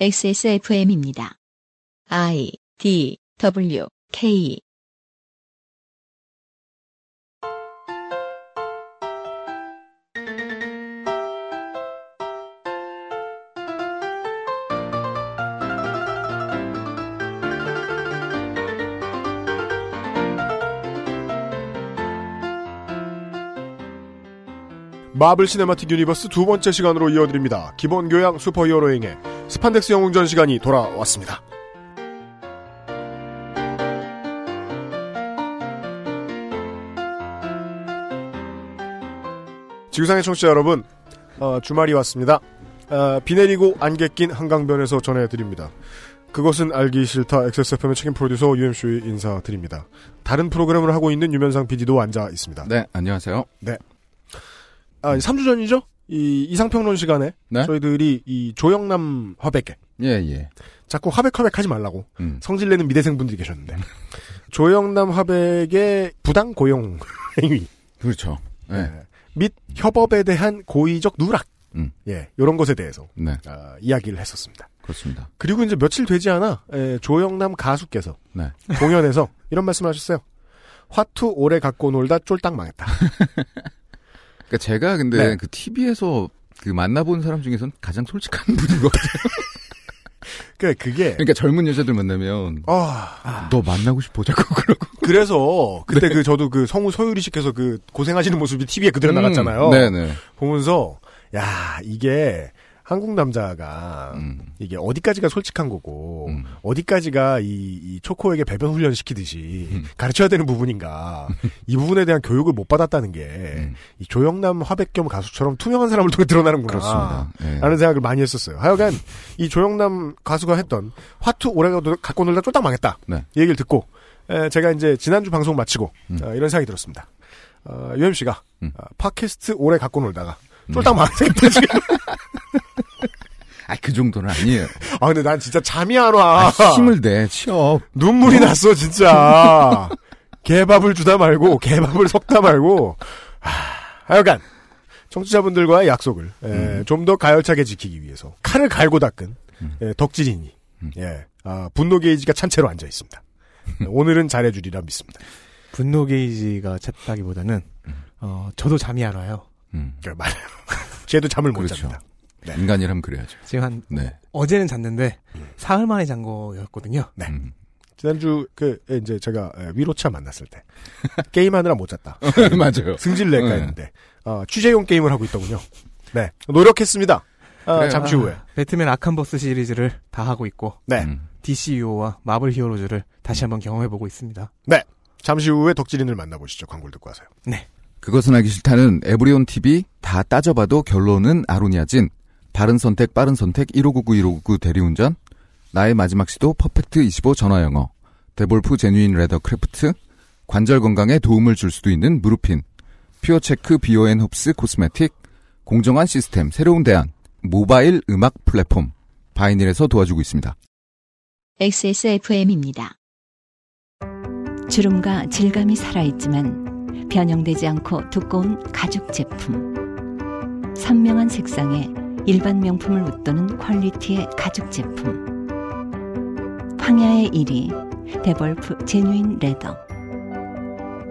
XSFM입니다. I D W K Marvel Cinematic Universe 두 번째 시간으로 이어드립니다. 기본 교양 슈퍼히어로잉의 스판덱스 영웅전 시간이 돌아왔습니다. 지구상의 청취자 여러분, 어, 주말이 왔습니다. 어, 비 내리고 안개 낀 한강변에서 전해드립니다. 그것은 알기 싫다 XSFM의 책임 프로듀서 UMC의 인사드립니다. 다른 프로그램을 하고 있는 유면상 PD도 앉아 있습니다. 네, 안녕하세요. 아, 3주 전이죠? 이 이상평론 시간에 네? 저희들이 이 조영남 화백에 예, 예. 자꾸 화백 화백 하지 말라고 음. 성질내는 미대생분들이 계셨는데 조영남 화백의 부당 고용 행위 그렇죠. 네. 예, 및 협업에 대한 고의적 누락 음. 예 이런 것에 대해서 네, 아, 이야기를 했었습니다. 그렇습니다. 그리고 이제 며칠 되지 않아 예, 조영남 가수께서 네. 공연에서 이런 말씀하셨어요. 화투 오래 갖고 놀다 쫄딱 망했다. 그러니까 제가 근데 네. 그 TV에서 그 만나본 사람 중에서는 가장 솔직한 분인 것 같아요. 그 그게 그러니까 젊은 여자들 만나면 아 너 만나고 싶어 자꾸 그러고. 그래서 그때 그 저도 그 성우 소유리 씨께서 그 고생하시는 모습이 TV에 그대로 나갔잖아요. 음, 네네. 보면서 야 이게 한국 남자가 음, 이게 어디까지가 솔직한 거고 음. 어디까지가 이, 이 초코에게 배변 훈련 시키듯이 음. 가르쳐야 되는 부분인가 이 부분에 대한 교육을 못 받았다는 게 음. 이 조영남 화백 겸 가수처럼 투명한 사람을 통해 드러나는구나. 예. 라는 생각을 많이 했었어요. 하여간 이 조영남 가수가 했던 화투 오래 갖고 놀다 쫄딱 망했다. 네. 이 얘기를 듣고 에, 제가 이제 지난주 방송 마치고 음. 어, 이런 생각이 들었습니다. 어, UMC가 음. 팟캐스트 오래 갖고 놀다가 쫄딱 망했다 지금. 아, 그 정도는 아니에요. 아 근데 난 진짜 잠이 안 와. 아, 힘을 내, 취업. 눈물이 났어 진짜. 개밥을 주다 말고 개밥을 섞다 말고. 하, 하여간 청취자분들과의 약속을 음. 좀더 가열차게 지키기 위해서 칼을 갈고 닦은 음. 예, 덕질인이 음. 예, 아, 분노 게이지가 찬채로 앉아 있습니다. 예, 오늘은 잘해주리라 믿습니다. 분노 게이지가 찼다기보다는 음. 어 저도 잠이 안 와요. 음, 그 말해요. 쟤도 잠을 못 그렇죠. 잡니다. 네. 인간이라면 그래야죠. 지금 한 네. 어제는 잤는데 사흘 만에 잔 거였거든요. 네. 음. 지난주 그 예, 이제 제가 예, 위로차 만났을 때 게임하느라 못 잤다. 맞아요. 승질 낼까 네. 했는데 어, 취재용 게임을 하고 있더군요. 네, 노력했습니다. 아, 그래요. 잠시 후에. 배트맨 아캄버스 시리즈를 다 하고 있고 네, 음. DCU와 마블 히어로즈를 다시 한번 경험해 보고 있습니다. 잠시 후에 덕질인을 만나보시죠. 광고를 듣고 와서요. 그것은 알기 싫다는 에브리온 TV 다 따져봐도 결론은 아로니아진. 바른 선택, 빠른 선택, 1599, 1599 대리운전. 나의 마지막 시도 퍼펙트 25 전화 영어. 데볼프 제뉴인 레더 크래프트. 관절 건강에 도움을 줄 수도 있는 무르핀. 퓨어체크 비오앤 흡스 코스메틱. 공정한 시스템, 새로운 대안. 모바일 음악 플랫폼. 바이닐에서 도와주고 있습니다. XSFM입니다. 주름과 질감이 살아있지만 변형되지 않고 두꺼운 가죽 제품. 선명한 색상에 일반 명품을 웃도는 퀄리티의 가죽 제품. 황야의 1위 데볼프 제뉴인 레더.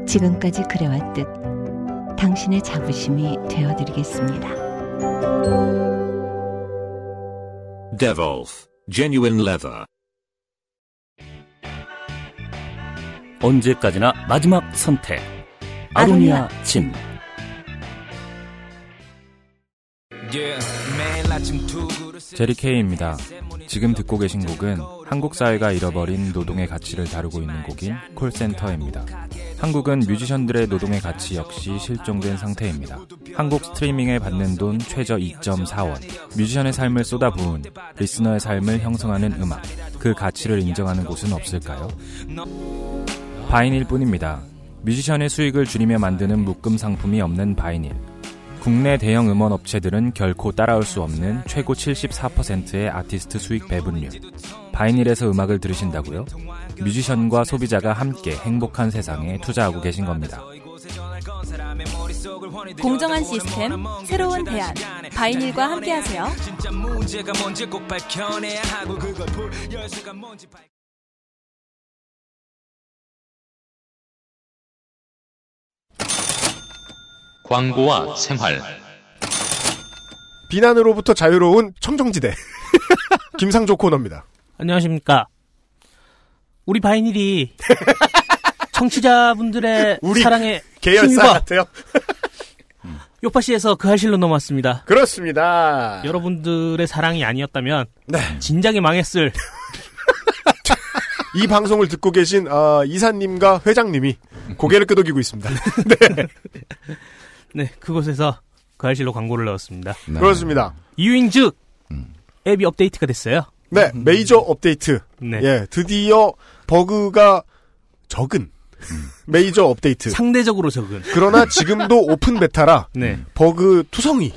지금까지 그래왔듯 당신의 자부심이 되어드리겠습니다. Devolf, genuine leather. 언제까지나 마지막 선택. 아로니아 진. 제리 케이입니다. 지금 듣고 계신 곡은 한국 사회가 잃어버린 노동의 가치를 다루고 있는 곡인 콜센터입니다. 한국은 뮤지션들의 노동의 가치 역시 실종된 상태입니다. 한 곡 스트리밍에 받는 돈 최저 2.4원. 뮤지션의 삶을 쏟아부은 리스너의 삶을 형성하는 음악. 그 가치를 인정하는 곳은 없을까요? 바이닐 뿐입니다. 뮤지션의 수익을 줄이며 만드는 묶음 상품이 없는 바이닐. 국내 대형 음원 업체들은 결코 따라올 수 없는 최고 74%의 아티스트 수익 배분율. 바이닐에서 음악을 들으신다고요? 뮤지션과 소비자가 함께 행복한 세상에 투자하고 계신 겁니다. 공정한 시스템, 새로운 대안, 바이닐과 함께하세요. 광고와 생활 비난으로부터 자유로운 청정지대. 김상조 코너입니다. 안녕하십니까. 우리 바이닐이 청취자분들의 우리 사랑에 계열사 같아요. 요파시에서 그 할실로 넘어왔습니다. 그렇습니다. 여러분들의 사랑이 아니었다면 네. 진작에 망했을 이 방송을 듣고 계신 어, 이사님과 회장님이 고개를 끄덕이고 있습니다. 네 그곳에서 그 할실로 광고를 넣었습니다. 네. 그렇습니다. 이유인 즉 음. 앱이 업데이트가 됐어요. 네, 메이저 업데이트. 네. 예, 드디어 버그가 적은 메이저 업데이트. 상대적으로 적은. 그러나 지금도 open beta라 네. 버그 투성이.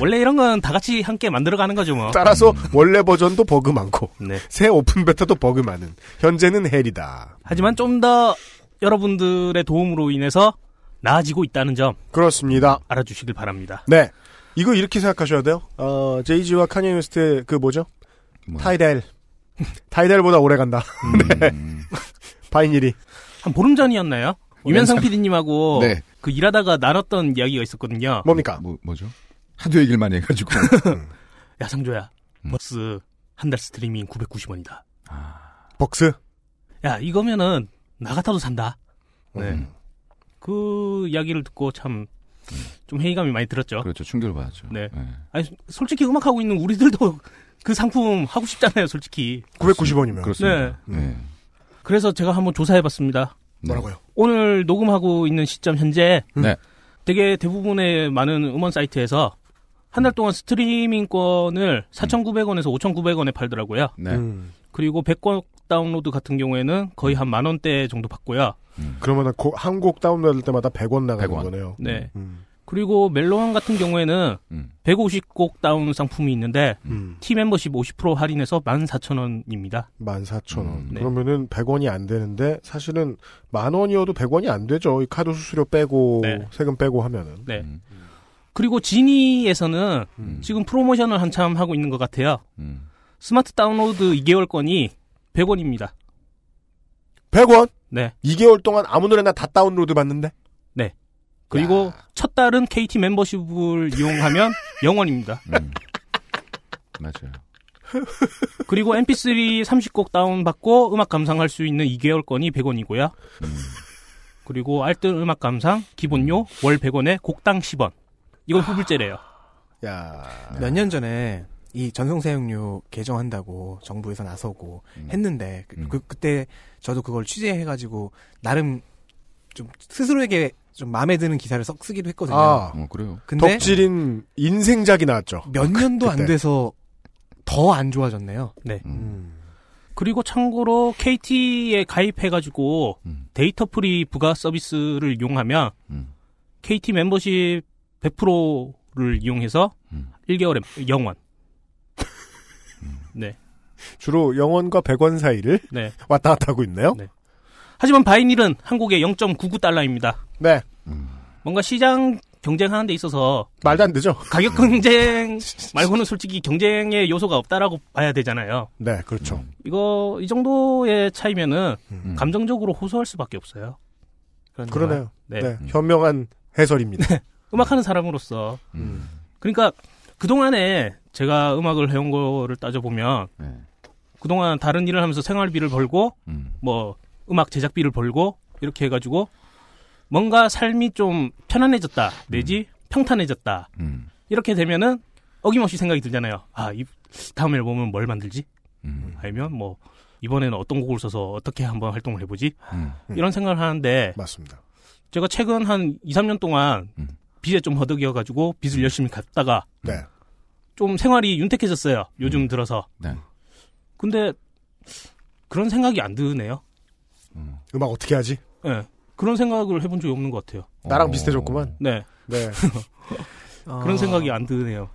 원래 이런 건 다 같이 함께 만들어가는 거죠 뭐. 따라서 원래 버전도 버그 많고 네. 새 open beta도 버그 많은 현재는 헬이다. 하지만 좀 더 여러분들의 도움으로 인해서 나아지고 있다는 점 그렇습니다. 알아주시길 바랍니다. 네. 이거 이렇게 생각하셔야 돼요. 어, Jay-Z와 Kanye West의 그 뭐죠? 뭐. Tidal. Tidal보다 오래 간다. 네. 바이닐이. 한 보름 전이었나요? 유면상 PD님하고 네. 그 일하다가 나눴던 이야기가 있었거든요. 뭡니까? 뭐, 뭐죠? 하도 얘기를 많이 해가지고. 야 상조야, 음. 버스 한 달 스트리밍 990원이다. 벅스. 야 이거면은 나 같아도 산다. 네. 음. 그 이야기를 듣고 참 좀 회의감이 많이 들었죠. 그렇죠. 충격을 받았죠. 네. 아니 솔직히 음악 하고 있는 우리들도 그 상품 하고 싶잖아요, 솔직히. 990원이면. 그렇습니다. 네. 네. 그래서 제가 한번 조사해봤습니다. 뭐라고요? 오늘 녹음하고 있는 시점 현재 네. 되게 대부분의 많은 음원 사이트에서 한 달 동안 스트리밍권을 4,900원에서 5,900원에 팔더라고요. 네. 음. 그리고 100곡 다운로드 같은 경우에는 거의 한 만 원대 정도 받고요. 그러면 한 곡 다운로드 할 때마다 100원 나가는 100원. 거네요. 네. 음. 그리고 멜로망 같은 경우에는 음. 150곡 다운 상품이 있는데 음. T 멤버십 50% 할인해서 14,000원입니다. 14,000원. 음, 네. 그러면은 100원이 안 되는데 사실은 만 원이어도 100원이 안 되죠. 이 카드 수수료 빼고 네. 세금 빼고 하면은. 네. 음. 그리고 지니에서는 음. 지금 프로모션을 한참 하고 있는 것 같아요. 음. 스마트 다운로드 2개월권이 100원입니다. 100원? 네. 2개월 동안 아무 노래나 다 다운로드 받는데? 그리고 첫 달은 KT 멤버십을 이용하면 0원입니다. 음. 맞아요. 그리고 MP3 30곡 다운받고 음악 감상할 수 있는 2개월권이 100원이고요. 음. 그리고 알뜰 음악 감상 기본료 월 100원에 곡당 10원. 이건 후불제래요. 야. 몇 년 전에 이 전송 사용료 개정한다고 정부에서 나서고 했는데 그, 음. 그, 그때 저도 그걸 취재해가지고 나름 좀 스스로에게 좀 마음에 드는 기사를 썩 쓰기도 했거든요. 아, 어, 그래요. 근데 덕질인 인생작이 나왔죠. 몇 년도 안. 돼서 더 안 좋아졌네요. 네. 음. 그리고 참고로 KT에 가입해가지고 음. data free 부가 서비스를 이용하면 음. KT 멤버십 100%를 이용해서 음. 1개월에 0원. 네. 주로 0원과 100원 사이를 네. 왔다 갔다 하고 있네요. 네. 하지만 바이닐은 한 곡에 0.99달러입니다. 네. 뭔가 시장 경쟁하는 데 있어서 말도 안 되죠. 가격 경쟁 말고는 솔직히 경쟁의 요소가 없다라고 봐야 되잖아요. 네, 그렇죠. 이거 이 정도의 차이면은 음. 감정적으로 호소할 수밖에 없어요. 그러네요. 네. 네. 현명한 해설입니다. 음악하는 사람으로서. 음. 그러니까 그동안에 제가 음악을 해온 거를 따져보면 네. 그동안 다른 일을 하면서 생활비를 벌고 음. 뭐 음악 제작비를 벌고 이렇게 해가지고 뭔가 삶이 좀 편안해졌다 내지 평탄해졌다 음. 이렇게 되면은 어김없이 생각이 들잖아요. 아, 이 다음 앨범은 뭘 만들지? 음. 아니면 뭐 이번에는 어떤 곡을 써서 어떻게 한번 활동을 해보지? 음. 이런 생각을 하는데 맞습니다. 제가 최근 한 2, 3년 동안 음. 빚에 좀 허덕여가지고 빚을 열심히 갚다가 네. 좀 생활이 윤택해졌어요. 요즘 들어서. 네. 근데 그런 생각이 안 드네요. 음. 음악 어떻게 하지? 예. 그런 생각을 해본 적이 없는 것 같아요. 나랑 어. 비슷해졌구만. 네. 네. 그런 어, 생각이 안 드네요.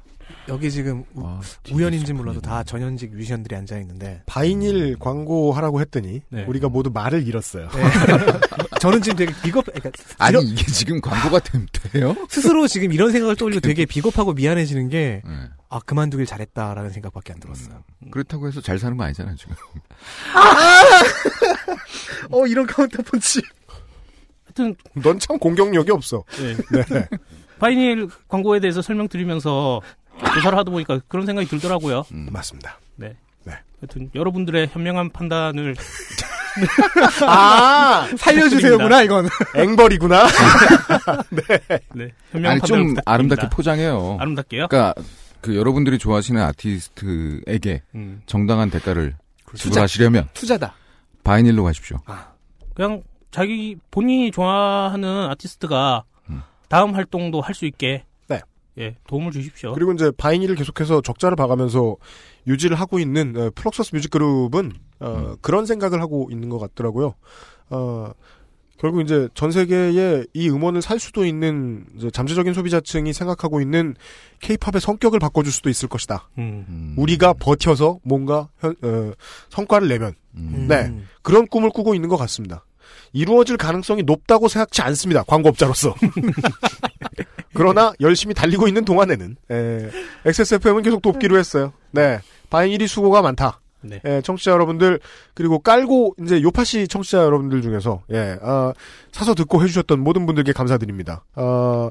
여기 지금 우, 아, 우연인지 몰라도 다 전현직 뮤지션들이 앉아 있는데 바이닐 광고 하라고 했더니 네. 우리가 모두 말을 잃었어요. 저는 지금 되게 비겁, 그러니까 아니 이런- 이게 지금 광고가 됨- 돼요? 스스로 지금 이런 생각을 떠올리고 되게 비겁하고 미안해지는 게, 네. 아, 그만두길 잘했다라는 생각밖에 안 들었어요. 그렇다고 해서 잘 사는 거 아니잖아요 지금. 어, 이런 카운터 펀치. 하여튼 넌 참 공격력이 없어. 예. 네. 바이닐 광고에 대해서 설명드리면서 조사를 하다 보니까 그런 생각이 들더라고요. 맞습니다. 네. 네. 하여튼 여러분들의 현명한 판단을 아 살려주세요구나, 이건. 앵벌이구나. 네, 현명한 아니 좀 부탁드립니다. 아름답게 포장해요. 아름답게요? 그러니까 그 여러분들이 좋아하시는 아티스트에게 음. 정당한 대가를 투자. 지불하시려면 투자다. 바이닐로 가십시오. 그냥 자기 본인이 좋아하는 아티스트가 음. 다음 활동도 할 수 있게 네. 예, 도움을 주십시오. 그리고 이제 바이닐을 계속해서 적자를 봐가면서 유지를 하고 있는 어, 플럭서스 뮤직 그룹은 어, 그런 생각을 하고 있는 것 같더라고요. 어, 결국 이제 전 세계에 이 음원을 살 수도 있는 이제 잠재적인 소비자층이 생각하고 있는 케이팝의 성격을 바꿔줄 수도 있을 것이다. 음. 음. 우리가 버텨서 뭔가 현- 어, 성과를 내면 음. 네. 그런 꿈을 꾸고 있는 것 같습니다. 이루어질 가능성이 높다고 생각지 않습니다. 광고업자로서. 그러나 열심히 달리고 있는 동안에는 에, XSFM은 계속 돕기로 했어요. 네, 바이닐이 수고가 많다. 네. 예, 청취자 여러분들 그리고 깔고 이제 요파시 청취자 여러분들 중에서 예, 아, 사서 듣고 해주셨던 모든 분들께 감사드립니다. 어,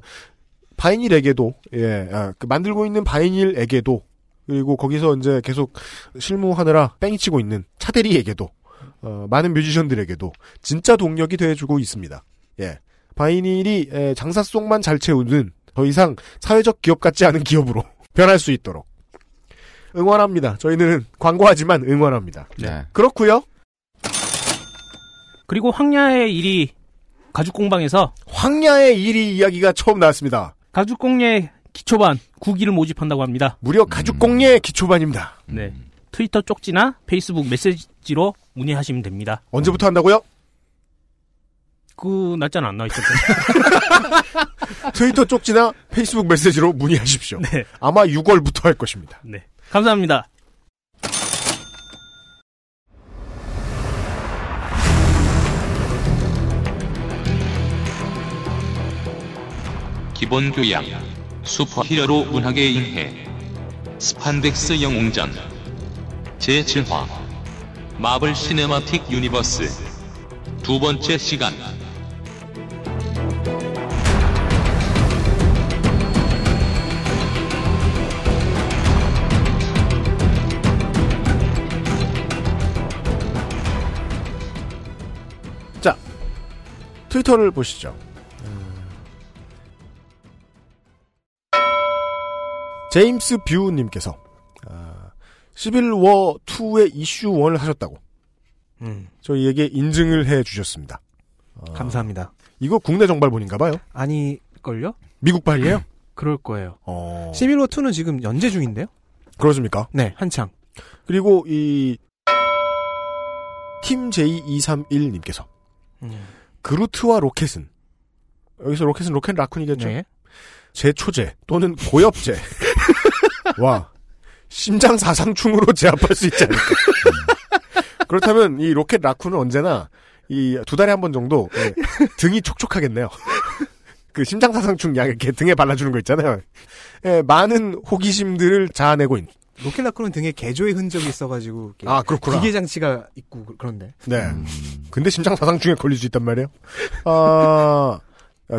바이닐에게도 예, 아, 그 만들고 있는 바이닐에게도 그리고 거기서 이제 계속 실무하느라 뺑이 치고 있는 차대리에게도 어, 많은 뮤지션들에게도 진짜 동력이 돼주고 있습니다. 예. 바이닐이 에, 장사 속만 잘 채우는 더 이상 사회적 기업 같지 않은 기업으로 변할 수 있도록 응원합니다. 저희는 광고하지만 응원합니다. 네. 그렇고요. 그리고 황야의 일이 가죽공방에서 황야의 일이 이야기가 처음 나왔습니다. 가죽공예 기초반 9기를 모집한다고 합니다. 무려 가죽공예 기초반입니다. 네. 트위터 쪽지나 페이스북 메시지로 문의하시면 됩니다. 언제부터 한다고요? 그 날짜는 안 나와 있었죠. 트위터 쪽지나 페이스북 메시지로 문의하십시오. 네. 아마 6월부터 할 것입니다. 네. 감사합니다. 기본 교양, 슈퍼히어로 문학의 인해, 스판덱스 영웅전, 제7화, 마블 시네마틱 유니버스, 두 번째 시간. 트위터를 보시죠. 제임스 뷰님께서 아, 11워 2의 이슈 1을 하셨다고 음, 저희에게 인증을 해 주셨습니다. 어, 감사합니다. 이거 국내 정발본인가 봐요. 아니걸요? 미국발이에요? 그럴 거예요. 어. 시밀워 2는 지금 연재 중인데요? 그렇습니까? 네, 한창. 그리고 이 팀 J231님께서 음. 그루트와 로켓은 여기서 로켓은 로켓 라쿤이겠죠? 네. 제초제 또는 고엽제 와 심장 사상충으로 제압할 수 있지 않을까. 그렇다면 이 로켓 라쿤은 언제나 이 두 달에 한 번 정도 예, 등이 촉촉하겠네요. 그 심장 사상충 약 이렇게 등에 발라주는 거 있잖아요. 예, 많은 호기심들을 자아내고 있는. 로켓 라쿤은 등에 개조의 흔적이 있어가지고 아 그렇구나. 기계 장치가 있고 그- 그런데. 네. 근데 심장 사상충에 걸릴 수 있단 말이에요. 아,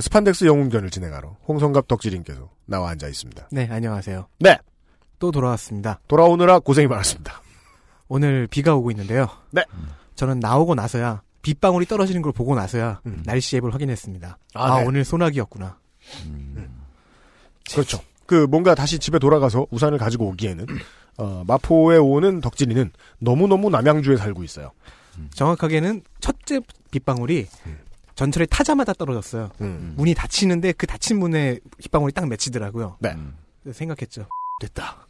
스판덱스 영웅전을 진행하러 홍성갑 덕질인께서 나와 앉아 있습니다. 네, 안녕하세요. 네. 또 돌아왔습니다. 돌아오느라 고생이 많았습니다. 오늘 비가 오고 있는데요. 네. 저는 나오고 나서야 빗방울이 떨어지는 걸 보고 나서야 음. 날씨 앱을 확인했습니다. 아, 아, 네. 오늘 소나기였구나. 그렇죠. 그 뭔가 다시 집에 돌아가서 우산을 가지고 오기에는 어, 마포에 오는 덕진이는 너무너무 남양주에 살고 있어요. 정확하게는 첫째 빗방울이 전철에 타자마자 떨어졌어요. 음. 문이 닫히는데 그 닫힌 문에 빗방울이 딱 맺히더라고요. 네. 그래서 생각했죠. 됐다.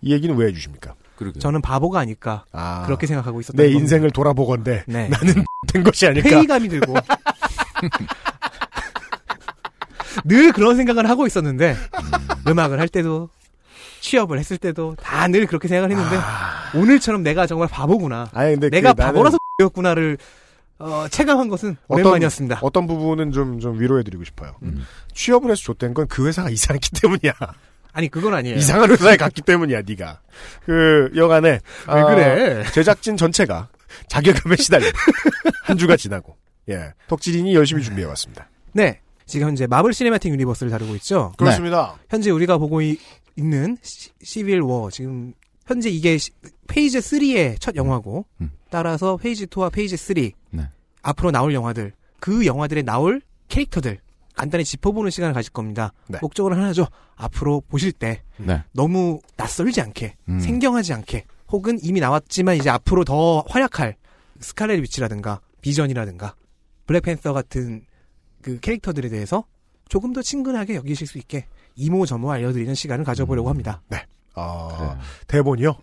이 얘기는 왜 해주십니까? 그러게. 저는 바보가 아닐까 아, 그렇게 생각하고 있었던 내. 인생을 돌아보건데 네. 나는 된 것이 아닐까. 회의감이 들고 늘 그런 생각을 하고 있었는데 음악을 할 때도 취업을 했을 때도 다 늘 그렇게 생각을 했는데 오늘처럼 내가 정말 바보구나. 아니 근데 내가 그 나는 바보라서 X였구나를 어, 체감한 것은 오랜만이었습니다. 어떤 부분은 좀, 좀 위로해드리고 싶어요. 음. 취업을 해서 줬던 건 그 회사가 이상했기 때문이야. 아니 그건 아니에요. 이상한 회사에 갔기 때문이야, 네가. 그 여간에 왜 아, 그래? 제작진 전체가 자괴감에 시달린 한 주가 지나고 예 덕질인이 열심히 준비해 왔습니다. 네. 지금 현재 Marvel Cinematic Universe를 다루고 있죠. 그렇습니다. 현재 우리가 보고 이- 있는 시, Civil War 지금 현재 이게 시- Phase 3의 첫 영화고 음. 따라서 Phase 2와 Phase 3 네. 앞으로 나올 영화들 그 영화들에 나올 캐릭터들 간단히 짚어보는 시간을 가질 겁니다. 네. 목적은 하나죠. 앞으로 보실 때 네. 너무 낯설지 않게 음. 생경하지 않게 혹은 이미 나왔지만 이제 앞으로 더 활약할 스칼렛 위치라든가 비전이라든가 블랙팬서 같은 그 캐릭터들에 대해서 조금 더 친근하게 여기실 수 있게 이모저모 알려드리는 시간을 가져보려고 합니다. 아, 그래요. 대본이요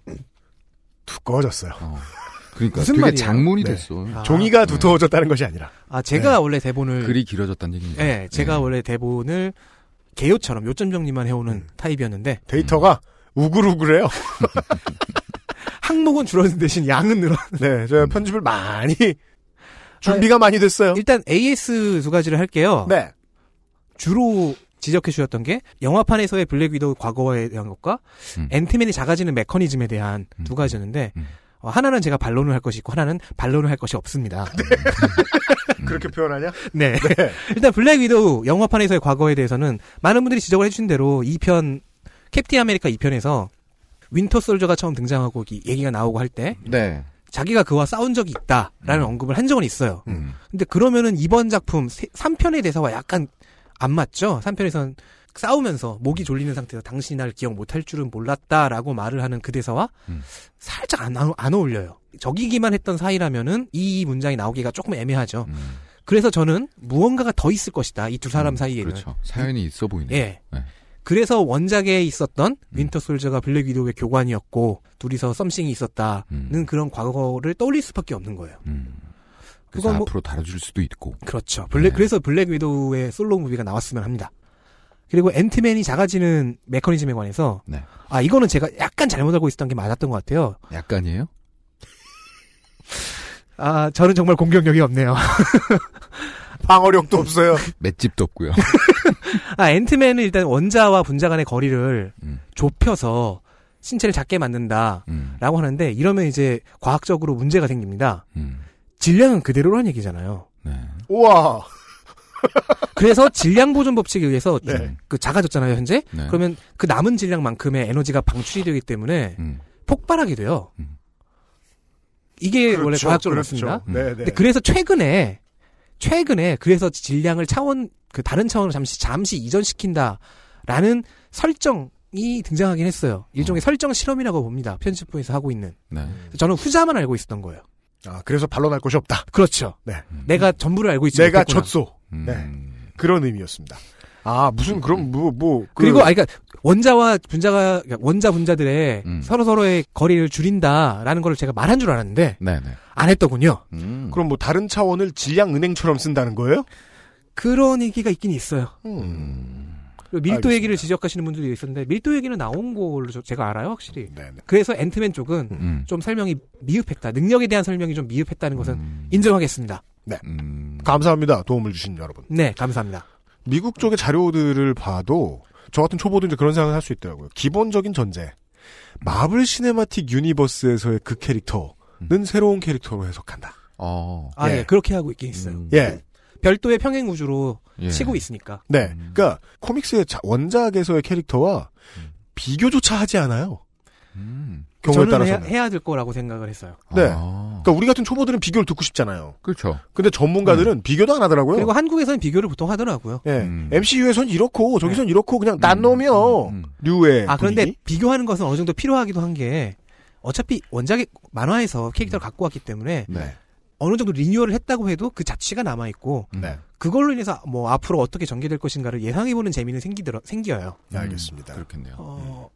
두꺼워졌어요. 어. 그러니까 무슨 되게 말이에요? 장문이 네. 됐어. 아, 종이가 네. 두터워졌다는 것이 아니라 아 제가 원래 대본을 글이 길어졌다는 얘기입니다. 네, 제가 네. 원래 대본을 개요처럼 요점 정리만 해오는 음. 타입이었는데 데이터가 우글우글해요. 항목은 줄어든 대신 양은 늘어. 네, 제가 편집을 많이 준비가 많이 됐어요. 일단 AS 두 가지를 할게요. 네, 주로 지적해 주셨던 게 영화판에서의 블랙 위도우 과거에 대한 것과 음. 앤트맨이 작아지는 메커니즘에 대한 음. 두 가지였는데 음. 어, 하나는 제가 반론을 할 것이 있고 하나는 반론을 할 것이 없습니다. 그렇게 표현하냐? 네. 네, 일단 블랙 위도우 영화판에서의 과거에 대해서는 많은 분들이 지적을 해주신 대로 2편 캡틴 아메리카 2편에서 윈터 솔저가 처음 등장하고 이 얘기가 나오고 할 때 네. 자기가 그와 싸운 적이 있다라는 음. 언급을 한 적은 있어요. 음. 근데 그러면은 이번 작품 3편의 대사와 약간 안 맞죠? 3편에선 싸우면서 목이 졸리는 상태에서 당신이 날 기억 못할 줄은 몰랐다라고 말을 하는 그 대사와 음. 살짝 안, 안 어울려요. 적이기만 했던 사이라면은 이 문장이 나오기가 조금 애매하죠. 음. 그래서 저는 무언가가 더 있을 것이다. 이 두 사람 음, 사이에는. 그렇죠. 사연이 있어 보이네. 예. 네. 그래서 원작에 있었던 음. 윈터 솔저가 블랙 위도우의 교관이었고 둘이서 something이 있었다는 음. 그런 과거를 떠올릴 수밖에 없는 거예요. 음. 그래서 뭐- 앞으로 다뤄줄 수도 있고. 그렇죠. 블랙 네. 그래서 블랙 위도우의 solo movie가 나왔으면 합니다. 그리고 앤트맨이 작아지는 메커니즘에 관해서 네. 아 이거는 제가 약간 잘못 알고 있었던 게 맞았던 것 같아요. 약간이에요? 아 저는 정말 공격력이 없네요. 방어력도 없어요. 맷집도 없고요. 아 앤트맨은 일단 원자와 분자 간의 거리를 음. 좁혀서 신체를 작게 만든다라고 음. 하는데 이러면 이제 과학적으로 문제가 생깁니다. 음. 질량은 그대로란 얘기잖아요. 네. 우와, 그래서 질량 보존 법칙에 의해서 네. 그 작아졌잖아요 현재. 네. 그러면 그 남은 질량만큼의 에너지가 방출이 되기 때문에 음. 폭발하게 돼요. 음. 이게 원래 그렇죠, 과학적으로 그렇죠. 맞습니다. 음. 네, 네. 근데 그래서 최근에 최근에 그래서 질량을 차원 그 다른 차원으로 잠시 잠시 이전시킨다라는 설정이 등장하긴 했어요. 일종의 어. 설정 실험이라고 봅니다. 편집부에서 하고 있는. 네. 저는 후자만 알고 있었던 거예요. 아, 그래서 반론할 것이 없다. 그렇죠. 네. 음. 내가 전부를 알고 있지 내가 못했구나. 졌소. 음. 네. 그런 의미였습니다. 아, 무슨, 그럼, 뭐, 뭐. 그- 그리고 아 그러니까 원자와 분자가 원자 분자들의 음. 서로 서로의 거리를 줄인다라는 걸 제가 말한 줄 알았는데 네, 네. 안 했더군요. 음. 그럼 뭐 다른 차원을 질량 은행처럼 쓴다는 거예요? 그런 얘기가 있긴 있어요. 음. 그리고 밀도 알겠습니다. 얘기를 지적하시는 분들이 있었는데 밀도 얘기는 나온 걸로 저- 제가 알아요, 확실히. 네네. 그래서 앤트맨 쪽은 음. 좀 설명이 미흡했다. 능력에 대한 설명이 좀 미흡했다는 것은 음. 인정하겠습니다. 음. 감사합니다. 도움을 주신 여러분. 네, 감사합니다. 미국 쪽의 자료들을 봐도 저 같은 초보도 이제 그런 생각을 할 수 있더라고요. 기본적인 전제. 마블 시네마틱 유니버스에서의 그 캐릭터는 새로운 캐릭터로 해석한다. 어. 아, 예. 예, 그렇게 하고 있긴 있어요. 음. 예. 별도의 평행 우주로 예. 치고 있으니까. 네. 음. 그러니까 comics의 자- 원작에서의 캐릭터와 음. 비교조차 하지 않아요. 음. 경우에 저는 해야, 따라서는. 해야 될 거라고 생각을 했어요. 네. 아. 그러니까 우리 같은 초보들은 비교를 듣고 싶잖아요. 그렇죠. 근데 전문가들은 비교도 안 하더라고요. 그리고 한국에서는 비교를 보통 하더라고요. 예. 음. MCU에선 이렇고 저기선 이렇고 그냥 난 음, 놈이요. 음, 음. 류의 아, 그런데 분위기? 비교하는 것은 어느 정도 필요하기도 한 게 어차피 원작의 만화에서 캐릭터를 갖고 왔기 때문에 네. 어느 정도 리뉴얼을 했다고 해도 그 자취가 남아 있고 네. 그걸로 인해서 뭐 앞으로 어떻게 전개될 것인가를 예상해보는 재미는 생기더라 생겨요. 네, 알겠습니다. 그렇겠네요. 어,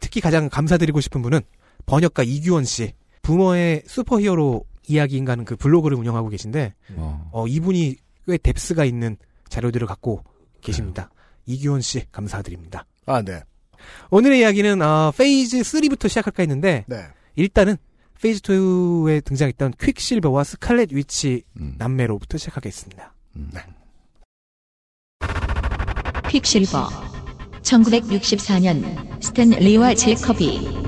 특히 가장 감사드리고 싶은 분은 번역가 이규원 씨, 부모의 슈퍼히어로 이야기인가는 그 블로그를 운영하고 계신데 어. 어, 이분이 꽤 depth가 있는 자료들을 갖고 계십니다. 이규원 씨 감사드립니다. 아, 네. 오늘의 이야기는 어, phase 3부터 시작할까 했는데 네. 일단은 phase 2에 등장했던 퀵실버와 스칼렛 위치 음. 남매로부터 시작하겠습니다. 음. 퀵실버 1964년 스탠 리와 잭 커비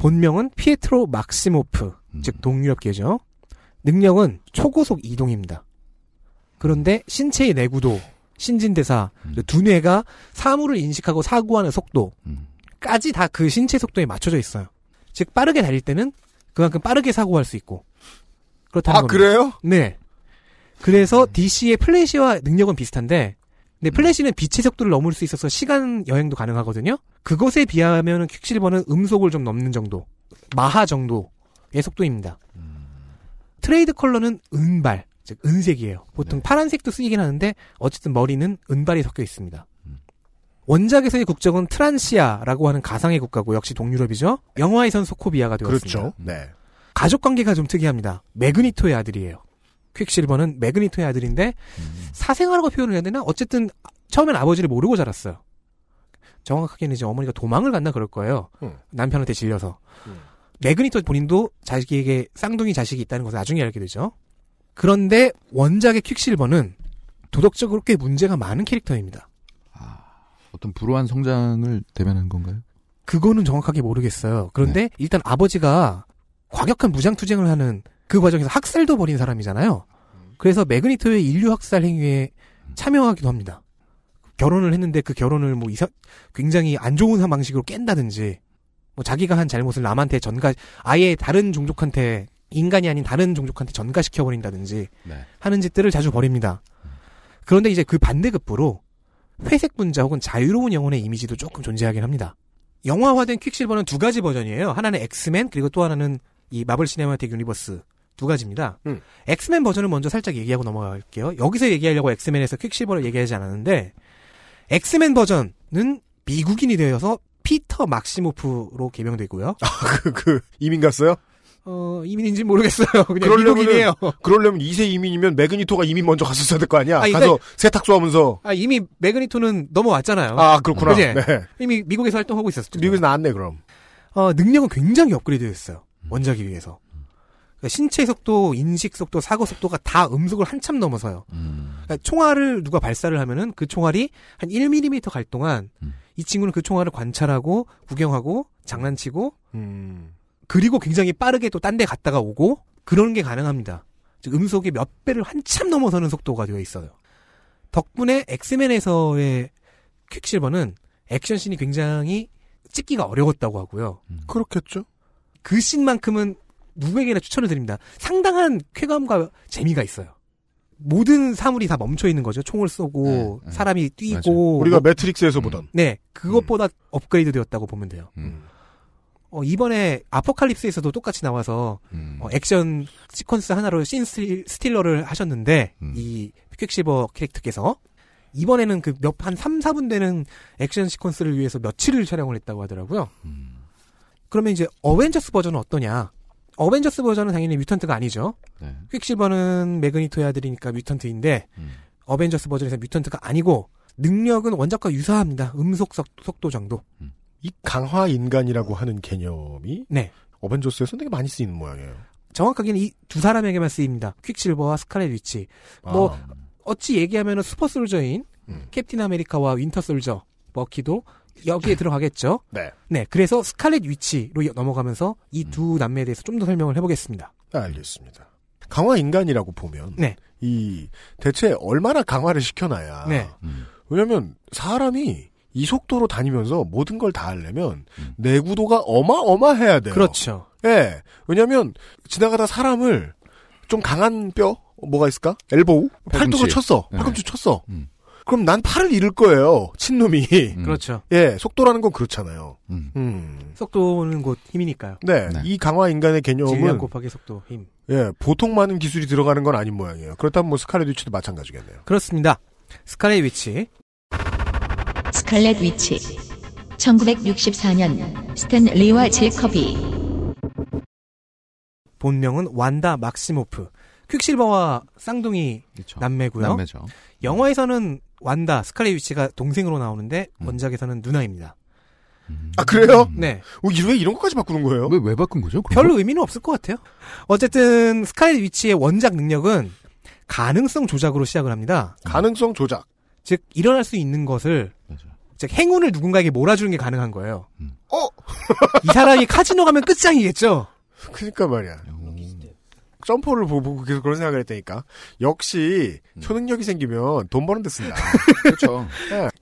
본명은 피에트로 막시모프, 음. 즉 동유럽계죠. 능력은 초고속 이동입니다. 그런데 신체의 내구도, 신진대사, 음. 그 두뇌가 사물을 인식하고 사고하는 속도까지 음. 다그 신체 속도에 맞춰져 있어요. 즉 빠르게 달릴 때는 그만큼 빠르게 사고할 수 있고 그렇다는 아 겁니다. 그래요? 네. 그래서 DC의 플래시와 능력은 비슷한데, 근데 플래시는 빛의 속도를 넘을 수 있어서 시간 여행도 가능하거든요. 그것에 비하면 퀵실버는 음속을 좀 넘는 정도, 마하 정도의 속도입니다. trade color는 은발, 즉 은색이에요. 보통 네. 파란색도 쓰이긴 하는데 어쨌든 머리는 은발이 섞여 있습니다. 음. 원작에서의 국적은 트란시아라고 하는 가상의 국가고 역시 동유럽이죠. 영화에선 소코비아가 되었습니다. 그렇죠. 네. 가족 관계가 좀 특이합니다. 매그니토의 아들이에요. 퀵실버는 매그니토의 아들인데 음. 사생아라고 표현을 해야 되나? 어쨌든 처음엔 아버지를 모르고 자랐어요. 정확하게는 이제 어머니가 도망을 갔나 그럴 거예요. 음. 남편한테 질려서. 음. 매그니토 본인도 자기에게 쌍둥이 자식이 있다는 것을 나중에 알게 되죠. 그런데 원작의 퀵실버는 도덕적으로 꽤 문제가 많은 캐릭터입니다. 어떤 불우한 성장을 대변한 건가요? 그거는 정확하게 모르겠어요. 그런데 일단 아버지가 과격한 무장투쟁을 하는 그 과정에서 학살도 벌인 사람이잖아요. 그래서 매그니토의 인류 학살 행위에 참여하기도 합니다. 결혼을 했는데 그 결혼을 뭐 이사, 굉장히 안 좋은 방식으로 깬다든지, 뭐 자기가 한 잘못을 남한테 전가, 아예 다른 종족한테, 인간이 아닌 다른 종족한테 전가시켜 버린다든지 네. 하는 짓들을 자주 벌입니다. 그런데 이제 그 반대급부로 회색 분자 혹은 자유로운 영혼의 이미지도 조금 존재하긴 합니다. 영화화된 퀵실버는 두 가지 버전이에요. 하나는 엑스맨 그리고 또 하나는 이 마블 시네마틱 유니버스 두 가지입니다. 음. 엑스맨 버전을 먼저 살짝 얘기하고 넘어갈게요. 여기서 얘기하려고 엑스맨에서 퀵실버를 얘기하지 않았는데 엑스맨 버전은 미국인이 되어서 피터 막시모프로 개명되고요. 그, 그 이민 갔어요? 어, 이민인지 모르겠어요. 그냥 미국인이에요. 그러려면 2세 이민이면 매그니토가 이민 먼저 갔었어야 될 거 아니야? 아니, 가서 근데- 세탁소 하면서 아, 이미 매그니토는 넘어왔잖아요. 아 그렇구나. 네. 이미 미국에서 활동하고 있었죠. 미국에서 나왔네 그럼. 어, 능력은 굉장히 업그레이드 됐어요. 원작에 비해서. 그러니까 신체 속도, 인식 속도, 사고 속도가 다 음속을 한참 넘어서요. 음. 그러니까 총알을 누가 발사를 하면은 그 총알이 한 1mm 갈 동안 음. 이 친구는 그 총알을 관찰하고 구경하고 장난치고 음. 그리고 굉장히 빠르게 또 딴 데 갔다가 오고 그런 게 가능합니다. 즉 음속의 몇 배를 한참 넘어서는 속도가 되어 있어요. 덕분에 엑스맨에서의 퀵실버는 액션씬이 굉장히 찍기가 어려웠다고 하고요. 그렇겠죠. 그 씬만큼은 누구에게나 추천을 드립니다. 상당한 쾌감과 재미가 있어요. 모든 사물이 다 멈춰 있는 거죠. 총을 쏘고 네, 네. 사람이 뛰고 맞아요. 우리가 뭐- 매트릭스에서 보던. 네 그것보다 업그레이드 되었다고 보면 돼요. 음. 어, 이번에 아포칼립스에서도 똑같이 나와서 음. 어, 액션 시퀀스 하나로 scene steal- stealer를 하셨는데 음. 이 퀵실버 캐릭터께서 이번에는 그 몇 한 3, 4분 되는 액션 시퀀스를 위해서 며칠을 촬영을 했다고 하더라고요. 음. 그러면 이제 어벤져스 버전은 어떠냐? 어벤져스 버전은 당연히 mutant가 아니죠. 네. 퀵실버는 매그니토의 아들이니까 mutant인데 음. 어벤져스 버전에서 mutant가 아니고 능력은 원작과 유사합니다. 음속 속, 속도 정도. 이 강화 인간이라고 하는 개념이 네. 어벤져스에서 되게 많이 쓰이는 모양이에요. 정확하게는 이 두 사람에게만 쓰입니다. 퀵실버와 스칼렛 위치. 뭐 아, 어찌 얘기하면은 super soldier인 음. 캡틴 아메리카와 윈터 솔저 버키도 여기에 들어가겠죠. 네. 네, 그래서 스칼렛 위치로 넘어가면서 이 두 남매에 대해서 좀 더 설명을 해보겠습니다. 알겠습니다. 강화 인간이라고 보면 네. 이 대체 얼마나 강화를 시켜놔야 네. 음. 왜냐면 사람이 이 속도로 다니면서 모든 걸 다 하려면 음. 내구도가 어마어마해야 돼요. 그렇죠. 예. 왜냐면 지나가다 사람을 좀 강한 뼈 뭐가 있을까? elbow 팔뚝을. 쳤어. 네. 팔꿈치 쳤어. 음. 그럼 난 팔을 잃을 거예요. 친놈이. 음. 그렇죠. 예, 속도라는 건 그렇잖아요. 음. 음. 속도는 곧 힘이니까요. 네, 네. 이 강화 인간의 질량 개념은 곱하기 속도 힘. 예, 보통 많은 기술이 들어가는 건 아닌 모양이에요. 그렇다면 뭐 스칼렛 위치도 마찬가지겠네요. 그렇습니다. 스칼렛 위치. 스칼렛 위치 1964년 스탠 리와 잭 커비 본명은 완다 막시모프. 퀵실버와 쌍둥이 그렇죠. 남매고요. 남매죠. 영화에서는 완다 스칼렛 위치가 동생으로 나오는데 음. 원작에서는 누나입니다. 아 그래요? 네. 어, 이- 왜 이런 것까지 바꾸는 거예요? 왜, 왜 바꾼 거죠? 그런 별로 거? 의미는 없을 것 같아요. 어쨌든 스카이렛 위치의 원작 능력은 가능성 조작으로 시작을 합니다. 가능성 조작. 즉 일어날 수 있는 것을 맞아. 즉 행운을 누군가에게 몰아주는 게 가능한 거예요. 어? 이 사람이 카지노 가면 끝장이겠죠. 그니까 말이야. 음. 점퍼를 보고 계속 그런 생각을 했다니까. 역시 초능력이 생기면 돈 버는 데 쓴다. 그렇죠.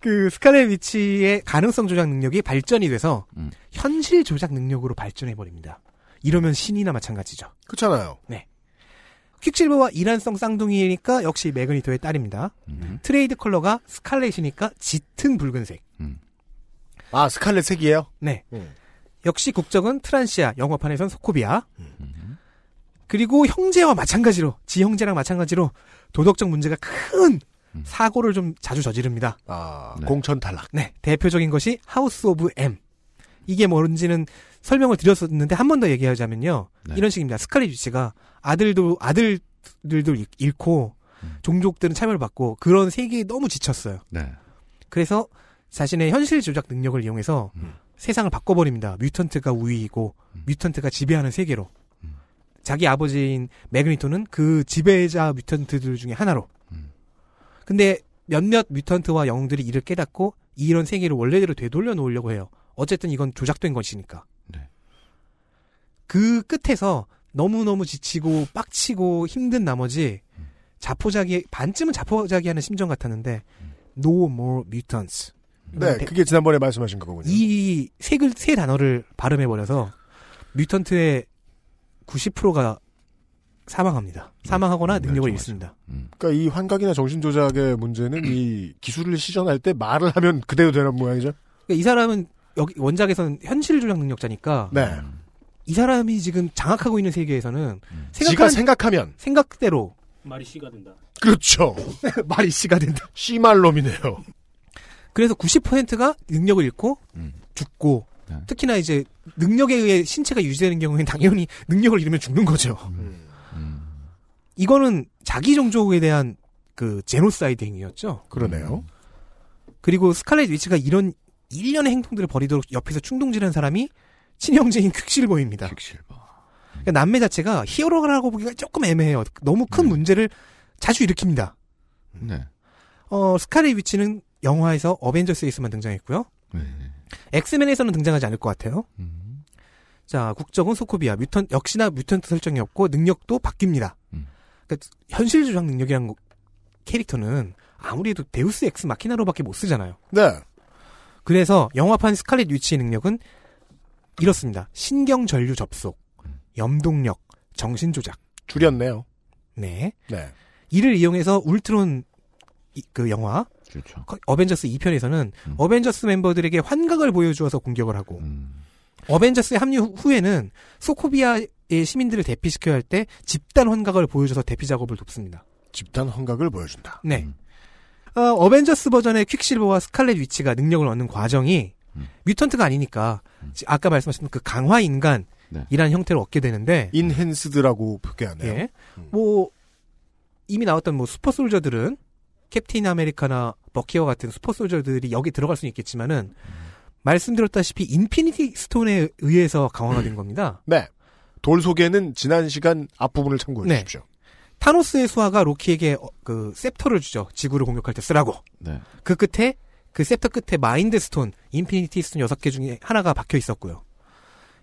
그 스칼렛 위치의 가능성 조작 능력이 발전이 돼서 음. 현실 조작 능력으로 발전해 버립니다. 이러면 신이나 마찬가지죠. 그렇잖아요. 퀵실버와 이란성 쌍둥이니까 역시 매그니토의 딸입니다. 음. 트레이드 컬러가 스칼렛이니까 짙은 붉은색. 아 scarlet 색이에요? 네. 음. 역시 국적은 트란시아, 영화판에선 소코비아. 그리고 형제와 마찬가지로, 지 형제랑 마찬가지로 도덕적 문제가 큰 사고를 좀 자주 저지릅니다. 아 네. 공천 탈락. 네, 대표적인 것이 House of M. 이게 뭔지는 설명을 드렸었는데 한 번 더 얘기하자면요. 네. 이런 식입니다. 스칼렛 위치가 아들도 아들들도 잃- 잃고 종족들은 차별받고 그런 세계에 너무 지쳤어요. 네. 그래서 자신의 현실 조작 능력을 이용해서 세상을 바꿔버립니다. 뮤턴트가 우위이고 뮤턴트가 지배하는 세계로. 자기 아버지인 매그니토는 그 지배자 뮤턴트들 중에 하나로. 근데 몇몇 뮤턴트와 영웅들이 이를 깨닫고 이런 세계를 원래대로 되돌려 놓으려고 해요. 어쨌든 이건 조작된 것이니까. 네. 그 끝에서 너무너무 지치고 빡치고 힘든 나머지 자포자기 반쯤은 자포자기하는 심정 같았는데 No more mutants. 네, 그게 지난번에 말씀하신 거군요. 이 색을 세 단어를 발음해 버려서 뮤턴트의 90%가 사망합니다. 사망하거나 능력을 잃습니다. 그러니까 이 환각이나 정신 조작의 문제는 이 기술을 시전할 때 말을 하면 그대로 되는 모양이죠. 그러니까 이 사람은 여기 원작에서는 현실 조작 능력자니까 네. 이 사람이 지금 장악하고 있는 세계에서는 지가 생각한 생각하면 생각대로 말이 씨가 된다. 그렇죠. 말이 씨가 된다. 씨말놈이네요. 그래서 90%가 능력을 잃고 음. 죽고 네. 특히나 이제 능력에 의해 신체가 유지되는 경우에는 당연히 능력을 잃으면 죽는 거죠. 음. 이거는 자기 종족에 대한 그 제노사이드 행위였죠. 그러네요. 그리고 스칼렛 위치가 이런 일련의 행동들을 벌이도록 옆에서 충동질하는 사람이 친형제인 퀵실버입니다. 퀵실버. 그러니까 남매 자체가 히어로라고 보기가 조금 애매해요. 너무 큰 문제를 자주 일으킵니다. 네. 어, 스칼렛 위치는 영화에서 어벤져스에서만 등장했고요. 네. 엑스맨에서는 등장하지 않을 것 같아요. 음. 자, 국적은 소코비아. mutant, 역시나 mutant 설정이 없고 능력도 바뀝니다. 음. 그러니까 현실 조작 능력이란 거- 캐릭터는 아무리 해도 데우스 엑스 마키나로밖에 못 쓰잖아요. 네. 그래서 영화판 스칼렛 위치의 능력은 이렇습니다. 신경 전류 접속, 염동력, 정신 조작. 줄였네요. 네. 네. 이를 이용해서 울트론 이- 그 영화 그렇죠. 거- 어벤져스 2편에서는 어벤져스 멤버들에게 환각을 보여주어서 공격을 하고 음. 어벤져스의 합류 후- 후에는 소코비아의 시민들을 대피시켜야 할 때 집단 환각을 보여줘서 대피 작업을 돕습니다. 집단 환각을 보여준다. 네. 어, 어벤져스 버전의 퀵실버와 스칼렛 위치가 능력을 얻는 과정이 mutant가 아니니까 지- 아까 말씀하신 그 강화 인간이라는 형태를 얻게 되는데 enhanced라고 표기하네요. 예. 뭐 이미 나왔던 뭐 super soldier들은 캡틴 아메리카나 버키와 같은 super soldier들이 여기 들어갈 수는 있겠지만은 말씀드렸다시피 Infinity Stone에 의해서 강화가 된 겁니다. 네. 돌 소개는 지난 시간 앞부분을 참고해 네. 주십시오. 타노스의 수하가 로키에게 어, 그 scepter를 주죠. 지구를 공격할 때 쓰라고. 네. 그 끝에 그 scepter 끝에 Mind Stone, Infinity Stone 6개 중에 하나가 박혀 있었고요.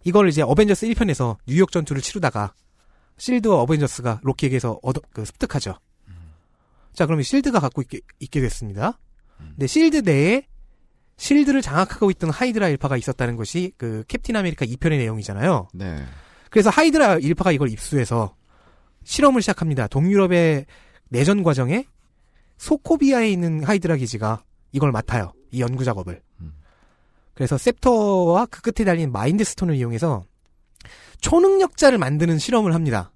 이걸 이제 어벤져스 1편에서 뉴욕 전투를 치르다가 실드와 어벤져스가 로키에게서 얻어 그 습득하죠. 자, 그러면 실드가 갖고 있게, 있게 됐습니다. 근데 실드 내에 실드를 장악하고 있던 하이드라 일파가 있었다는 것이 그 캡틴 아메리카 2편의 내용이잖아요. 네. 그래서 하이드라 일파가 이걸 입수해서 실험을 시작합니다. 동유럽의 내전 과정에 소코비아에 있는 하이드라 기지가 이걸 맡아요. 이 연구 작업을. 그래서 scepter와 그 끝에 달린 Mind Stone을 이용해서 초능력자를 만드는 실험을 합니다.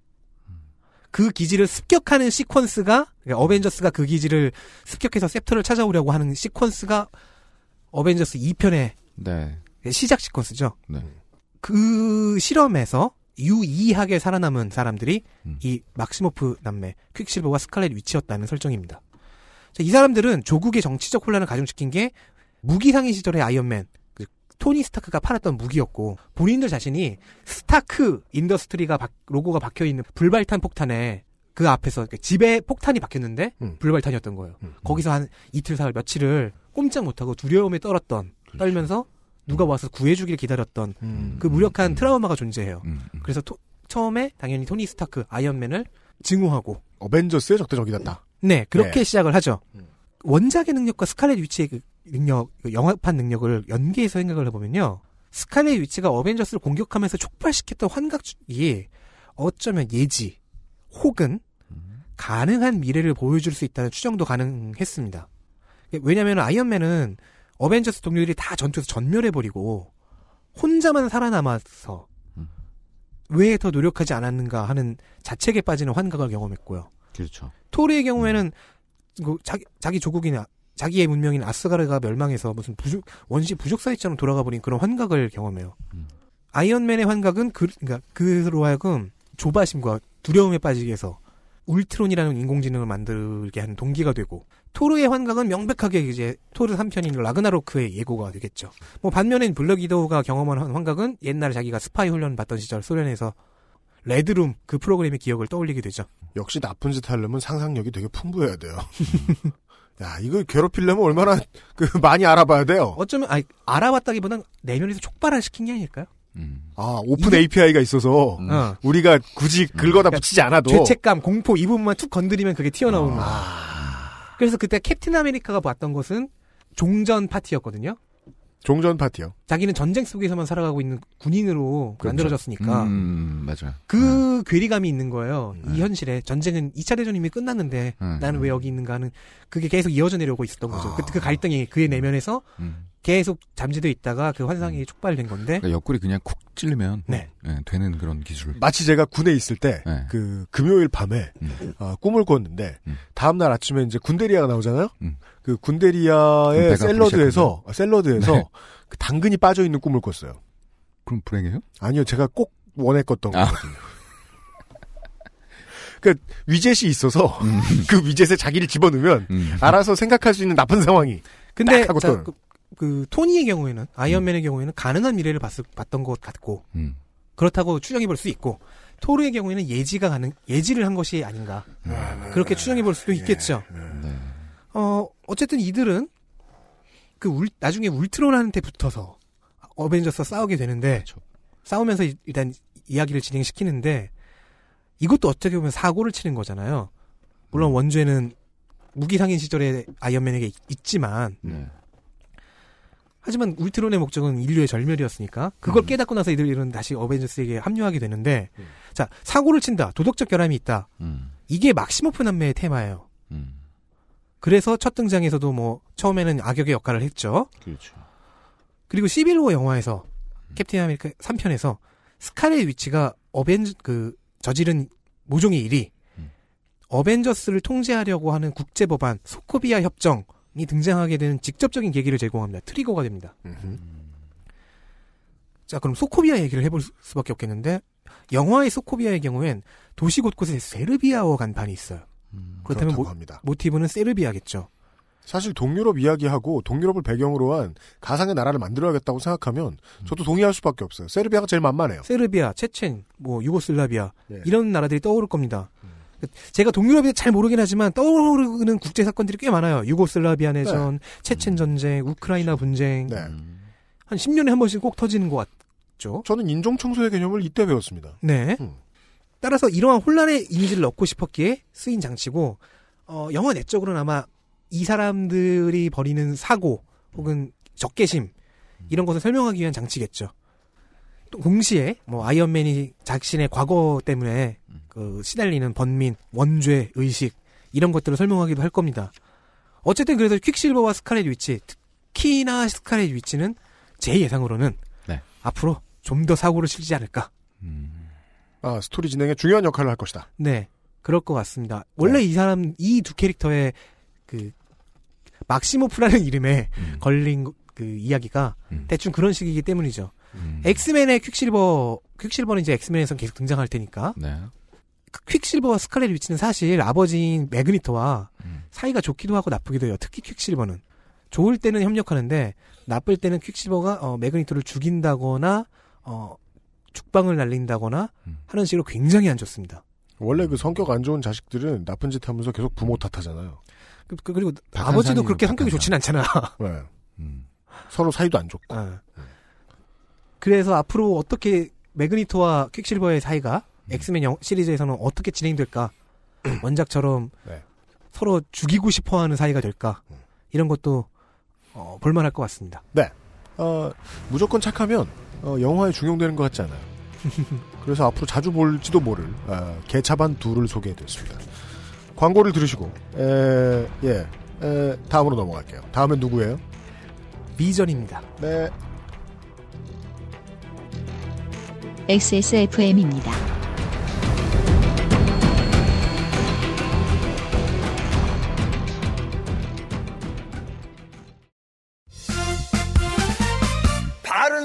그 기지를 습격하는 시퀀스가 그러니까 어벤져스가 그 기지를 습격해서 scepter를 찾아오려고 하는 시퀀스가 어벤져스 2편의 네. 시작 시퀀스죠. 네. 그 실험에서 유이하게 살아남은 사람들이 이 막시모프 남매 퀵실버와 스칼렛 위치였다는 설정입니다. 자, 이 사람들은 조국의 정치적 혼란을 가중시킨 게 무기상인 시절의 아이언맨 그 토니 스타크가 팔았던 무기였고 본인들 자신이 스타크 인더스트리가 박- 로고가 박혀 있는 불발탄 폭탄에 그 앞에서 집에 폭탄이 박혔는데 음. 불발탄이었던 거예요. 거기서 한 이틀 사흘 며칠을 꼼짝 못하고 두려움에 떨었던 떨면서 누가 와서 구해주길 기다렸던 음. 그 무력한 트라우마가 존재해요. 음, 음. 그래서 토- 처음에 당연히 토니 스타크 아이언맨을 증오하고 어벤져스의 적대적이었다. 네 그렇게 네. 시작을 하죠. 음. 원작의 능력과 스칼렛 위치의 그 능력, 그 영화판 능력을 연계해서 생각을 해보면요. 스칼렛 위치가 어벤져스를 공격하면서 촉발시켰던 환각이 어쩌면 예지 혹은 가능한 미래를 보여줄 수 있다는 추정도 가능했습니다. 왜냐하면 아이언맨은 어벤져스 동료들이 다 전투에서 전멸해버리고 혼자만 살아남아서 왜 더 노력하지 않았는가 하는 자책에 빠지는 환각을 경험했고요. 그렇죠. 토르의 경우에는 그 자기, 자기 조국인 아- 자기의 문명인 아스가르가 멸망해서 무슨 부족, 원시 부족사회처럼 돌아가 버린 그런 환각을 경험해요. 아이언맨의 환각은 그, 그러니까 그로 하여금 조바심과 두려움에 빠지게 해서 울트론이라는 인공지능을 만들게 하는 동기가 되고 토르의 환각은 명백하게 이제 토르 3편인 라그나로크의 예고가 되겠죠. 뭐 반면엔 블랙 위도우가 경험한 환각은 옛날에 자기가 스파이 훈련 받던 시절 소련에서 레드룸 그 프로그램의 기억을 떠올리게 되죠. 역시 나쁜 짓 하려면 상상력이 되게 풍부해야 돼요. 야, 이걸 괴롭히려면 얼마나 그 많이 알아봐야 돼요. 어쩌면 아니, 알아봤다기보단 내면에서 촉발을 시킨 게 아닐까요? 아, open API가 있어서 어. 우리가 굳이 긁어다 붙이지 않아도 죄책감, 공포 이 부분만 툭 건드리면 그게 튀어나오는 아. 거예요. 그래서 그때 캡틴 아메리카가 봤던 것은 종전 파티였거든요. 종전 파티요. 자기는 전쟁 속에서만 살아가고 있는 군인으로 그렇죠. 만들어졌으니까 음, 맞아요. 그 괴리감이 있는 거예요. 이 현실에 전쟁은 2차 대전 이미 끝났는데 음. 나는 왜 여기 있는가 하는 그게 계속 이어져 내려오고 있었던 거죠. 그, 그 갈등이 그의 내면에서 음. 계속 잠재돼 있다가 그 환상이 촉발된 건데 그러니까 옆구리 그냥 쿡 찔르면 네. 예, 되는 그런 기술. 마치 제가 군에 있을 때 네. 그 금요일 밤에 음. 어, 꿈을 꿨는데 음. 다음 날 아침에 이제 군대리아가 나오잖아요. 음. 그 군대리아의 샐러드에서 아, 샐러드에서 네. 그 당근이 빠져 있는 꿈을 꿨어요. 그럼 불행해요? 아니요, 제가 꼭 원했었던 아. 거거든요. 그 위젯이 있어서 음. 그 위젯에 자기를 집어넣으면 음. 알아서 생각할 수 있는 나쁜 상황이 근데 딱 하고 자. 그, 그 토니의 경우에는 아이언맨의 경우에는 가능한 미래를 봤, 봤던 것 같고 음. 그렇다고 추정해 볼 수 있고 토르의 경우에는 예지가 가능 예지를 한 것이 아닌가 그렇게 추정해 볼 수도 있겠죠. 네. 어 어쨌든 이들은 그 울, 나중에 울트론한테 붙어서 어벤져스 싸우게 되는데 그렇죠. 싸우면서 이- 일단 이야기를 진행시키는데 이것도 어떻게 보면 사고를 치는 거잖아요. 물론 원죄는 무기 상인 시절에 아이언맨에게 있- 있지만 네. 하지만 울트론의 목적은 인류의 절멸이었으니까 그걸 깨닫고 나서 이들은 다시 어벤져스에게 합류하게 되는데 자 사고를 친다 도덕적 결함이 있다 음. 이게 막시모프 남매의 테마예요. 음. 그래서 첫 등장에서도 뭐 처음에는 악역의 역할을 했죠. 그렇죠. 그리고 이후 영화에서 캡틴 아메리카 3편에서 스칼렛 위치가 어벤 그 저지른 모종의 일이 음. 어벤져스를 통제하려고 하는 국제 법안 소코비아 협정 이 등장하게 되는 직접적인 계기를 제공합니다. 트리거가 됩니다. 자, 그럼 소코비아 얘기를 해볼 수- 수밖에 없겠는데 영화의 소코비아의 경우엔 도시 곳곳에 세르비아어 간판이 있어요. 그렇다면 그렇다고 모. 모티브는 세르비아겠죠. 사실 동유럽 이야기하고 동유럽을 배경으로 한 가상의 나라를 만들어야겠다고 생각하면 저도 동의할 수밖에 없어요. 세르비아가 제일 만만해요. 세르비아, 체첸, 뭐 유고슬라비아 네. 이런 나라들이 떠오를 겁니다. 제가 동유럽에 잘 모르긴 하지만 떠오르는 국제 사건들이 꽤 많아요. 유고슬라비아 내전, 체첸 전쟁, 우크라이나 분쟁 네. 한 10년에 한 번씩 꼭 터지는 것 같죠. 저는 인종 청소의 개념을 이때 배웠습니다. 네. 음. 따라서 이러한 혼란의 이미지를 넣고 싶었기에 쓰인 장치고 어, 영화 내적으로는 아마 이 사람들이 벌이는 사고 혹은 적개심 이런 것을 설명하기 위한 장치겠죠. 또 동시에 뭐 아이언맨이 자신의 과거 때문에 그 시달리는 번민, 원죄, 의식 이런 것들을 설명하기도 할 겁니다. 어쨌든 그래서 퀵실버와 스칼렛 위치, 특히나 스칼렛 위치는 제 예상으로는 네. 앞으로 좀 더 사고를 치지 않을까. 아, 스토리 진행에 중요한 역할을 할 것이다. 네, 그럴 것 같습니다. 원래 이 사람 이 두 캐릭터의 그 막시모프라는 이름에 걸린 그 이야기가 대충 그런 식이기 때문이죠. 엑스맨의 퀵실버, 퀵실버는 이제 엑스맨에서 계속 등장할 테니까. 네. 그 퀵실버와 스칼렛 위치는 사실 아버지인 매그니토와 사이가 좋기도 하고 나쁘기도 해요. 특히 퀵실버는. 좋을 때는 협력하는데 나쁠 때는 퀵실버가 어, 매그니토를 죽인다거나 어, 죽방을 날린다거나 하는 식으로 굉장히 안 좋습니다. 원래 그 성격 안 좋은 자식들은 나쁜 짓 하면서 계속 부모 탓하잖아요. 그, 그, 리고 박한산이에요, 아버지도 그렇게 성격이. 좋진 않잖아. 네. 음. 서로 사이도 안 좋고. 어. 그래서 앞으로 어떻게 매그니토와 퀵실버의 사이가 엑스맨 영- 시리즈에서는 어떻게 진행될까? 원작처럼 네. 서로 죽이고 싶어 하는 사이가 될까? 이런 것도 어, 볼만할 것 같습니다. 네. 어, 무조건 착하면 어, 영화에 중용되는 것 같지 않아요. 그래서 앞으로 자주 볼지도 모를 어, 개차반 둘을 소개해드렸습니다. 광고를 들으시고 에, 예 에, 다음으로 넘어갈게요. 다음엔 누구예요? 비전입니다. 네. XSFM입니다.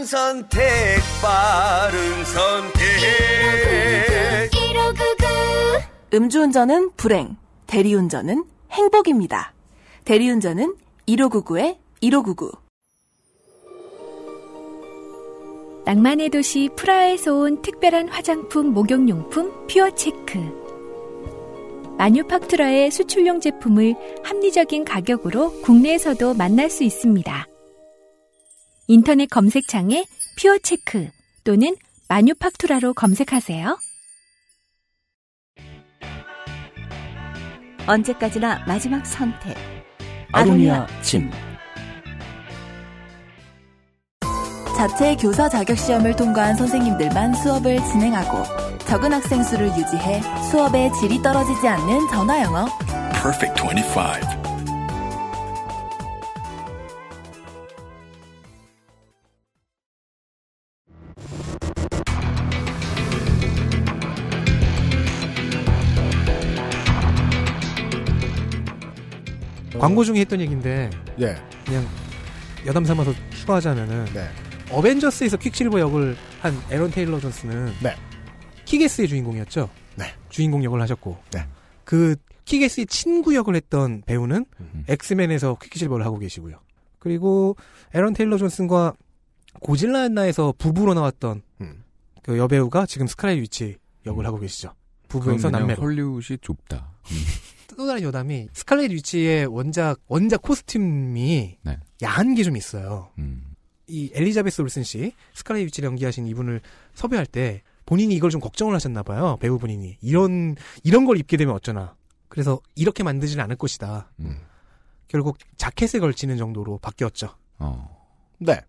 선택, 바른 선택. 음주운전은 불행, 대리운전은 행복입니다. 대리운전은 1599에 1599. 낭만의 도시 프라하에서 온 특별한 화장품 목욕용품 퓨어체크. 마뉴팍투라의 수출용 제품을 합리적인 가격으로 국내에서도 만날 수 있습니다. 인터넷 검색창에 퓨어체크 또는 마뉴팍투라로 검색하세요. 언제까지나 마지막 선택. 아로니아 침. 자체 교사 자격 시험을 통과한 선생님들만 수업을 진행하고 적은 학생 수를 유지해 수업의 질이 떨어지지 않는 전화 영어. Perfect 25. 광고 중에 했던 얘기인데 예. 그냥 여담 삼아서 추가하자면은 네. 어벤져스에서 퀵실버 역을 한 에런 테일러 존스는 네. 키게스의 주인공이었죠. 네. 주인공 역을 하셨고 네. 그 키게스의 친구 역을 했던 배우는 엑스맨에서 퀵실버를 하고 계시고요. 그리고 에런 테일러 존슨과 고질라나에서 부부로 나왔던 음. 그 여배우가 지금 스카let 위치 역을 하고 계시죠. 부부에서 남매로. 헐리우드이 좁다. 음. 또 다른 여담이 스칼렛 위치의 원작 원작 코스튬이 네. 야한 게 좀 있어요. 음. 이 엘리자베스 올슨 씨 스칼렛 위치를 연기하신 이분을 섭외할 때 본인이 이걸 좀 걱정을 하셨나 봐요. 배우 본인이 이런 이런 걸 입게 되면 어쩌나. 그래서 이렇게 만들지는 않을 것이다. 음. 결국 자켓에 걸치는 정도로 바뀌었죠. 어. 네.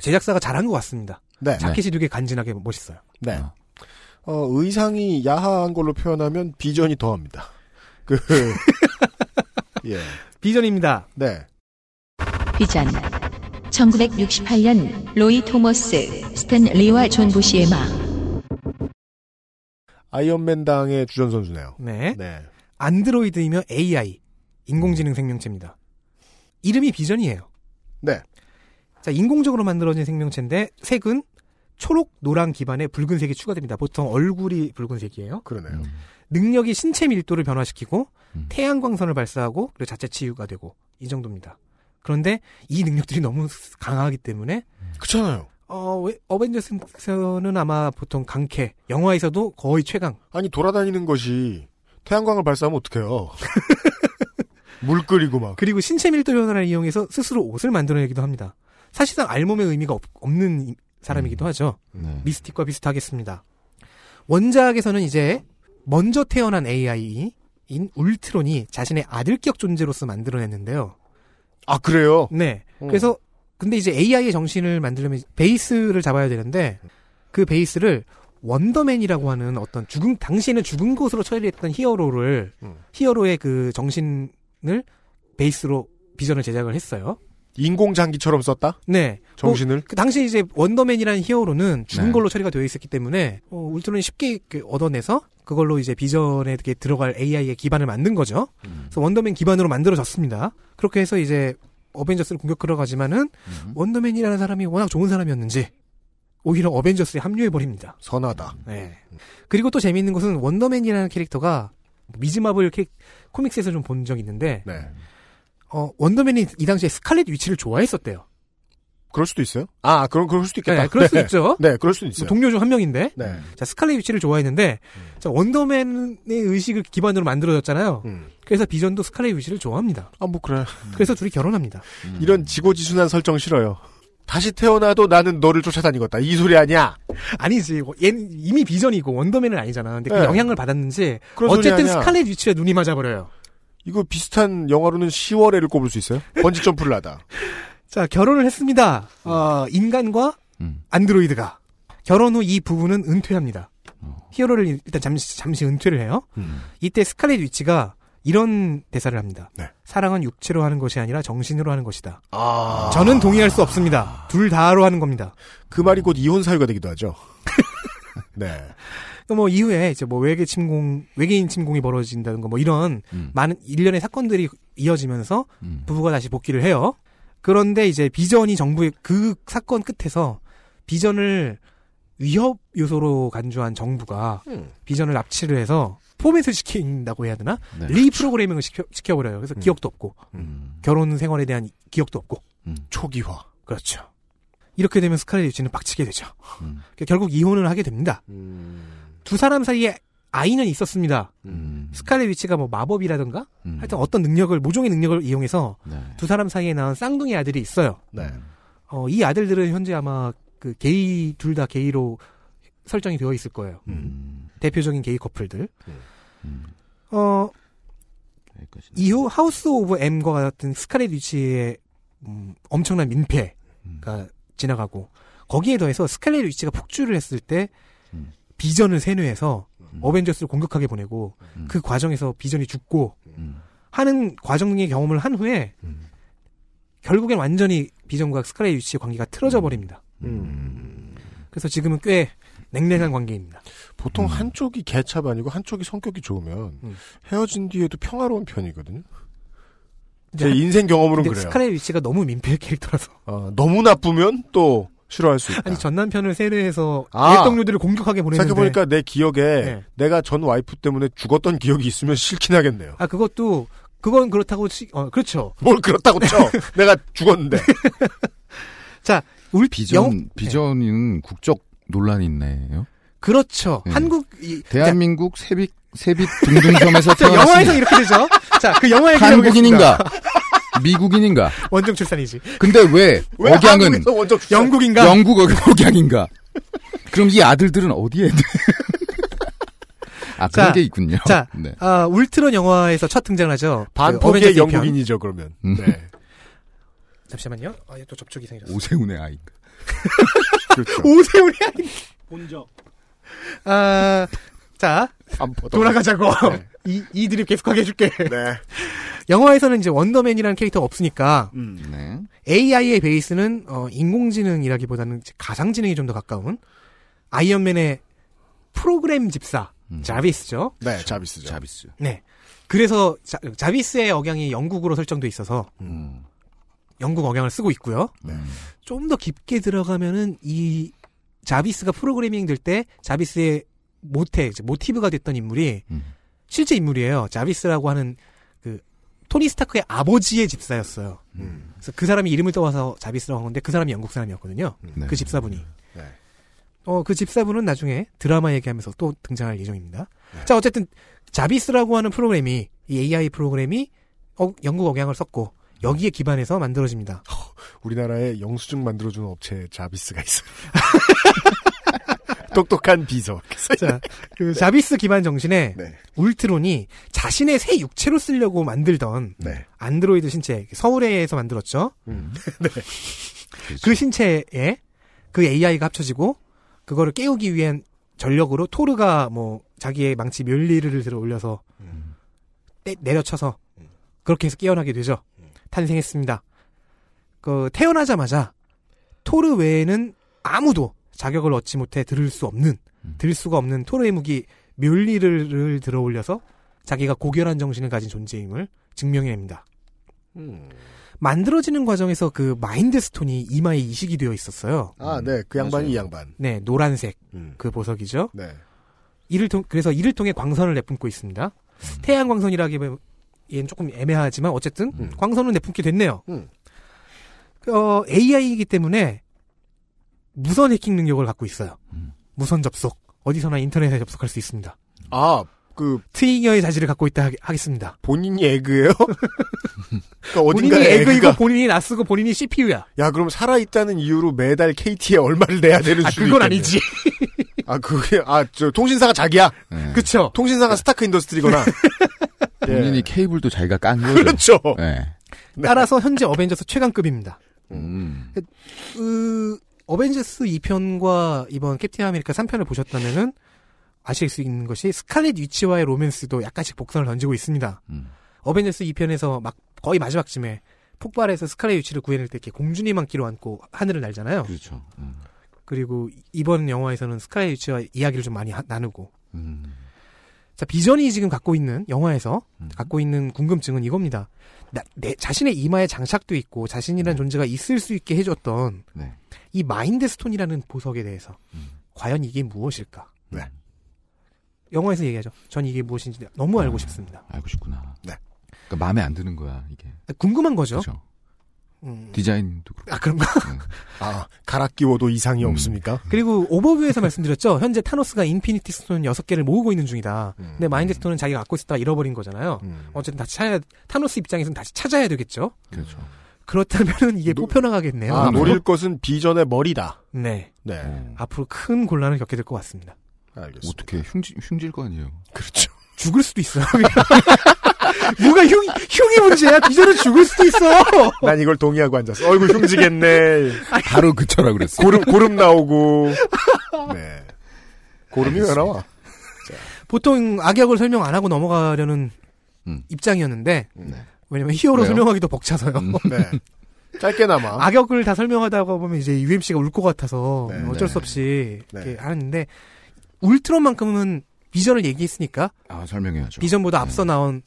제작사가 잘한 것 같습니다. 네. 자켓이 되게 간지나게 멋있어요. 네. 어, 의상이 야한 걸로 표현하면 비전이 더합니다. 그, 예. 비전입니다. 네. 비전 1968년 로이 토머스, 스탠 리와 존 부시의 마 아이언맨당의 주전 선수네요. 네. 네. 안드로이드이며 AI 인공지능 생명체입니다. 이름이 비전이에요. 네. 자, 인공적으로 만들어진 생명체인데 색은 초록, 노랑 기반에 붉은색이 추가됩니다. 보통 얼굴이 붉은색이에요. 그러네요. 능력이 신체 밀도를 변화시키고 태양광선을 발사하고 그리고 자체 치유가 되고 이 정도입니다. 그런데 이 능력들이 너무 강하기 때문에 그렇잖아요. 어, 왜- 어벤져스에서는 아마 보통 강캐, 영화에서도 거의 최강. 아니 돌아다니는 것이 태양광을 발사하면 어떡해요. 물 끓이고 막. 그리고 신체 밀도 변화를 이용해서 스스로 옷을 만들어내기도 합니다. 사실상 알몸의 의미가 없, 는 음. 사람이기도 하죠. 네. 미스틱과 비슷하겠습니다. 원작에서는 이제 먼저 태어난 AI인 울트론이 자신의 아들격 존재로서 만들어냈는데요. 아 그래요? 네. 어. 그래서 근데 이제 AI의 정신을 만들려면 베이스를 잡아야 되는데 그 베이스를 원더맨이라고 하는 어떤 죽은 당시에는 죽은 것으로 처리했던 히어로를 음. 히어로의 그 정신을 베이스로 비전을 제작을 했어요. 인공장기처럼 썼다? 네. 정신을? 뭐, 그 당시 이제 원더맨이라는 히어로는 죽은 네. 걸로 처리가 되어 있었기 때문에 어, 울트론이 쉽게 그 얻어내서 그걸로 이제 비전에 들어갈 AI의 기반을 만든 거죠. 그래서 원더맨 기반으로 만들어졌습니다. 그렇게 해서 이제 어벤져스를 공격하러 가지만은 원더맨이라는 사람이 워낙 좋은 사람이었는지 오히려 어벤져스에 합류해 버립니다. 선하다. 네. 그리고 또 재미있는 것은 원더맨이라는 캐릭터가 미즈마블 캐- comics에서 좀 본 적이 있는데 네. 어, 원더맨이 이 당시에 스칼렛 위치를 좋아했었대요. 그럴 수도 있어요. 아, 그럼 그럴 수도 있겠다. 네, 그럴 수도 있죠. 네, 그럴 수도 있어요. 뭐 동료 중 한 명인데. 네. 자, 스칼렛 위치를 좋아했는데, 자, 원더맨의 의식을 기반으로 만들어졌잖아요. 그래서 비전도 스칼렛 위치를 좋아합니다. 아, 뭐, 그래. 그래서 둘이 결혼합니다. 이런 지고지순한 설정 싫어요. 다시 태어나도 나는 너를 쫓아다니겠다. 이 소리 아니야. 아니지. 얘는 이미 비전이고 원더맨은 아니잖아. 근데 그 네. 영향을 받았는지 어쨌든. 스칼렛 위치에 눈이 맞아버려요. 이거 비슷한 영화로는 10월에를 꼽을 수 있어요. 번지 점프를 하다. 자, 결혼을 했습니다. 어, 인간과 음. 안드로이드가. 결혼 후 이 부부는 은퇴합니다. 히어로를 일단 잠시, 잠시 은퇴를 해요. 이때 스칼렛 위치가 이런 대사를 합니다. 사랑은 육체로 하는 것이 아니라 정신으로 하는 것이다. 아. 저는 동의할 수 없습니다. 둘 다로 하는 겁니다. 그 말이 곧 이혼 사유가 되기도 하죠. 네. 또 뭐 이후에 이제 뭐 외계 침공, 외계인 침공이 벌어진다든가 뭐 이런 많은 일련의 사건들이 이어지면서 부부가 다시 복귀를 해요. 그런데 이제 비전이 정부의 그 사건 끝에서 비전을 위협 요소로 간주한 정부가 비전을 납치를 해서 포맷을 시킨다고 해야 되나? 네. 리프로그래밍을 시켜, 시켜버려요. 그래서 기억도 없고 결혼 생활에 대한 기억도 없고 초기화. 그렇죠. 이렇게 되면 스칼렛 위치는 빡치게 되죠. 그러니까 결국 이혼을 하게 됩니다. 두 사람 사이에 아이는 있었습니다. 스칼렛 위치가 뭐 마법이라든가 하여튼 어떤 능력을 모종의 능력을 이용해서 두 사람 사이에 낳은 쌍둥이 아들이 있어요. 네. 어, 이 아들들은 현재 아마 그 게이 둘 다 게이로 설정이 되어 있을 거예요. 대표적인 게이 커플들. 어 이후 House of M과 같은 스칼렛 위치의 음, 엄청난 민폐가 지나가고 거기에 더해서 스칼렛 위치가 폭주를 했을 때 비전을 세뇌해서 어벤져스를 공격하게 보내고 그 과정에서 비전이 죽고 하는 과정의 경험을 한 후에 결국엔 완전히 비전과 스칼렛 위치의 관계가 틀어져 버립니다. 그래서 지금은 꽤 냉랭한 관계입니다. 보통 한쪽이 개차반이고 한쪽이 성격이 좋으면 헤어진 뒤에도 평화로운 편이거든요. 제 인생 경험으로는 그래요. 스칼렛 위치가 너무 민폐 캐릭터라서. 어, 너무 나쁘면 또 싫어할 수 있다. 아니 전 남편을 세뇌해서 아. 옛 동료들을 공격하게 보내는데. 생각해보니까 내 기억에 네. 내가 전 와이프 때문에 죽었던 기억이 있으면 싫긴 하겠네요. 아 그것도 그건 그렇다고 치, 어 그렇죠. 뭘 그렇다고 쳐. 내가 죽었는데. 자, 우리 비전 영- 비전은 국적 논란이 있네요. 그렇죠. 네. 한국 이, 대한민국 세빛 세빛 태어났습니다. 영화에서 이렇게 되죠. 자, 그 영화 얘기 한국인인가 미국인인가 원정 출산이지. 근데 왜, 왜 억양은 한국에서 원정 출산? 영국인가? 영국 억- 억양인가 그럼 이 아들들은 어디에 아 그런 자, 게 있군요. 자, 네. 아, 울트론 영화에서 첫 등장하죠. 그 어벤져스 편. 영국인이죠, 그러면. 음. 네. 잠시만요. 아, 또 접촉이 생겼어. 오세훈의 아이인가. 그렇죠. 오세훈이 아니. 본적. 아, 자, 돌아가자고. 네. 이, 이 드립 계속하게 해줄게. 네. 영화에서는 이제 원더맨이라는 캐릭터가 없으니까 네. AI의 베이스는 어, 인공지능이라기보다는 가상지능이 좀 더 가까운 아이언맨의 프로그램 집사 자비스죠. 네, 자비스죠. 자비스. 네. 그래서 자, 자비스의 억양이 영국으로 설정돼 있어서 음. 영국 억양을 쓰고 있고요. 네. 좀더 깊게 들어가면은 이 자비스가 프로그래밍 될 때 자비스의 모태, 모티브가 됐던 인물이 음. 실제 인물이에요. 자비스라고 하는 그 토니 스타크의 아버지의 집사였어요. 음. 그래서 그 사람이 이름을 떠와서 자비스라고 한 건데 그 사람이 영국 사람이었거든요. 네. 그 집사분이. 네. 어, 그 집사분은 나중에 드라마 얘기하면서 또 등장할 예정입니다. 자, 어쨌든 자비스라고 하는 프로그램이 이 AI 프로그램이 어, 영국 억양을 썼고 여기에 기반해서 만들어집니다. 우리나라에 영수증 만들어주는 업체에 자비스가 있어요. 똑똑한 비서. 자, 그 자비스 기반 정신에 네. 울트론이 자신의 새 육체로 쓰려고 만들던 네. 안드로이드 신체 서울에서 만들었죠. 음. 그 신체에 그 AI가 합쳐지고 그거를 깨우기 위한 전력으로 토르가 뭐 자기의 망치 멸리를 들어 올려서 때- 내려쳐서 그렇게 해서 깨어나게 되죠. 탄생했습니다. 그 태어나자마자 토르 외에는 아무도 자격을 얻지 못해 들을 수 없는 들을 수가 없는 토르의 무기 멸리를 들어 올려서 자기가 고결한 정신을 가진 존재임을 증명해냅니다. 음. 만들어지는 과정에서 그 마인드 스톤이 이마에 이식이 되어 있었어요. 아, 네. 그 양반이 이 양반. 네, 노란색 음. 그 보석이죠. 네. 이를 통 그래서 이를 통해 광선을 내뿜고 있습니다. 태양 광선이라기엔 조금 애매하지만 어쨌든 광선은 내뿜게 됐네요. 음. 어, AI이기 때문에 무선 해킹 능력을 갖고 있어요. 무선 접속. 어디서나 인터넷에 접속할 수 있습니다. 아, 그 트윙여의 자질을 갖고 있다 하- 하겠 습니다. 본인이 에그예요? 그러니까 본인이 에그이고 에그가 본인이 낯쓰고 본인이 CPU야. 야, 그럼 살아 있다는 이유로 매달 KT에 얼마를 내야 되는 아, 수도 그건 있겠네. 아니지. 아, 그게, 아, 저, 통신사가 자기야? 그쵸. 통신사가 스타크 인더스트리거나. 예. 본인이 케이블도 자기가 깐 거죠. 그렇죠. 네. 따라서 현재 어벤져스 최강급입니다. 음. 그 어벤져스 2편과 이번 캡틴 아메리카 3편을 보셨다면은 아실 수 있는 것이 스칼렛 위치와의 로맨스도 약간씩 복선을 던지고 있습니다. 어벤져스 2편에서 막 거의 마지막쯤에 폭발해서 스칼렛 위치를 구해낼 때 이렇게 공주님 안기로 안고 하늘을 날잖아요. 그렇죠. 그리고 이번 영화에서는 스칼렛 위치와 이야기를 좀 많이 하- 나누고. 음. 자, 비전이 지금 갖고 있는 영화에서 갖고 있는 궁금증은 이겁니다. 나- 내 자신의 이마에 장착돼 있고 자신이라는 존재가 있을 수 있게 해줬던 네. 이 마인드 스톤이라는 보석에 대해서 과연 이게 무엇일까? 네. 영화에서 얘기하죠. 전 이게 무엇인지 너무 알고 싶습니다. 알고 싶구나. 네. 그러니까 마음에 안 드는 거야 이게. 궁금한 거죠. 그렇죠. 음. 디자인도 그렇고. 아 그런가? 아, 갈아 끼워도 이상이 음. 없습니까? 그리고 오버뷰에서 말씀드렸죠. 현재 타노스가 인피니티 스톤 6개를 모으고 있는 중이다. 음. 근데 마인드 스톤은 자기가 갖고 있었다가 잃어버린 거잖아요. 어쨌든 다시 찾아야 타노스 입장에서는 다시 찾아야 되겠죠. 그렇죠. 그렇다면 이게 뽑혀나가겠네요. 아, 노릴 것은 비전의 머리다. 네. 네. 앞으로 큰 곤란을 겪게 될 것 같습니다. 알겠습니다. 어떻게 흉지, 흉질 거 아니에요. 그렇죠. 죽을 수도 있어요. 뭐가 흉, 흉이 문제야? 비전은 죽을 수도 있어. 난 이걸 동의하고 앉았어. 어이구, 흉지겠네. 바로 그쳐라 그랬어. 고름, 고름 나오고. 네. 고름이 왜 나와? 보통 악역을 설명 안 하고 넘어가려는 음. 입장이었는데 네. 왜냐면 히어로 왜요? 설명하기도 벅차서요. 네. 짧게나마. 악역을 다 설명하다 보면 이제 UMC가 울 것 같아서 네, 어쩔 네. 수 없이 네. 이렇게 하는데 울트론만큼은 비전을 얘기했으니까 아 설명해야죠. 비전보다 앞서 나온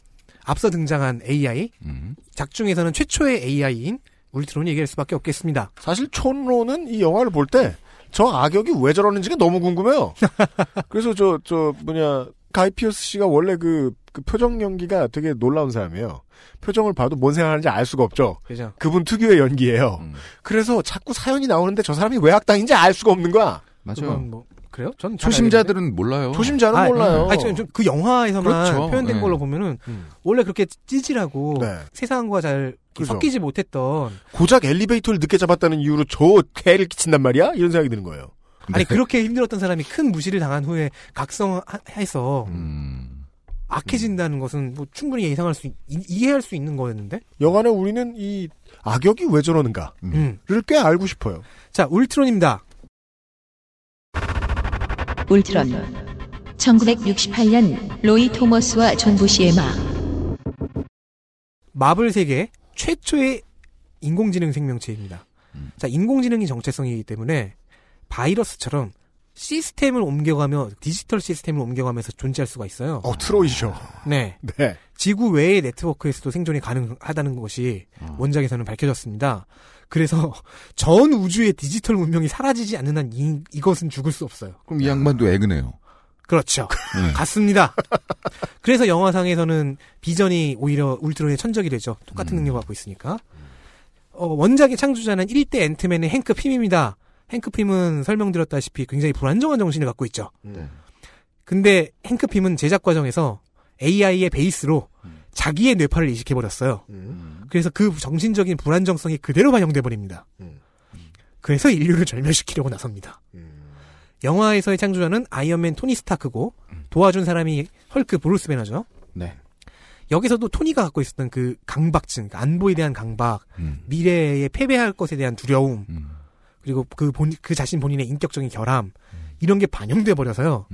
앞서 등장한 AI 음. 작중에서는 최초의 AI인 울트론이 얘기할 수밖에 없겠습니다. 사실 촌로는 이 영화를 볼 때 저 악역이 왜 저러는지가 너무 궁금해요. 그래서 저, 저, 뭐냐, 가이 피어스 씨가 원래 그, 그 표정 연기가 되게 놀라운 사람이에요. 표정을 봐도 뭔 생각하는지 알 수가 없죠. 그죠. 그분 특유의 연기예요. 음. 그래서 자꾸 사연이 나오는데 저 사람이 왜 악당인지 알 수가 없는 거야. 맞아요. 뭐 그래요? 전잘 초심자들은 몰라요. 초심자는 아, 몰라요. 아니, 좀, 그 영화에서만 그렇죠. 표현된 네. 걸로 보면은 음. 원래 그렇게 찌질하고 네. 세상과 잘 그죠. 섞이지 못했던 고작 엘리베이터를 늦게 잡았다는 이유로 저 개를 끼친단 말이야? 이런 생각이 드는 거예요. 아니 그렇게 힘들었던 사람이 큰 무시를 당한 후에 각성해서 음. 악해진다는 것은 뭐 충분히 예상할 수 있- 이- 이해할 수 있는 거였는데. 여간에 우리는 이 악역이 왜 저러는가를 음. 꽤 알고 싶어요. 자 울트론입니다. 울트론 1968년 로이 토머스와 존 부시의 막 마블 세계 최초의 인공지능 생명체입니다. 자, 인공지능이 정체성이기 때문에 바이러스처럼 시스템을 옮겨가며 디지털 시스템을 옮겨가면서 존재할 수가 있어요. 어, 트로이죠. 네. 네. 지구 외의 네트워크에서도 생존이 가능하다는 것이 원작에서는 밝혀졌습니다. 그래서 전 우주의 디지털 문명이 사라지지 않는 한 이, 이것은 죽을 수 없어요. 그럼 이 양반도 에그네요. 그렇죠. 네. 같습니다. 그래서 영화상에서는 비전이 오히려 울트론의 천적이 되죠. 똑같은 능력을 갖고 있으니까. 어, 원작의 창조자는 1대 앤트맨의 행크 핌입니다. 행크 핌은 설명드렸다시피 굉장히 불안정한 정신을 갖고 있죠. 네. 근데 행크 핌은 제작 과정에서 AI의 베이스로 자기의 뇌파를 이식해 버렸어요. 그래서 그 정신적인 불안정성이 그대로 반영돼 버립니다. 그래서 인류를 절멸시키려고 나섭니다. 영화에서의 창조자는 아이언맨 토니 스타크고 도와준 사람이 헐크 브루스 배너죠. 네. 여기서도 토니가 갖고 있었던 그 강박증, 그 안보에 대한 강박, 음. 미래에 패배할 것에 대한 두려움, 그리고 그 본, 그 자신 본인의 인격적인 결함, 이런 게 반영돼 버려서요.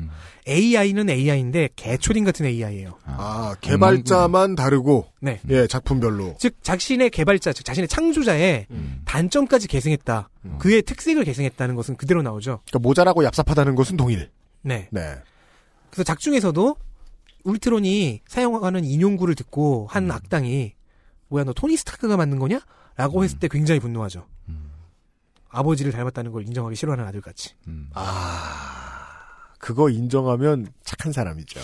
AI는 AI인데 개초딩 같은 AI예요. 아, 개발자만 다르고. 네. 예, 작품별로. 즉 자신의 개발자, 즉 자신의 창조자의 단점까지 계승했다. 그의 특색을 계승했다는 것은 그대로 나오죠. 그러니까 모자라고 얍삽하다는 것은 동일. 네. 네. 그래서 작중에서도 울트론이 사용하는 인용구를 듣고 한 악당이 뭐야 너 토니 스타크가 만든 거냐? 라고 했을 때 굉장히 분노하죠. 아버지를 닮았다는 걸 인정하기 싫어하는 아들같이. 아, 그거 인정하면 착한 사람이죠.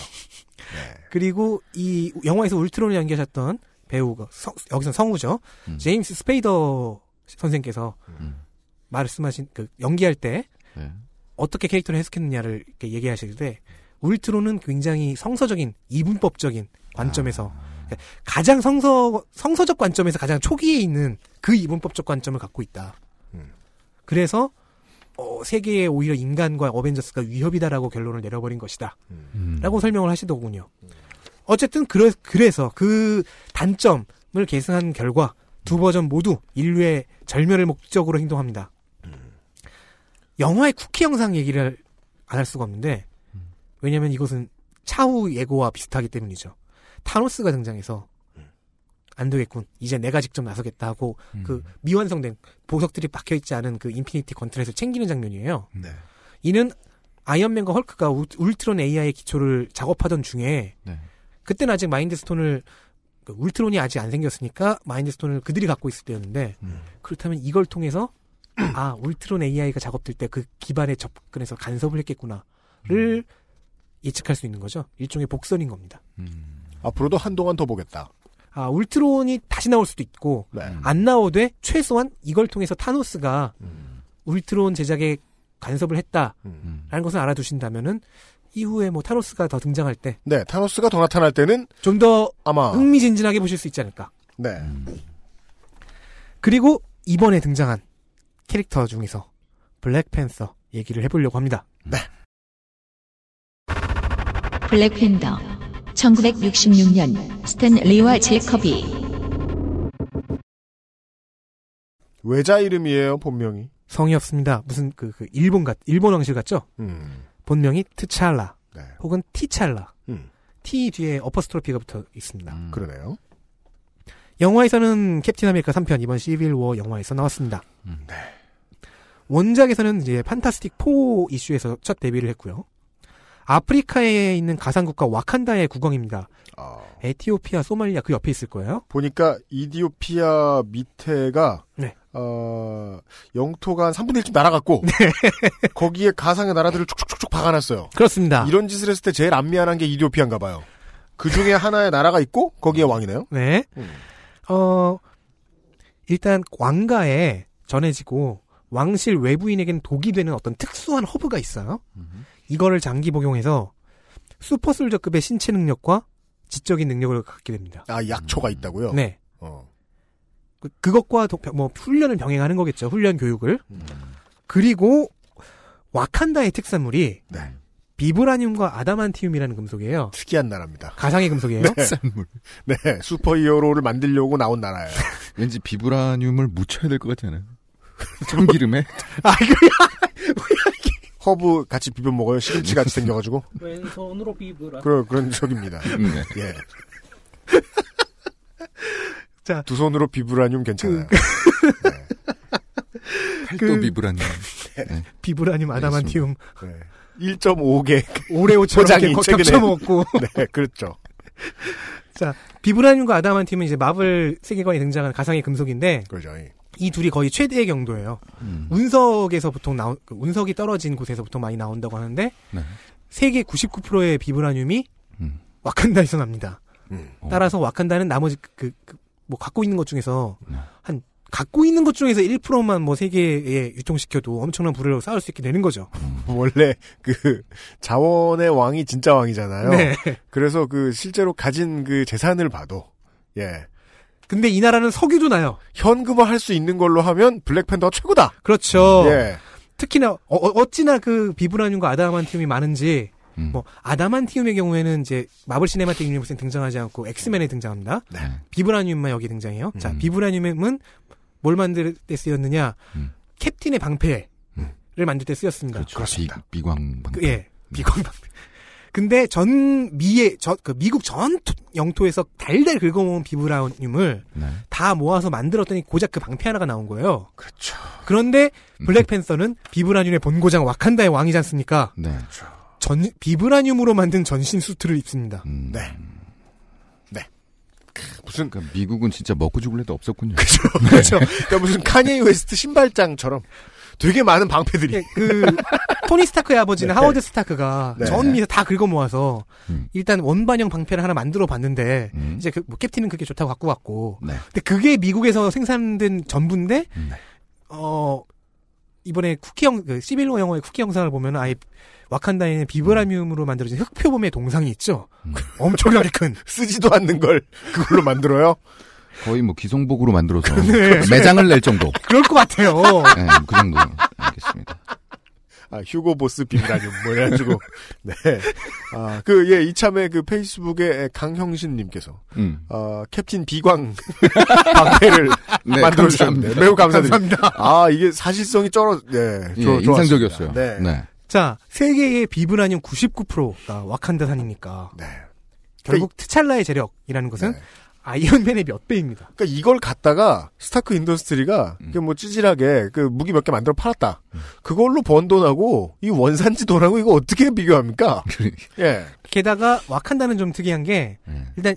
그리고 이 영화에서 울트론을 연기하셨던 배우가 성- 여기서 성우죠. 제임스 스페이더 선생께서 말씀하신 그 연기할 때 네. 어떻게 캐릭터를 해석했느냐를 이렇게 얘기하실 때 울트론은 굉장히 성서적인 이분법적인 관점에서 그러니까 가장 성서 성서적 관점에서 가장 초기에 있는 그 이분법적 관점을 갖고 있다. 그래서 어, 세계에 오히려 인간과 어벤져스가 위협이다라고 결론을 내려버린 것이다. 라고 설명을 하시더군요. 어쨌든 그래, 그래서 그 단점을 계승한 결과 두 버전 모두 인류의 절멸을 목적으로 행동합니다. 영화의 쿠키 영상 얘기를 안 할 수가 없는데 왜냐하면 이것은 차후 예고와 비슷하기 때문이죠. 타노스가 등장해서 안 되겠군. 이제 내가 직접 나서겠다 하고 그 미완성된 보석들이 박혀 있지 않은 그 인피니티 건틀렛을 챙기는 장면이에요. 네. 이는 아이언맨과 헐크가 울- 울트론 AI의 기초를 작업하던 중에 네. 그때는 아직 마인드스톤을 그 울트론이 아직 안 생겼으니까 마인드스톤을 그들이 갖고 있을 때였는데 그렇다면 이걸 통해서 아 울트론 AI가 작업될 때 그 기반에 접근해서 간섭을 했겠구나를 예측할 수 있는 거죠. 일종의 복선인 겁니다. 앞으로도 한동안 더 보겠다. 아 울트론이 다시 나올 수도 있고 네. 안 나오되 최소한 이걸 통해서 타노스가 울트론 제작에 간섭을 했다라는 것을 알아두신다면은 이후에 뭐 타노스가 더 등장할 때 네, 타노스가 더 나타날 때는 좀 더 아마 흥미진진하게 보실 수 있지 않을까. 네. 그리고 이번에 등장한 캐릭터 중에서 블랙팬서 얘기를 해보려고 합니다. 네. 블랙팬더 1966년 스탠 리와 잭 커비 외자 이름이에요, 본명이. 성이 없습니다. 무슨 그, 그 일본 같 일본 왕실 같죠? 음. 본명이 트찰라 네. 혹은 티찰라. 음. T 뒤에 어퍼스트로피가 붙어 있습니다. 그러네요. 영화에서는 캡틴 아메리카 3편 이번 시빌 워 영화에서 나왔습니다. 네. 원작에서는 이제 판타스틱 4 이슈에서 첫 데뷔를 했고요. 아프리카에 있는 가상국가 와칸다의 국왕입니다. 아. 에티오피아, 소말리아 그 옆에 있을 거예요. 보니까 이디오피아 밑에가 네. 어, 영토가 한 3분의 1쯤 날아갔고 거기에 가상의 나라들을 쭉쭉쭉쭉 박아놨어요. 그렇습니다. 이런 짓을 했을 때 제일 안 미안한 게 이디오피아인가 봐요. 그 중에 하나의 나라가 있고 거기에 왕이네요. 네. 음. 어, 일단 왕가에 전해지고 왕실 외부인에게는 독이 되는 어떤 특수한 허브가 있어요. 이거를 장기 복용해서 슈퍼솔저급의 신체 능력과 지적인 능력을 갖게 됩니다. 아 약초가 있다고요? 네. 어. 그, 그것과 도- 뭐 훈련을 병행하는 거겠죠. 훈련 교육을. 음. 그리고 와칸다의 특산물이 네. 비브라늄과 아다만티움이라는 금속이에요. 특이한 나라입니다. 가상의 금속이에요. 네. 네, 슈퍼히어로를 만들려고 나온 나라예요. 왠지 비브라늄을 묻혀야 될 것 같지 않아요? 참기름에? 허브 같이 비벼 먹어요. 시금치 같이 생겨가지고. 왼손으로 비브라. 그런 그런 적입니다. 네. 예. 자, 두 손으로 비브라늄 괜찮아요. 팔도 그- 비브라늄. 비브라늄, 아다만티움. 네. 1.5개 오레오처럼 겹쳐 먹고. 네, 그렇죠. 자, 비브라늄과 아다만티움은 이제 마블 세계관에 등장하는 가상의 금속인데 그죠. 이 둘이 거의 최대의 경도예요. 음. 운석에서 보통 나온 그 운석이 떨어진 곳에서 보통 많이 나온다고 하는데 네. 세계 99%의 비브라늄이 음. 와칸다에서 납니다. 음. 따라서 와칸다는 나머지 그, 그, 뭐 갖고 있는 것 중에서 네. 한 갖고 있는 것 중에서 1%만 뭐 세계에 유통시켜도 엄청난 부를 쌓을 수 있게 되는 거죠. 원래 그 자원의 왕이 진짜 왕이잖아요. 네. 그래서 그 실제로 가진 그 재산을 봐도 예. 근데 이 나라는 석유도 나요. 현금화 할 수 있는 걸로 하면 블랙팬더가 최고다. 그렇죠. 예. 특히나 어, 어, 찌나 그 비브라늄과 아다만티움이 많은지 음. 뭐 아다만티움의 경우에는 이제 마블 시네마틱 유니버스에 등장하지 않고 엑스맨에 등장합니다. 네. 비브라늄만 여기 등장해요. 자, 음. 비브라늄은 뭘 만들 때 쓰였느냐? 음. 캡틴의 방패를 만들 때 쓰였습니다. 그렇죠. 비, 비광 방. 그, 예, 비광 방패. 근데 전 미의 저 그 미국 전 토- 영토에서 달달 긁어모은 비브라늄을 네. 다 모아서 만들었더니 고작 그 방패 하나가 나온 거예요. 그렇죠. 그런데 블랙팬서는 비브라늄의 본고장 와칸다의 왕이지 않습니까? 네. 전 비브라늄으로 만든 전신 수트를 입습니다. 음. 네. 무슨 그러니까 미국은 진짜 먹고 죽을래도 없었군요. 그렇죠. 그러니까 무슨 카니에 웨스트 신발장처럼 되게 많은 방패들이. 그 토니 스타크의 아버지는 네. 하워드 스타크가 네. 전 미에서 다 긁어 모아서 음. 일단 원반형 방패를 하나 만들어 봤는데 음. 이제 그, 뭐 캡틴은 그게 좋다고 갖고 왔고 네. 근데 그게 미국에서 생산된 전부인데 음. 어 이번에 쿠키 영 그, 시빌 워 영화의 쿠키 영상을 보면 아예 와칸다에는 비브라늄으로 만들어진 흑표범의 동상이 있죠. 음. 엄청나게 큰 쓰지도 않는 걸 그걸로 만들어요. 거의 뭐 기성복으로 만들어서 네. 매장을 낼 정도. 그럴 것 같아요. 네, 그 정도. 알겠습니다. 아, 휴고 보스 비브라늄, 뭐, 이래가지고. 네. 아, 그, 예, 이참에 그 페이스북에 강형신님께서, 음. 어, 캡틴 비광 방패를 네, 만들어 주셨는데, 감사합니다. 매우 감사드립니다. 감사합니다. 아, 이게 사실성이 쩔어, 네. 예, 좋- 인상적이었어요. 좋았습니다. 네. 네. 자, 세계의 비브라늄 99%가 와칸다산이니까. 네. 결국 트찰라의 재력이라는 것은 네. 아이언맨의 몇 배입니다. 그러니까 이걸 갖다가 스타크 인더스트리가 음. 그뭐 찌질하게 그 무기 몇 개 만들어 팔았다. 그걸로 번 돈하고 이 원산지 돈하고 이거 어떻게 비교합니까? 예. 게다가 와칸다는 좀 특이한 게 네. 일단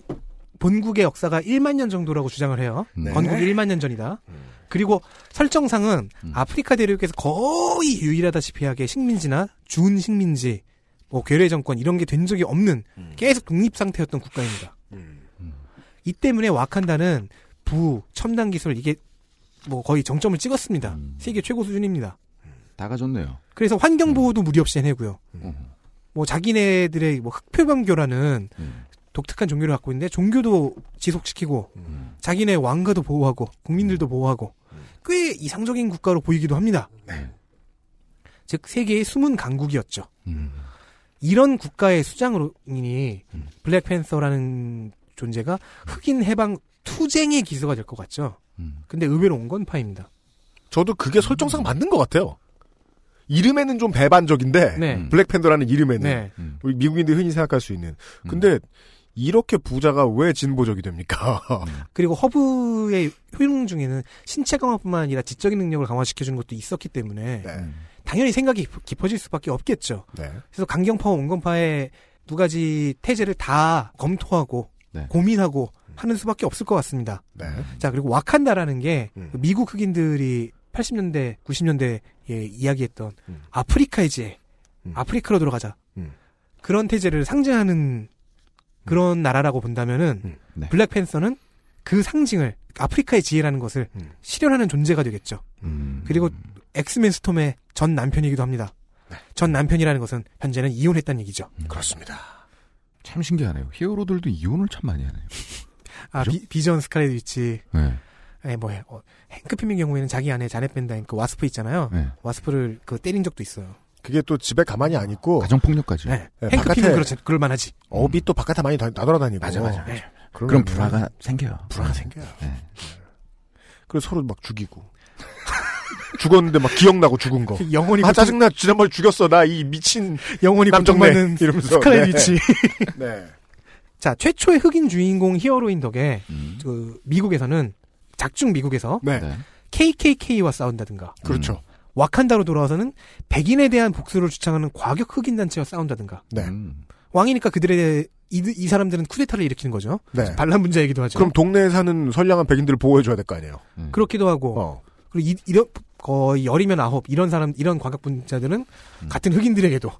본국의 역사가 1만 년 정도라고 주장을 해요. 네. 건국이 1만 년 전이다. 그리고 설정상은 음. 아프리카 대륙에서 거의 유일하다시피 하게 식민지나 준 식민지, 뭐 괴뢰 정권 이런 게 된 적이 없는 계속 독립 상태였던 국가입니다. 이 때문에 와칸다는 부, 첨단 기술 이게 뭐 거의 정점을 찍었습니다. 음. 세계 최고 수준입니다. 다 가졌네요. 그래서 환경 보호도 무리 없이 해내고요. 음. 뭐 자기네들의 뭐 흑표범교라는 음. 독특한 종교를 갖고 있는데 종교도 지속시키고 음. 자기네 왕가도 보호하고 국민들도 보호하고 꽤 이상적인 국가로 보이기도 합니다. 즉 세계의 숨은 강국이었죠. 음. 이런 국가의 수장으로니 음. 블랙팬서라는 존재가 흑인 해방 투쟁의 기수가 될 것 같죠. 음. 근데 의외로 온건파입니다. 저도 그게 설정상 맞는 것 같아요. 이름에는 좀 배반적인데, 네. 음. 블랙팬더라는 이름에는. 네. 음. 우리 미국인들이 흔히 생각할 수 있는. 근데, 이렇게 부자가 왜 진보적이 됩니까? 그리고 허브의 효능 중에는 신체 강화뿐만 아니라 지적인 능력을 강화시켜주는 것도 있었기 때문에 네. 당연히 생각이 깊- 깊어질 수밖에 없겠죠. 네. 그래서 강경파와 온건파의 두 가지 태제를 다 검토하고 네. 고민하고 하는 수밖에 없을 것 같습니다. 네. 자 그리고 와칸다라는 게 음. 미국 흑인들이 80년대, 90년대에 이야기했던 음. 아프리카의 지혜, 음. 아프리카로 돌아가자 음. 그런 태제를 상징하는 그런 나라라고 본다면은 음. 네. 블랙팬서는 그 상징을 아프리카의 지혜라는 것을 음. 실현하는 존재가 되겠죠. 음. 그리고 엑스맨 스톰의 전 남편이기도 합니다. 전 남편이라는 것은 현재는 이혼했다는 얘기죠. 그렇습니다. 참 신기하네요. 히어로들도 이혼을 참 많이 하네요. 아, 비, 비전 스카렛 위치, 네. 에, 뭐, 어, 행크 핌의 경우에는 자기 아내 자넷 반 다인 그 와스프 있잖아요. 네. 와스프를 그 때린 적도 있어요. 그게 또 집에 가만히 안 있고, 가정폭력까지. 네. 네, 행크 바깥에- 핌은 그렇지, 그럴만하지. 업이 또 바깥에 많이 다- 나돌아다니고. 맞아, 맞아. 네. 그럼 불화가 생겨요. 불화가 생겨요. 네. 그래서 서로 막 죽이고. 죽었는데 막 기억나고 죽은 거. 영혼이 아, 짜증나. 지난번에 죽였어. 나 이 미친. 영혼이 남정네. 이러면서. 스칼렛 네. 위치. 네. 자, 최초의 흑인 주인공 히어로인 덕에 음. 그 미국에서는 작중 미국에서 네. 네. KKK와 싸운다든가 그렇죠. 와칸다로 돌아와서는 백인에 대한 복수를 주창하는 과격 흑인 단체와 싸운다든가 네. 음. 왕이니까 그들의 이, 이 사람들은 쿠데타를 일으키는 거죠. 네. 반란 분자이기도 하죠. 그럼 동네에 사는 선량한 백인들을 보호해줘야 될 거 아니에요. 음. 그렇기도 하고 어. 그리고 이, 이런 거의 열이면 아홉 이런 사람 이런 과격 분자들은 같은 흑인들에게도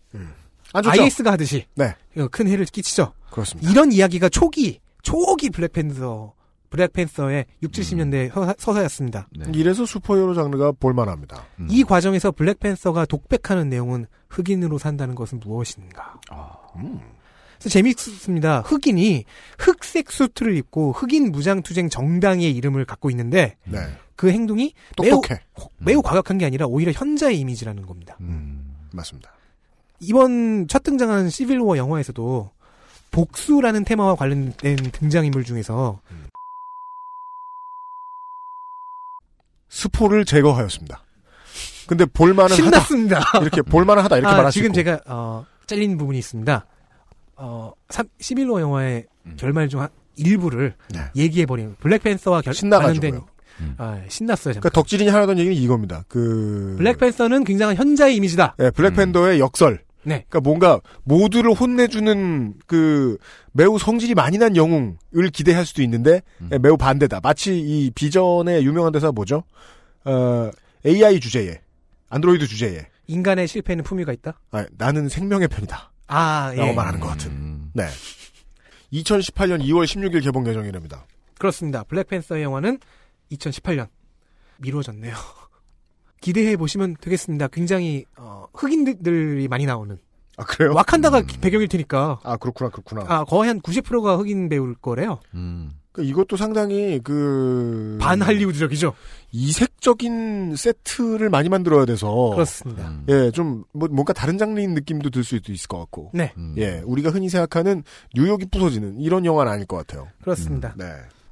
안 좋죠? IS가 하듯이 네. 큰 해를 끼치죠. 그렇습니다. 이런 이야기가 초기 초기 블랙팬서 블랙팬서의 6, 70년대 서사, 서사였습니다. 네. 이래서 슈퍼히어로 장르가 볼만합니다. 음. 이 과정에서 블랙팬서가 독백하는 내용은 흑인으로 산다는 것은 무엇인가? 음. 그래서 재밌습니다. 흑인이 흑색 수트를 입고 흑인 무장투쟁 정당의 이름을 갖고 있는데 네. 그 행동이 매우, 똑똑해. 매우 과격한 게 아니라 오히려 현자의 이미지라는 겁니다. 음. 맞습니다. 이번 첫 등장하는 시빌워 영화에서도 복수라는 테마와 관련된 등장인물 중에서 스포를 제거하였습니다. 근데 볼만은 신났습니다. 하다. 이렇게 볼만은 하다. 이렇게 아, 말할 수 지금. 제가 어, 잘린 부분이 있습니다. 어, 11호 영화의 결말 중 한 일부를 네. 얘기해버리는 블랙팬서와 결, 신나가지고요. 관련된 음. 아, 신났어요. 잠깐. 그러니까 덕질인이 하려던 얘기는 이겁니다. 그 블랙팬서는 굉장한 현자의 이미지다. 예, 블랙팬더의 역설. 네. 그러니까 뭔가 모두를 혼내주는 그 매우 성질이 많이 난 영웅을 기대할 수도 있는데 음. 예, 매우 반대다. 마치 이 비전의 유명한 대사 뭐죠? 어, AI 주제에 안드로이드 주제에 인간의 실패에는 품위가 있다? 아, 나는 생명의 편이다. 아, 라고 예. 말하는 것 같은. 네. 2018년 2월 16일 개봉 예정이랍니다. 그렇습니다. 블랙팬서의 영화는 2018년 미뤄졌네요. 기대해 보시면 되겠습니다. 굉장히 어, 흑인들이 많이 나오는. 아 그래요? 와칸다가 배경일 테니까. 아 그렇구나 그렇구나. 아 거의 한 90%가 흑인 배우일 거래요. 그 이것도 상당히 그 반 할리우드적이죠. 이색적인 세트를 많이 만들어야 돼서 그렇습니다. 예, 좀 뭐, 뭔가 다른 장르인 느낌도 들 수도 있을 것 같고. 네. 예, 우리가 흔히 생각하는 뉴욕이 부서지는 이런 영화는 아닐 것 같아요. 그렇습니다. 네.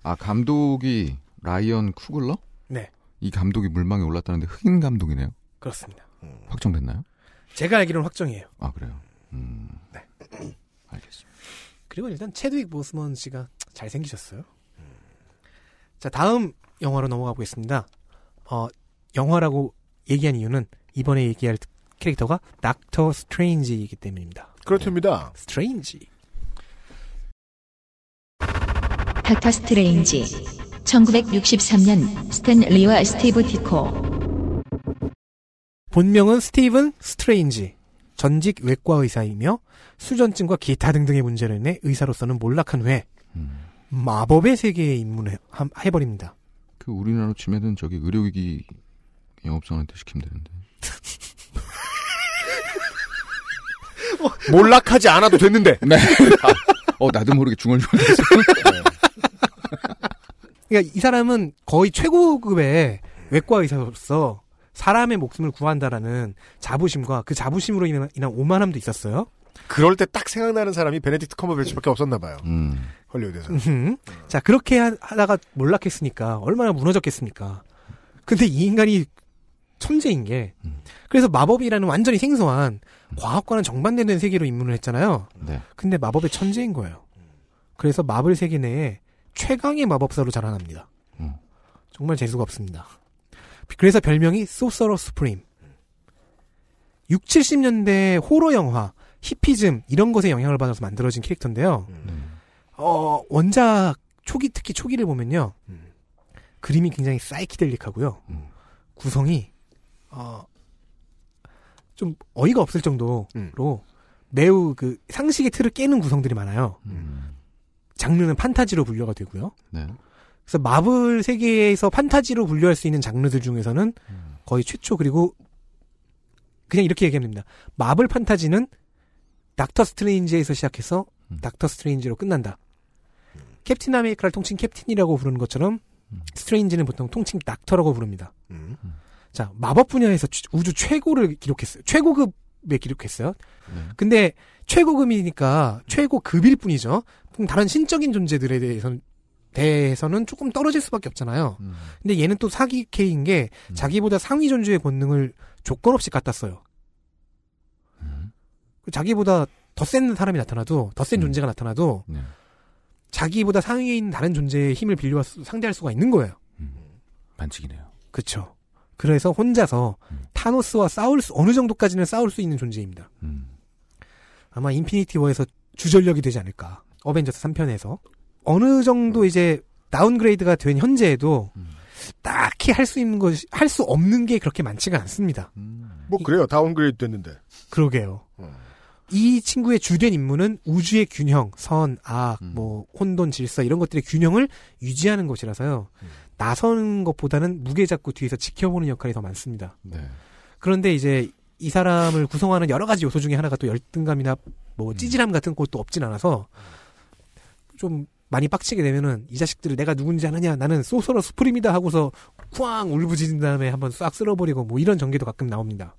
아 감독이 라이언 쿠글러? 네. 이 감독이 물망에 올랐다는데 흑인 감독이네요. 그렇습니다. 확정됐나요? 제가 알기로는 확정이에요. 아 그래요. 네. 알겠습니다. 그리고 일단 체드윅 보스먼 씨가 잘 생기셨어요. 자 다음 영화로 넘어가 보겠습니다. 어 영화라고 얘기한 이유는 이번에 얘기할 캐릭터가 닥터 스트레인지이기 때문입니다. 그렇답니다. 스트레인지. 닥터 스트레인지 1963년 스탠 리와 스티브 디코 본명은 스티븐 스트레인지. 전직 외과 의사이며 수전증과 기타 등등의 문제로 인해 의사로서는 몰락한 후에 마법의 세계에 입문해 함- 해버립니다. 그 우리나라로 치면은 저기 의료기기 영업사원한테 시키면 되는데. 몰락하지 않아도 됐는데. 네. 어 나도 모르게 중얼중얼 했어. 그러니까 이 사람은 거의 최고급의 외과 의사로서 사람의 목숨을 구한다라는 자부심과 그 자부심으로 인한, 인한 오만함도 있었어요. 그럴 때 딱 생각나는 사람이 베네딕트 컴버배치밖에 없었나 봐요. 음. 헐리우드에서. 자 그렇게 하- 하다가 몰락했으니까 얼마나 무너졌겠습니까. 근데 이 인간이 천재인 게 그래서 마법이라는 완전히 생소한 과학과는 정반대된 세계로 입문을 했잖아요. 네. 근데 마법의 천재인 거예요. 그래서 마블 세계 내에 최강의 마법사로 자라납니다. 정말 재수가 없습니다. 그래서 별명이 소서러 스프림. 6, 70년대 호러 영화, 히피즘 이런 것에 영향을 받아서 만들어진 캐릭터인데요. 어, 원작 초기 특히 초기를 보면요. 그림이 굉장히 사이키델릭하고요. 구성이 어, 좀 어이가 없을 정도로 매우 그 상식의 틀을 깨는 구성들이 많아요. 장르는 판타지로 분류가 되고요. 네. 그래서 마블 세계에서 판타지로 분류할 수 있는 장르들 중에서는 거의 최초 그리고 그냥 이렇게 얘기하면 됩니다. 마블 판타지는 닥터 스트레인지에서 시작해서 닥터 스트레인지로 끝난다. 캡틴 아메리카를 통칭 캡틴이라고 부르는 것처럼 스트레인지는 보통 통칭 닥터라고 부릅니다. 자, 마법 분야에서 추- 우주 최고를 기록했어요. 최고급에 기록했어요. 근데 최고급이니까 최고급일 뿐이죠. 다른 신적인 존재들에 대해서는 대해서는 조금 떨어질 수밖에 없잖아요. 근데 얘는 또 사기캐인 게 자기보다 상위 존재의 권능을 조건 없이 갖다 써요. 자기보다 더 센 사람이 나타나도 더 센 존재가 나타나도 자기보다 상위에 있는 다른 존재의 힘을 빌려 상대할 수가 있는 거예요. 반칙이네요. 그렇죠. 그래서 혼자서 타노스와 싸울 수 어느 정도까지는 싸울 수 있는 존재입니다. 아마 인피니티 워에서 주전력이 되지 않을까. 어벤져스 3편에서 어느 정도 이제 downgrade가 된 현재에도 딱히 할 수 있는 것이 할 수 없는 게 그렇게 많지가 않습니다. 뭐 그래요. downgrade 됐는데. 그러게요. 이 친구의 주된 임무는 우주의 균형, 선, 악, 뭐 혼돈, 질서 이런 것들의 균형을 유지하는 것이라서요. 나서는 것보다는 무게 잡고 뒤에서 지켜보는 역할이 더 많습니다. 네. 그런데 이제 이 사람을 구성하는 여러 가지 요소 중에 하나가 또 열등감이나 뭐 찌질함 같은 것도 없진 않아서 좀 많이 빡치게 되면은 이 자식들을 내가 누군지 아느냐 나는 소서러 스프림이다 하고서 쿵 울부짖은 다음에 한번 싹 쓸어버리고 뭐 이런 전개도 가끔 나옵니다.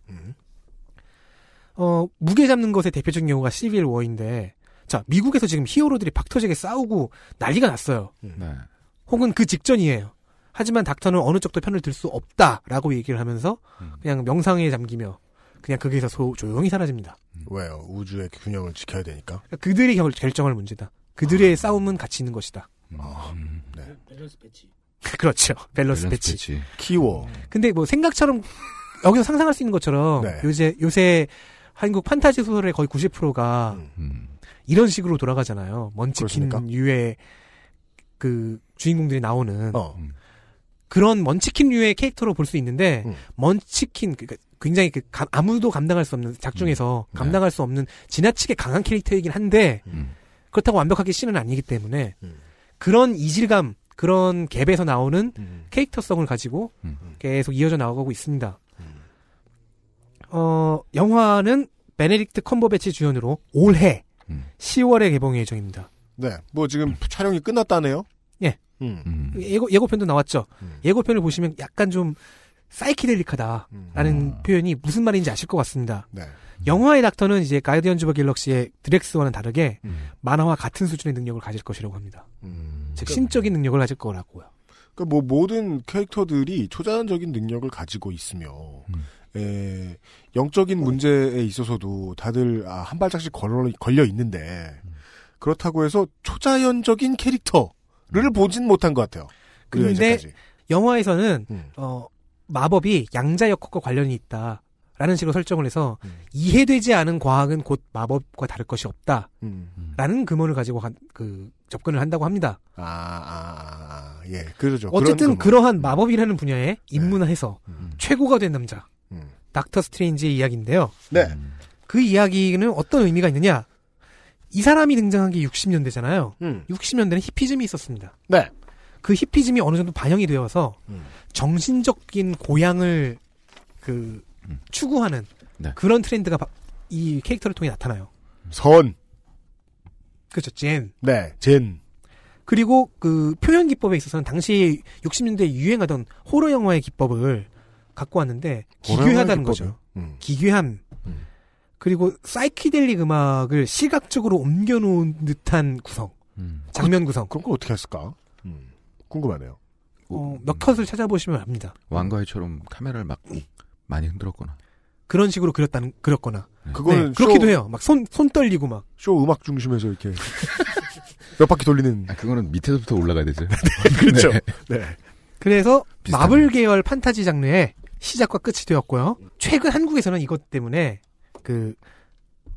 어 무게 잡는 것의 대표적인 경우가 시빌 워인데 자 미국에서 지금 히어로들이 박터지게 싸우고 난리가 났어요. 네. 혹은 그 직전이에요. 하지만 닥터는 어느 쪽도 편을 들 수 없다라고 얘기를 하면서 그냥 명상에 잠기며 그냥 거기서 소- 조용히 사라집니다. 왜요? 우주의 균형을 지켜야 되니까. 그들이 결, 결정할 문제다. 그들의 싸움은 가치 있는 것이다. 밸런스 패치. 그렇죠. 밸런스 밸런스 패치. 패치. 키워. 근데 뭐 생각처럼 여기서 상상할 수 있는 것처럼 네. 요새 요새 한국 판타지 소설의 거의 90%가 이런 식으로 돌아가잖아요. 먼치킨 그렇습니까? 유의 그 주인공들이 나오는 어. 그런 먼치킨 류의 캐릭터로 볼 수 있는데 음. 먼치킨 그러니까 굉장히 그 감- 아무도 감당할 수 없는 작중에서 네. 감당할 수 없는 지나치게 강한 캐릭터이긴 한데 음. 그렇다고 완벽하게 신은 아니기 때문에 음. 그런 이질감 그런 갭에서 나오는 음. 캐릭터성을 가지고 음. 계속 이어져 나가고 있습니다. 어 영화는 베네딕트 컴버배치 주연으로 올해 음. 10월에 개봉 예정입니다. 네, 뭐 지금 촬영이 끝났다네요. 예. 음. 음. 예고, 예고편도 나왔죠. 음. 예고편을 보시면 약간 좀 사이키델릭하다라는 음. 표현이 무슨 말인지 아실 것 같습니다. 네. 영화의 닥터는 이제 가이디언즈 오브 갤럭시의 드랙스와는 다르게 음. 만화와 같은 수준의 능력을 가질 것이라고 합니다. 음. 즉 신적인 능력을 가질 거라고요. 그러니까 뭐 모든 캐릭터들이 초자연적인 능력을 가지고 있으며 음. 에, 영적인 문제에 있어서도 다들 아, 한 발짝씩 걸려, 걸려 있는데 그렇다고 해서 초자연적인 캐릭터를 보진 못한 것 같아요. 이제까지. 영화에서는 음. 어, 마법이 양자 역학과 관련이 있다 라는 식으로 설정을 해서 음. 이해되지 않은 과학은 곧 마법과 다를 것이 없다라는 음. 근원을 가지고 간- 그 접근을 한다고 합니다. 아, 아, 아, 예, 그러죠. 어쨌든 그러한 마법이라는 분야에 입문해서 음. 최고가 된 남자 음. 닥터 스트레인지의 이야기인데요. 네. 그 이야기는 어떤 의미가 있느냐? 이 사람이 등장한 게 60년대잖아요. 음. 60년대는 히피즘이 있었습니다. 네. 그 히피즘이 어느 정도 반영이 되어서 음. 정신적인 고향을 그 음. 추구하는 네. 그런 트렌드가 바- 이 캐릭터를 통해 나타나요. 선. 그렇죠, 젠. 네, 젠. 그리고 그 표현 기법에 있어서는 당시 60년대에 유행하던 호러 영화의 기법을 갖고 왔는데 기괴하다는 거죠. 음. 기괴함. 음. 그리고 사이키델릭 음악을 시각적으로 옮겨놓은 듯한 구성, 음. 장면 구성. 그런 걸 어떻게 했을까? 음. 궁금하네요. 어, 몇 컷을 찾아보시면 압니다. 왕가이처럼 카메라를 막 많이 흔들었거나. 그런 식으로 그렸다는 그렸거나. 그거는 네, 그렇기도 쇼- 해요. 막손손 떨리고 막. 쇼 음악 중심에서 이렇게 몇 바퀴 돌리는. 아, 그거는 밑에서부터 올라가야 되죠. 그렇죠. 네. 네. 그래서 비슷하네. 마블 계열 판타지 장르의 시작과 끝이 되었고요. 최근 한국에서는 이것 때문에 그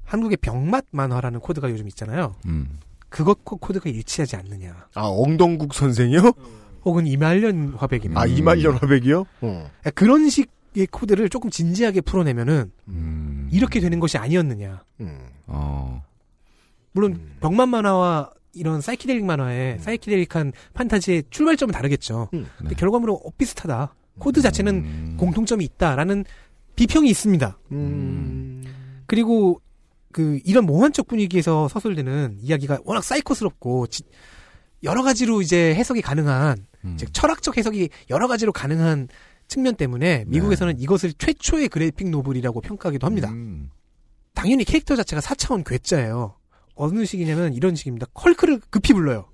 한국의 병맛 만화라는 코드가 요즘 있잖아요. 음. 그것 코- 코드가 일치하지 않느냐. 아, 엉덩국 선생이요? 혹은 이말년 화백입니다. 아, 이말년 화백이요? 어. 그런 식 의 코드를 조금 진지하게 풀어내면은 음. 이렇게 되는 것이 아니었느냐. 음. 어. 물론 병맛 만화와 이런 사이키델릭 만화의 사이키델릭한 판타지의 출발점은 다르겠죠. 음. 근데 네. 결과물은 어, 비슷하다. 코드 자체는 음. 공통점이 있다라는 비평이 있습니다. 음. 그리고 그 이런 몽환적 분위기에서 서술되는 이야기가 워낙 사이코스럽고 지- 여러 가지로 이제 해석이 가능한 음. 즉 철학적 해석이 여러 가지로 가능한 측면 때문에 미국에서는 이것을 최초의 그래픽 노블이라고 평가하기도 합니다. 음. 당연히 캐릭터 자체가 4차원 괴짜예요. 어느 식이냐면 이런 식입니다. 헐크를 급히 불러요.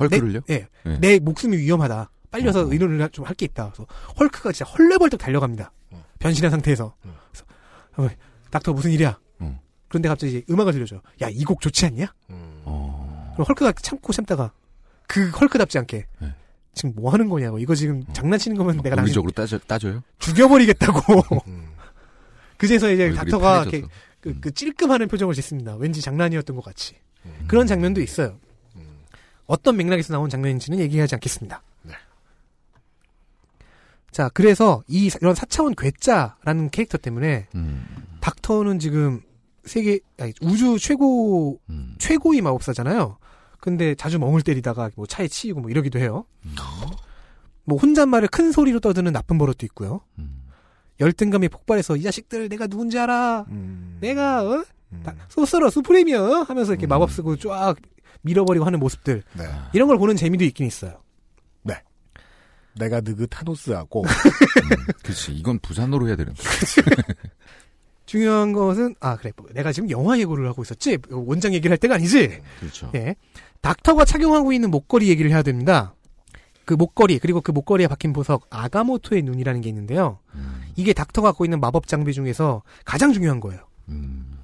헐크를요? 네, 예. 네. 내 목숨이 위험하다. 빨리 와서 어. 의논을 좀 할 게 있다. 그래서 헐크가 진짜 헐레벌떡 달려갑니다. 어. 변신한 상태에서. 음. 그래서 어, 닥터 무슨 일이야? 음. 그런데 갑자기 이제 음악을 들려줘. 야, 이 곡 좋지 않냐? 음. 어. 그럼 헐크가 참고 참다가 그 헐크답지 않게 네. 지금 뭐 하는 거냐고. 이거 지금 장난치는 거면 내가 당신 어. 논리적으로 따져, 따져요? 죽여버리겠다고. 음. 그제서 이제 닥터가. 이렇게 그, 음. 그 찔끔하는 표정을 짓습니다. 왠지 장난이었던 것 같이. 음. 그런 장면도 있어요. 음. 어떤 맥락에서 나온 장면인지는 얘기하지 않겠습니다. 네. 자, 그래서 이 사- 이런 4차원 괴짜라는 캐릭터 때문에 음. 닥터는 지금 세계 아니, 우주 최고 음. 최고의 마법사잖아요. 근데 자주 멍을 때리다가 뭐 차에 치이고 뭐 이러기도 해요. 뭐 혼잣말을 큰 소리로 떠드는 나쁜 버릇도 있고요. 음. 열등감이 폭발해서 이 자식들 내가 누군지 알아. 음. 내가 어? 음. 다- 소스러 수프레미어 하면서 이렇게 음. 마법 쓰고 쫙 밀어버리고 하는 모습들 네. 이런 걸 보는 재미도 있긴 있어요. 내가 느그 타노스하고 그렇지. 이건 부산으로 해야 되는데. 중요한 것은 아 그래 뭐 내가 지금 영화 예고를 하고 있었지 원작 얘기를 할 때가 아니지. 그렇죠. 예, 닥터가 착용하고 있는 목걸이 얘기를 해야 됩니다. 그 목걸이 그리고 그 목걸이에 박힌 보석 아가모토의 눈이라는 게 있는데요. 음. 이게 닥터가 갖고 있는 마법 장비 중에서 가장 중요한 거예요. 음.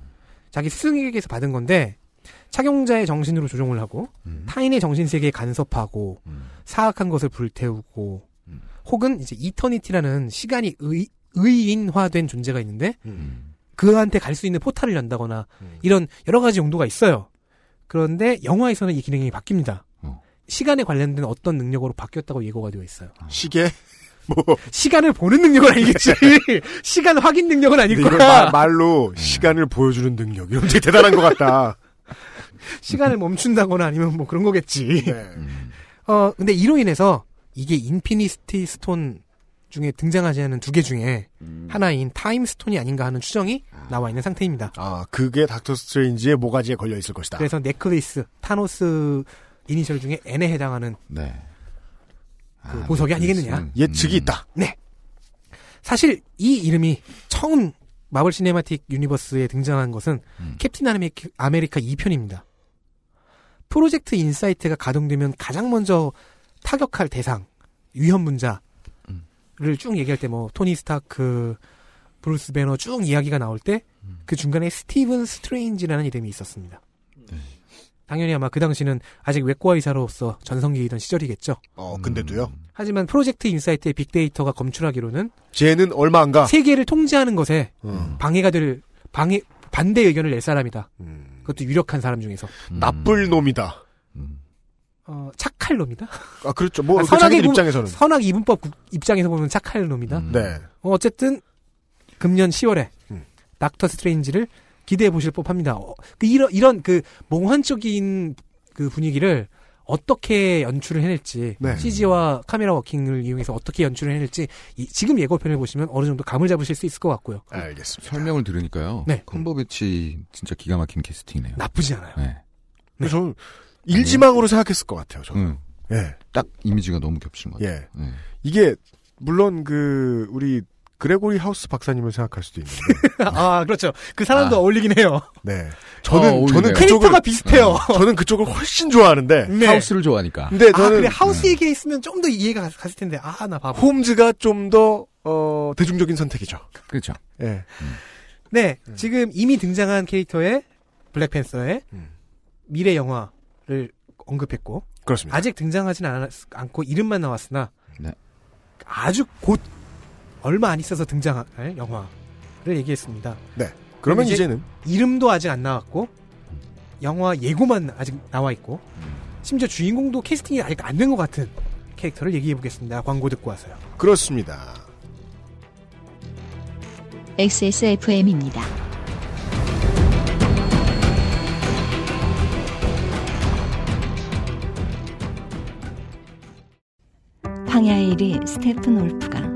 자기 스승에게서 받은 건데 착용자의 정신으로 조종을 하고 음. 타인의 정신 세계에 간섭하고 음. 사악한 것을 불태우고 음. 혹은 이제 이터니티라는 시간이 의, 의인화된 존재가 있는데 음. 그한테 갈 수 있는 포탈을 연다거나 이런 여러 가지 용도가 있어요. 그런데 영화에서는 이 기능이 바뀝니다. 어. 시간에 관련된 어떤 능력으로 바뀌었다고 예고가 되어 있어요. 시계? 뭐 시간을 보는 능력은 아니겠지. 시간 확인 능력은 아닐 거야. 마- 말로 시간을 보여주는 능력 이런 게 대단한 것 같다. 시간을 멈춘다거나 아니면 뭐 그런 거겠지. 네. 어, 근데 이로 인해서 이게 인피니티 스톤 중에 등장하지 않은 두 개 중에 하나인 타임 스톤이 아닌가 하는 추정이 나와 있는 상태입니다. 아 그게 닥터 스트레인지의 모가지에 걸려 있을 것이다. 그래서 necklace, 타노스 이니셜 중에 N에 해당하는 네. 그 보석이 아니겠느냐. 예측이 있다. 네. 사실 이 이름이 처음 마블 시네마틱 유니버스에 등장한 것은 캡틴 아메리카, 아메리카 2편입니다. 프로젝트 인사이트가 가동되면 가장 먼저 타격할 대상, 위험 인자를 쭉 얘기할 때 뭐 토니 스타크, 브루스 배너 쭉 이야기가 나올 때 그 중간에 스티븐 스트레인지라는 이름이 있었습니다. 당연히 아마 그 당시는 아직 외과 의사로서 전성기이던 시절이겠죠. 어 근데도요. 하지만 프로젝트 인사이트의 빅데이터가 검출하기로는 쟤는 얼마 안 가. 세계를 통제하는 것에 음. 방해가 될 방해 반대 의견을 낼 사람이다. 그것도 유력한 사람 중에서 나쁠 놈이다. 어, 착할 놈이다. 아 그렇죠. 뭐 아, 그 이분- 입장에서는. 선악 이분법 국- 입장에서 보면 착할 놈이다. 네. 어, 어쨌든 금년 10월에 닥터 스트레인지를 기대해 보실 법합니다. 어, 그 이런 이런 그 몽환적인 그 분위기를 어떻게 연출을 해낼지 네. CG와 카메라 워킹을 이용해서 어떻게 연출을 해낼지 이- 지금 예고편을 보시면 어느 정도 감을 잡으실 수 있을 것 같고요. 알겠습니다. 설명을 들으니까요. 네. 컴버배치 진짜 기가 막힌 캐스팅이네요. 나쁘지 않아요. 네. 근데 저는 일지망으로 생각했을 것 같아요. 저는. 응. 예. 딱 이미지가 너무 겹친 것 같아요. 예. 네. 이게 물론 그 우리 그레고리 하우스 박사님을 생각할 수도 있는데. 아 그렇죠. 그 사람도 아. 어울리긴 해요. 네. 저는 어. 저는 캐릭터가 비슷해요. 어, 저는 그쪽을 훨씬 좋아하는데. 네. 하우스를 좋아하니까. 근데 아 저는 그래 하우스 얘기에 있으면 좀 더 이해가 갔- 갔을 텐데 아 나 바보. 홈즈가 좀 더 어, 대중적인 선택이죠. 그렇죠. 예. 네, 지금 이미 등장한 캐릭터의 블랙팬서의 미래 영화를 언급했고 그렇습니다. 아직 등장하진 않, 않고 이름만 나왔으나 네. 아주 곧 얼마 안 있어서 등장할 영화를 얘기했습니다. 네. 그러면 이제 이제는 이름도 아직 안 나왔고 영화 예고만 아직 나와 있고 심지어 주인공도 캐스팅이 아직 안 된 것 같은 캐릭터를 얘기해 보겠습니다. 광고 듣고 와서요. 그렇습니다. XSFM입니다. 황야의 이리 스테픈 울프가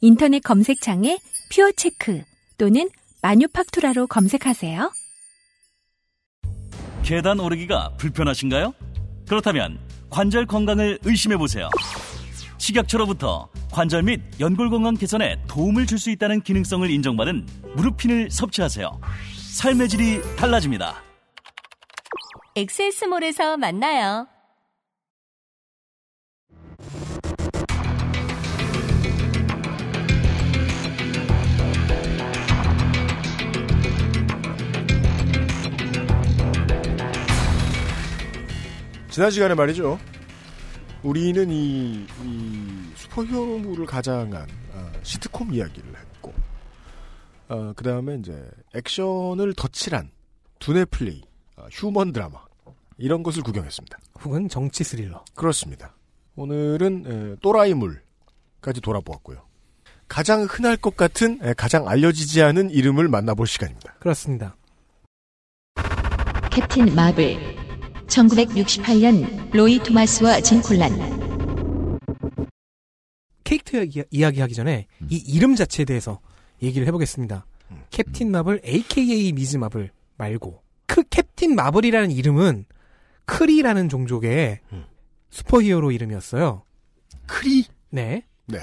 인터넷 검색창에 퓨어체크 또는 마뉴팍투라로 검색하세요. 계단 오르기가 불편하신가요? 그렇다면 관절 건강을 의심해 보세요. 식약처로부터 관절 및 연골 건강 개선에 도움을 줄 수 있다는 기능성을 인정받은 무릎핀을 섭취하세요. 삶의 질이 달라집니다. 엑세스몰에서 만나요. 지난 시간에 말이죠. 우리는 이, 이 슈퍼히어로물을 가장한 아, 시트콤 이야기를 했고, 그 다음에 이제 액션을 덧칠한 두뇌 플레이, 아, 휴먼 드라마 이런 것을 구경했습니다. 혹은 정치 스릴러. 그렇습니다. 오늘은 에, 또라이물까지 돌아보았고요. 가장 흔할 것 같은 에, 가장 알려지지 않은 이름을 만나볼 시간입니다. 그렇습니다. 캡틴 마블 1968년 로이 토마스와 진 콜란 캐릭터 이야- 이야기하기 전에 이 이름 자체에 대해서 얘기를 해보겠습니다. 캡틴 마블 AKA 미즈 마블 말고 크 캡틴 마블이라는 이름은 크리라는 종족의 슈퍼히어로 이름이었어요. 크리? 네. 네.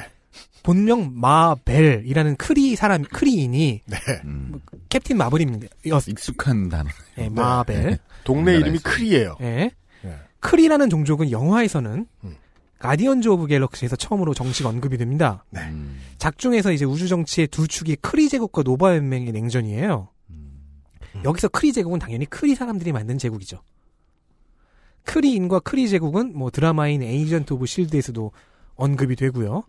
본명 마벨이라는 크리 사람 크리인이 네. 캡틴 마블입니다. 익숙한 단어. 네, 마벨. 네. 동네 이름이 크리예요. 네. 네. 크리라는 종족은 영화에서는 가디언즈 오브 갤럭시에서 처음으로 정식 언급이 됩니다. 네. 작중에서 이제 우주 정치의 두 축이 크리 제국과 노바 연맹의 냉전이에요. 여기서 크리 제국은 당연히 크리 사람들이 만든 제국이죠. 크리인과 크리 제국은 뭐 드라마인 에이전트 오브 실드에서도 언급이 되고요.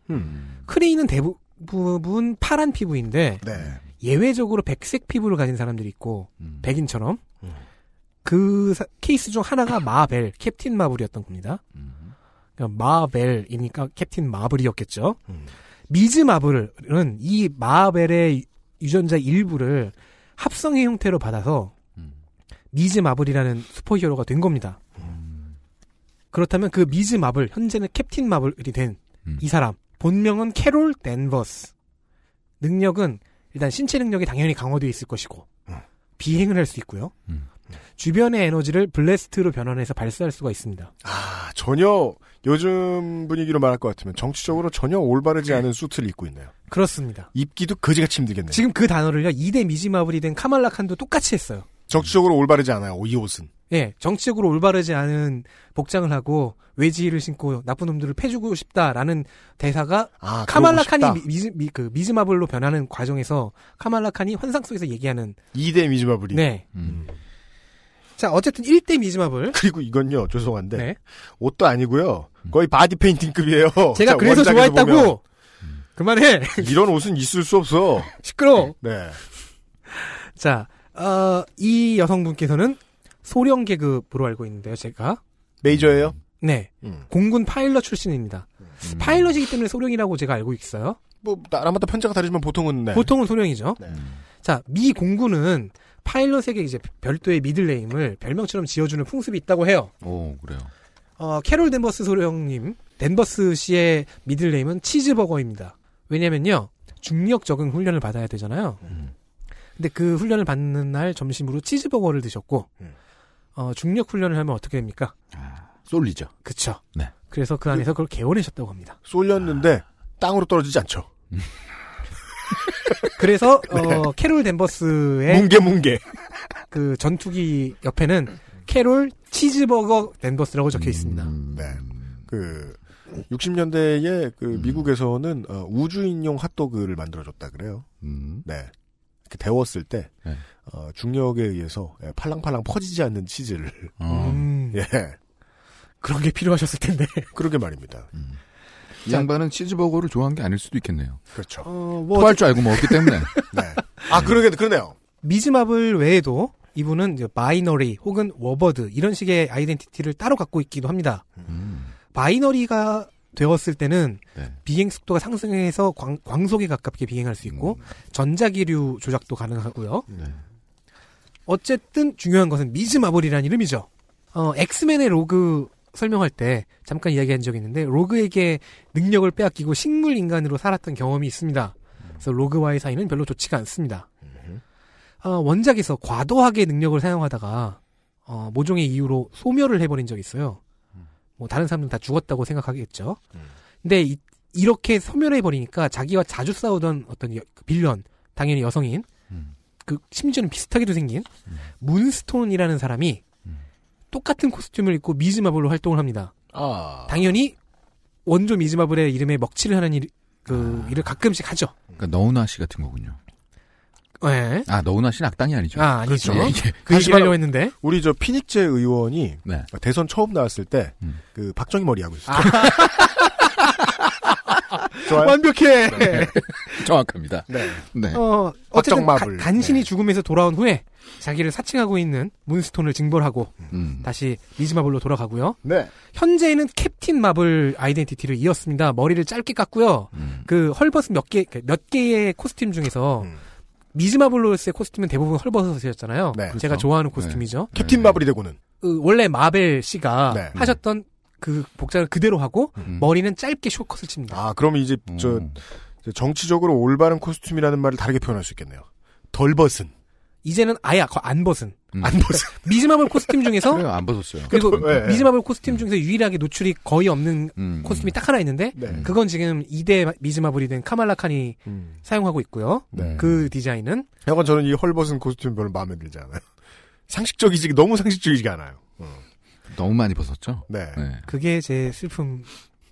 크리인은 대부분 파란 피부인데 네. 예외적으로 백색 피부를 가진 사람들이 있고 백인처럼 그 사- 케이스 중 하나가 마벨 캡틴 마블이었던 겁니다. 그러니까 마벨이니까 캡틴 마블이었겠죠. 미즈 마블은 이 마벨의 유전자 일부를 합성의 형태로 받아서 미즈 마블이라는 슈퍼히어로가 된 겁니다. 그렇다면 그 미즈 마블 현재는 캡틴 마블이 된 이 사람 본명은 캐롤 댄버스. 능력은 일단 신체 능력이 당연히 강화되어 있을 것이고 비행을 할 수 있고요. 주변의 에너지를 blast로 변환해서 발사할 수가 있습니다. 아, 전혀 요즘 분위기로 말할 것 같으면 정치적으로 전혀 올바르지 않은 수트를 입고 있네요. 그렇습니다. 입기도 거지같이 힘들겠네요. 지금 그 단어를요 2대 미즈 마블이 된 카말라 칸도 똑같이 했어요. 정치적으로 올바르지 않아요. 이 옷은. 예, 정치적으로 올바르지 않은 복장을 하고 웨지를 신고 나쁜 놈들을 패주고 싶다라는 대사가 아, 카말라 칸이 싶다. 미, 즈 미, 그 미즈마블로 변하는 과정에서 카말라 칸이 환상 속에서 얘기하는 2대 미즈마블이. 네. 자, 어쨌든 1대 미즈마블. 그리고 이건요, 죄송한데. 네. 옷도 아니고요. 거의 바디 페인팅급이에요. 제가 자, 그래서 좋아했다고. 보면. 그만해. 이런 옷은 있을 수 없어. 시끄러. 네. 자, 어, 이 여성분께서는 소령 계급으로 알고 있는데요, 제가. major예요? 네. 음. 공군 파일럿 출신입니다. 파일럿이기 때문에 소령이라고 제가 알고 있어요. 뭐 나라마다 편차가 다르지만 보통은 네. 보통은 소령이죠. 네. 자, 미 공군은 파일럿에게 이제 별도의 미들네임을 별명처럼 지어주는 풍습이 있다고 해요. 오, 그래요. 어, 캐롤 댄버스 소령님, 댄버스 씨의 미들네임은 치즈버거입니다. 왜냐면요, 중력 적응 훈련을 받아야 되잖아요. 근데 그 훈련을 받는 날 점심으로 치즈버거를 드셨고, 어, 중력 훈련을 하면 어떻게 됩니까? 쏠리죠. 그쵸. 네. 그래서 그 안에서 그걸 개원하셨다고 합니다. 쏠렸는데 땅으로 떨어지지 않죠. 그래서 네. 어, 캐롤 댄버스의 뭉게 뭉게. 그 전투기 옆에는 캐롤 치즈버거 댄버스라고 적혀 있습니다. 네. 그 60년대에 그 미국에서는 어, 우주인용 핫도그를 만들어줬다 그래요. 네. 이렇게 데웠을 때 네. 어, 중력에 의해서 예, 팔랑팔랑 퍼지지 않는 치즈를 음. 예 그런 게 필요하셨을 텐데. 그러게 말입니다. 이 양반은 치즈버거를 좋아한 게 아닐 수도 있겠네요. 그렇죠. 어, 뭐 토할 줄 알고 먹었기 때문에. 네. 아 그러게 그러네요. 미즈마블 외에도 이분은 이제 바이너리 혹은 워버드 이런 식의 아이덴티티를 따로 갖고 있기도 합니다. 바이너리가 되었을 때는 네. 비행 속도가 상승해서 광, 광속에 가깝게 비행할 수 있고 전자기류 조작도 가능하고요. 어쨌든 중요한 것은 미즈마블이라는 이름이죠. 어, 엑스맨의 로그 설명할 때 잠깐 이야기한 적이 있는데 로그에게 능력을 빼앗기고 식물 인간으로 살았던 경험이 있습니다. 그래서 로그와의 사이는 별로 좋지가 않습니다. 어, 원작에서 과도하게 능력을 사용하다가 어, 모종의 이유로 소멸을 해버린 적이 있어요. 뭐 다른 사람들은 다 죽었다고 생각하겠죠. 근데 이, 렇게 소멸해 버리니까 자기와 자주 싸우던 어떤 여- 그 빌런, 당연히 여성인, 그 심지어는 비슷하게도 생긴 문스톤이라는 사람이 똑같은 코스튬을 입고 미즈마블로 활동을 합니다. 아. 당연히 원조 미즈마블의 이름에 먹칠을 하는 일, 그 일을 가끔씩 하죠. 그러니까 너우나 씨 같은 거군요. 네. 아, 너우나 씨는 악당이 아니죠. 아, 아니죠. 예, 예. 그 얘기를 하려고 했는데. 우리 저 피닉제 의원이 네. 대선 처음 나왔을 때그 박정희 머리 하고 있었죠. 좋아요? 완벽해. 네. 정확합니다. 네. 네. 어, 어쨌든 가- 확정마블. 간신히 죽음에서 돌아온 후에 자기를 사칭하고 있는 문스톤을 징벌하고 음. 다시 미즈마블로 돌아가고요. 네. 현재는 캡틴 마블 아이덴티티를 이었습니다. 머리를 짧게 깎고요. 음. 그 헐벗은 몇 개, 몇 개의 코스튬 중에서 미즈 마블로스의 코스튬은 대부분 헐벗어서였잖아요. 네. 제가 그렇죠. 좋아하는 코스튬이죠. 캡틴 마블이 되고는 그 원래 마벨 씨가 네. 하셨던 그 복장을 그대로 하고 음. 머리는 짧게 숏컷을 칩니다. 아 그럼 이제 저 이제 정치적으로 올바른 코스튬이라는 말을 다르게 표현할 수 있겠네요. 덜 벗은 이제는 아예 거- 안 벗은. 안 벗은. 미즈마블 코스튬 중에서 그래요, 안 벗었어요. 그리고 네, 네. 미즈마블 코스튬 중에서 유일하게 노출이 거의 없는 음. 코스튬이 딱 하나 있는데 네. 그건 지금 2대 미즈마블이 된 카말라 칸이 음. 사용하고 있고요. 네. 그 디자인은 약간 저는 이 헐벗은 코스튬 별로 마음에 들지 않아요. 상식적이지 너무 상식적이지 않아요. 너무 많이 벗었죠? 네. 그게 제 슬픔.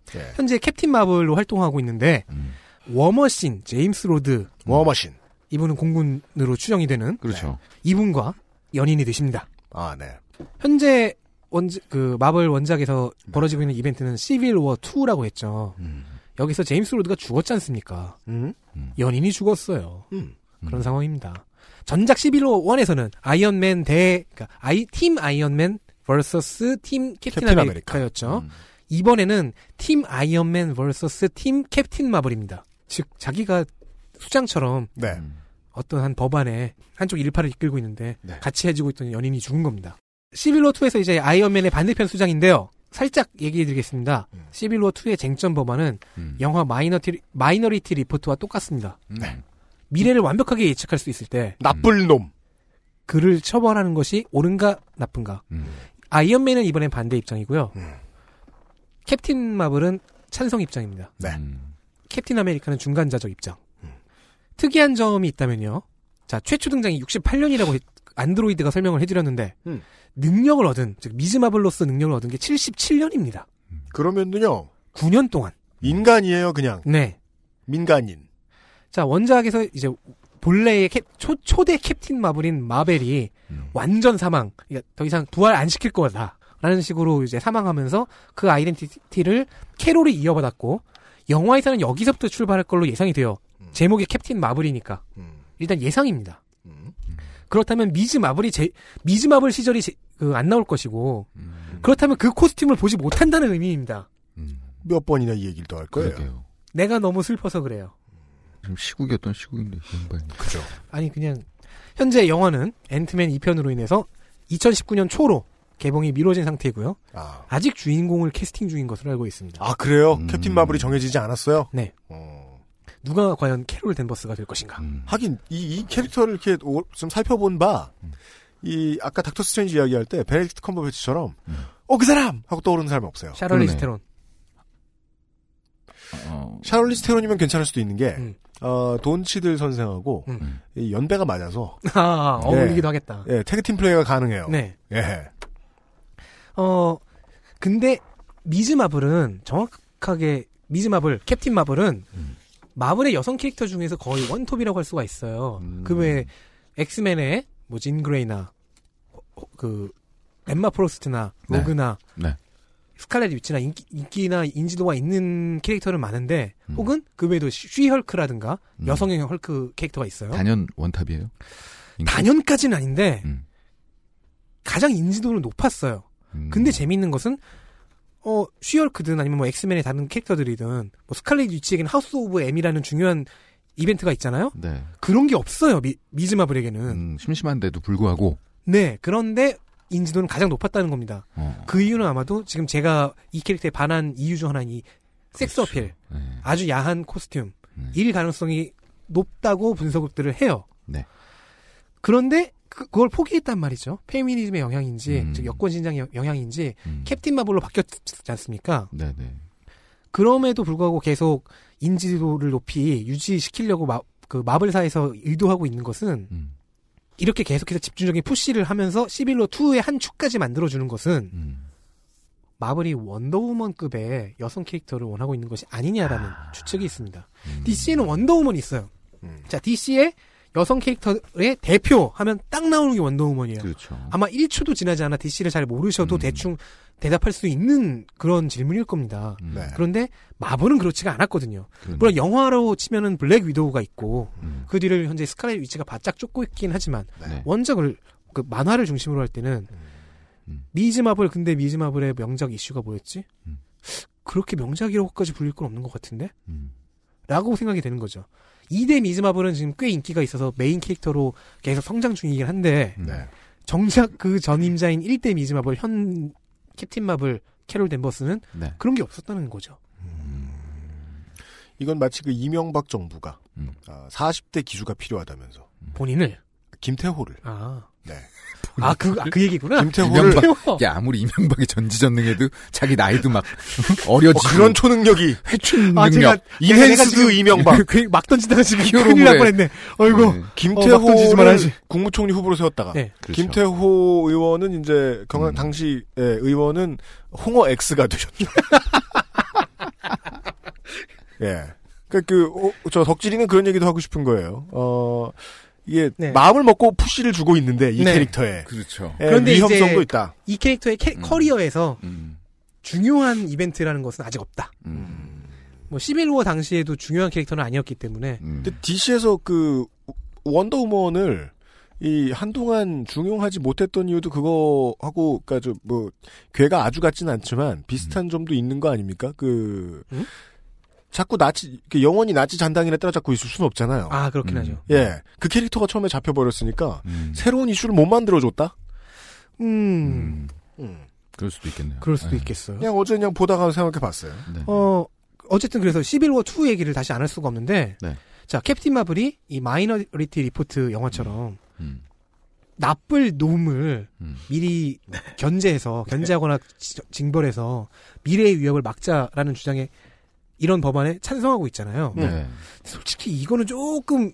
네. 현재 캡틴 마블로 활동하고 있는데 음. 워머신 제임스 로드 워머신 이분은 공군으로 추정이 되는 그렇죠. 이분과 연인이 되십니다. 아 네. 현재 원, 그, 마블 원작에서 벌어지고 있는 이벤트는 시빌 워 2라고 했죠. 음. 여기서 제임스 로드가 죽었지 않습니까? 음? 연인이 죽었어요. 음. 그런 상황입니다. 전작 시빌 워 1에서는 아이언맨 대, 그니까, 아이, 팀 아이언맨 vs 팀 캡틴, 캡틴 아메리카였죠. 이번에는 팀 아이언맨 vs 팀 캡틴 마블입니다. 즉, 자기가 수장처럼 네. 어떤 한 법안에 한쪽 일파를 이끌고 있는데 네. 같이 해주고 있던 연인이 죽은 겁니다. 시빌워 2에서 이제 아이언맨의 반대편 수장인데요. 살짝 얘기해 드리겠습니다. 음. 시빌워 2의 쟁점 법안은 음. 영화 마이너티, 마이너리티 리포트와 똑같습니다. 네. 미래를 완벽하게 예측할 수 있을 때 나쁠 놈. 그를 처벌하는 것이 옳은가 나쁜가. 음. 아이언맨은 이번엔 반대 입장이고요. 음. 캡틴 마블은 찬성 입장입니다. 네. 음. 캡틴 아메리카는 중간자적 입장. 특이한 점이 있다면요. 자, 최초 등장이 68년이라고 안드로이드가 설명을 해드렸는데 음. 능력을 얻은 즉 미즈 마블로스 능력을 얻은 게 77년입니다. 그러면은요 9년 동안. 인간이에요 그냥 네. 민간인. 자, 원작에서 이제 본래의 캡, 초, 초대 캡틴 마블인 마벨이 완전 사망. 그러니까 더 이상 부활 안 시킬 거다. 라는 식으로 이제 사망하면서 그 아이덴티티를 캐롤이 이어받았고 영화에서는 여기서부터 출발할 걸로 예상이 돼요. 제목이 캡틴 마블이니까. 일단 예상입니다. 그렇다면 미즈 마블이 제, 미즈 마블 시절이 그안 나올 것이고 그렇다면 그 코스튬을 보지 못한다는 의미입니다. 몇 번이나 이 얘기를 더 할 거예요. 그러게요. 내가 너무 슬퍼서 그래요. 좀 시국이었던 시국인데 양반이. 그죠. 아니 그냥 현재 영화는 앤트맨 2편으로 인해서 2019년 초로 개봉이 미뤄진 상태이고요. 아, 아직 주인공을 캐스팅 중인 것으로 알고 있습니다. 아 그래요? 음. 캡틴 마블이 정해지지 않았어요? 네. 어. 누가 과연 캐롤 댄버스가 될 것인가? 음. 하긴 이, 이 캐릭터를 이렇게 오- 좀 살펴본 바, 이 아까 닥터 스트레인지 이야기할 때 베네딕트 컴버배치처럼 어 그 사람 하고 떠오르는 사람이 없어요. 샤를리즈 그러네. 테론. 어, 샤를리즈 테론이면 괜찮을 수도 있는 게 음. 어, 돈 치들 선생하고 음. 이 연배가 맞아서 아, 예. 어울리기도 하겠다. 예, tag team 플레이가 가능해요. 네. 예. 어, 근데 미즈 마블은 정확하게 미즈 마블, 캡틴 마블은 마블의 여성 캐릭터 중에서 거의 원톱이라고 할 수가 있어요. 음. 그 외에 엑스맨의 뭐 진그레이나 호- 그 엠마 프로스트나 네. 로그나 네. 스칼렛 위치나 인기, 인기 나 인지도가 있는 캐릭터는 많은데 음. 혹은 그 외에도 쉬헐크라든가 음. 여성형 헐크 캐릭터가 있어요. 단연 원탑이에요. 인기? 단연까지는 아닌데 음. 가장 인지도는 높았어요. 음. 근데 재미있는 것은 어 쉬헐크든 아니면 뭐 엑스맨의 다른 캐릭터들이든 뭐 스칼렛 위치에게는 하우스 오브 M이라는 중요한 이벤트가 있잖아요. 네. 그런 게 없어요. 미, 미즈마블에게는. 음, 심심한데도 불구하고 네. 그런데 인지도는 가장 높았다는 겁니다. 어, 그 이유는 아마도 지금 제가 이 캐릭터에 반한 이유 중 하나는 이 섹스 어필. 네. 아주 야한 코스튬. 음. 일 가능성이 높다고 분석들을 해요. 네. 그런데 그, 걸 포기했단 말이죠. 페미니즘의 영향인지, 음. 즉 여권 신장의 영향인지 음. 캡틴 마블로 바뀌었지 않습니까? 네네. 그럼에도 불구하고 계속 인지도를 높이 유지시키려고 마, 그 마블사에서 의도하고 있는 것은 음. 이렇게 계속해서 집중적인 푸시를 하면서 시빌로 2의 한 축까지 만들어주는 것은 음. 마블이 원더우먼급의 여성 캐릭터를 원하고 있는 것이 아니냐라는 추측이 있습니다. DC에는 원더우먼이 있어요. 음. 자, DC의 여성 캐릭터의 대표 하면 딱 나오는 게 원더우먼이에요. 그렇죠. 아마 1초도 지나지 않아 DC를 잘 모르셔도 음. 대충 대답할 수 있는 그런 질문일 겁니다. 음. 네. 그런데 마블은 그렇지가 않았거든요. 그러네. 물론 영화로 치면은 블랙 위도우가 있고 음. 그 뒤를 현재 스칼렛 위치가 바짝 쫓고 있긴 하지만 네. 원작을 그 만화를 중심으로 할 때는 음. 미즈 마블 근데 미즈 마블의 명작 이슈가 뭐였지? 음. 그렇게 명작이라고까지 불릴 건 없는 것 같은데? 음. 라고 생각이 되는 거죠. 2대 미즈 마블은 지금 꽤 인기가 있어서 메인 캐릭터로 계속 성장 중이긴 한데 네. 정작 그 전임자인 1대 미즈 마블 현 캡틴 마블 캐롤 댄버스는 네. 그런 게 없었다는 거죠. 이건 마치 그 이명박 정부가 음. 아, 40대 기수가 필요하다면서 본인을 김태호를 아. 네. 아, 그, 아, 그 얘기구나. 김태호를 이명박, 야, 아무리 이명박이 전지전능해도 자기 나이도 막 어려지고. 어, 그런 초능력이 회춘 아, 능력. 제가 enhanced 이명박 그, 막 던지다가 지금. 큰일 날 뻔했네. 어이구. 네. 김태호를 어, 막 던지지 말아야지. 국무총리 후보로 세웠다가 네. 그렇죠. 김태호 의원은 이제 경남 음. 당시 예, 의원은 홍어 X가 되셨죠. 예. 그러니까 그저 덕질이는 그런 얘기도 하고 싶은 거예요. 어 이게 네. 마음을 먹고 푸시를 주고 있는데 이 네. 캐릭터에 그렇죠. 예, 그런데 위험성도 이제 있다. 이 캐릭터의 캐- 음. 커리어에서 음. 중요한 이벤트라는 것은 아직 없다. 음. 뭐 11호 당시에도 중요한 캐릭터는 아니었기 때문에 음. 근데 DC에서 그 원더우먼을 이 한동안 중용하지 못했던 이유도 그거하고 그니까 저뭐 괴가 아주 같진 않지만 비슷한 점도 있는 거 아닙니까? 그 음? 자꾸 나치 그 영원히 나치 잔당이나 따라잡고 있을 수는 없잖아요. 아 그렇긴 음. 하죠. 예, 그 캐릭터가 처음에 잡혀버렸으니까 음. 새로운 이슈를 못 만들어줬다. 음, 음. 음. 그럴 수도 있겠네요. 그럴 수도 네. 있겠어요. 그냥 어제 그냥 보다가 생각해봤어요. 네. 어 어쨌든 그래서 11호 2 얘기를 다시 안 할 수가 없는데 네. 자 캡틴 마블이 이 마이너리티 리포트 영화처럼 음. 나쁠 놈을 음. 미리 견제해서 견제하거나 지- 징벌해서 미래의 위협을 막자라는 주장에 이런 법안에 찬성하고 있잖아요. 네. 솔직히 이거는 조금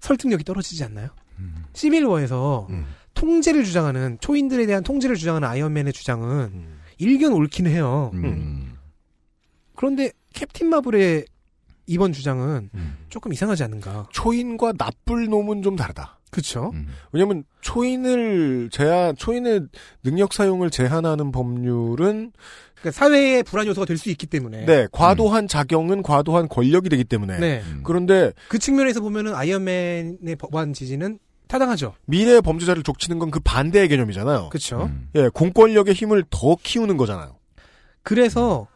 설득력이 떨어지지 않나요? 음. 11호에서 음. 통제를 주장하는 초인들에 대한 통제를 주장하는 아이언맨의 주장은 음. 일견 옳긴 해요. 음. 그런데 캡틴 마블의 이번 주장은 음. 조금 이상하지 않는가? 초인과 나쁠 놈은 좀 다르다. 그렇죠. 음. 왜냐면 초인을 제한 초인의 능력 사용을 제한하는 법률은 그러니까 사회의 불안 요소가 될 수 있기 때문에. 네, 과도한 작용은 과도한 권력이 되기 때문에 네. 음. 그런데 그 측면에서 보면은 아이언맨의 법안 지지는 타당하죠. 미래의 범죄자를 족치는 건 그 반대의 개념이잖아요. 그렇죠. 음. 예, 공권력의 힘을 더 키우는 거잖아요. 그래서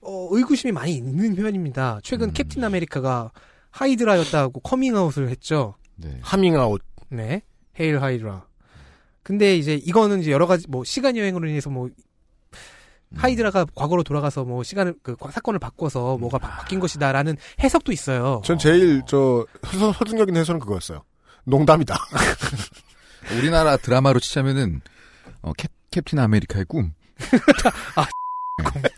어, 의구심이 많이 있는 편입니다. 최근 음. 캡틴 아메리카가 하이드라였다고 커밍아웃을 했죠. 네. 하밍아웃. 네. Hail Hydra. 근데 이제 이거는 이제 여러 가지 뭐 시간 여행으로 인해서 뭐 하이드라가 과거로 돌아가서 뭐 시간을 그 과- 사건을 바꿔서 뭐가 바, 뀐 것이다라는 해석도 있어요. 전 제일 저 서- 설득력 있는 해설은 그거였어요. 농담이다. 우리나라 드라마로 치자면은 어, 캡, 캡틴 아메리카의 꿈. 그런데-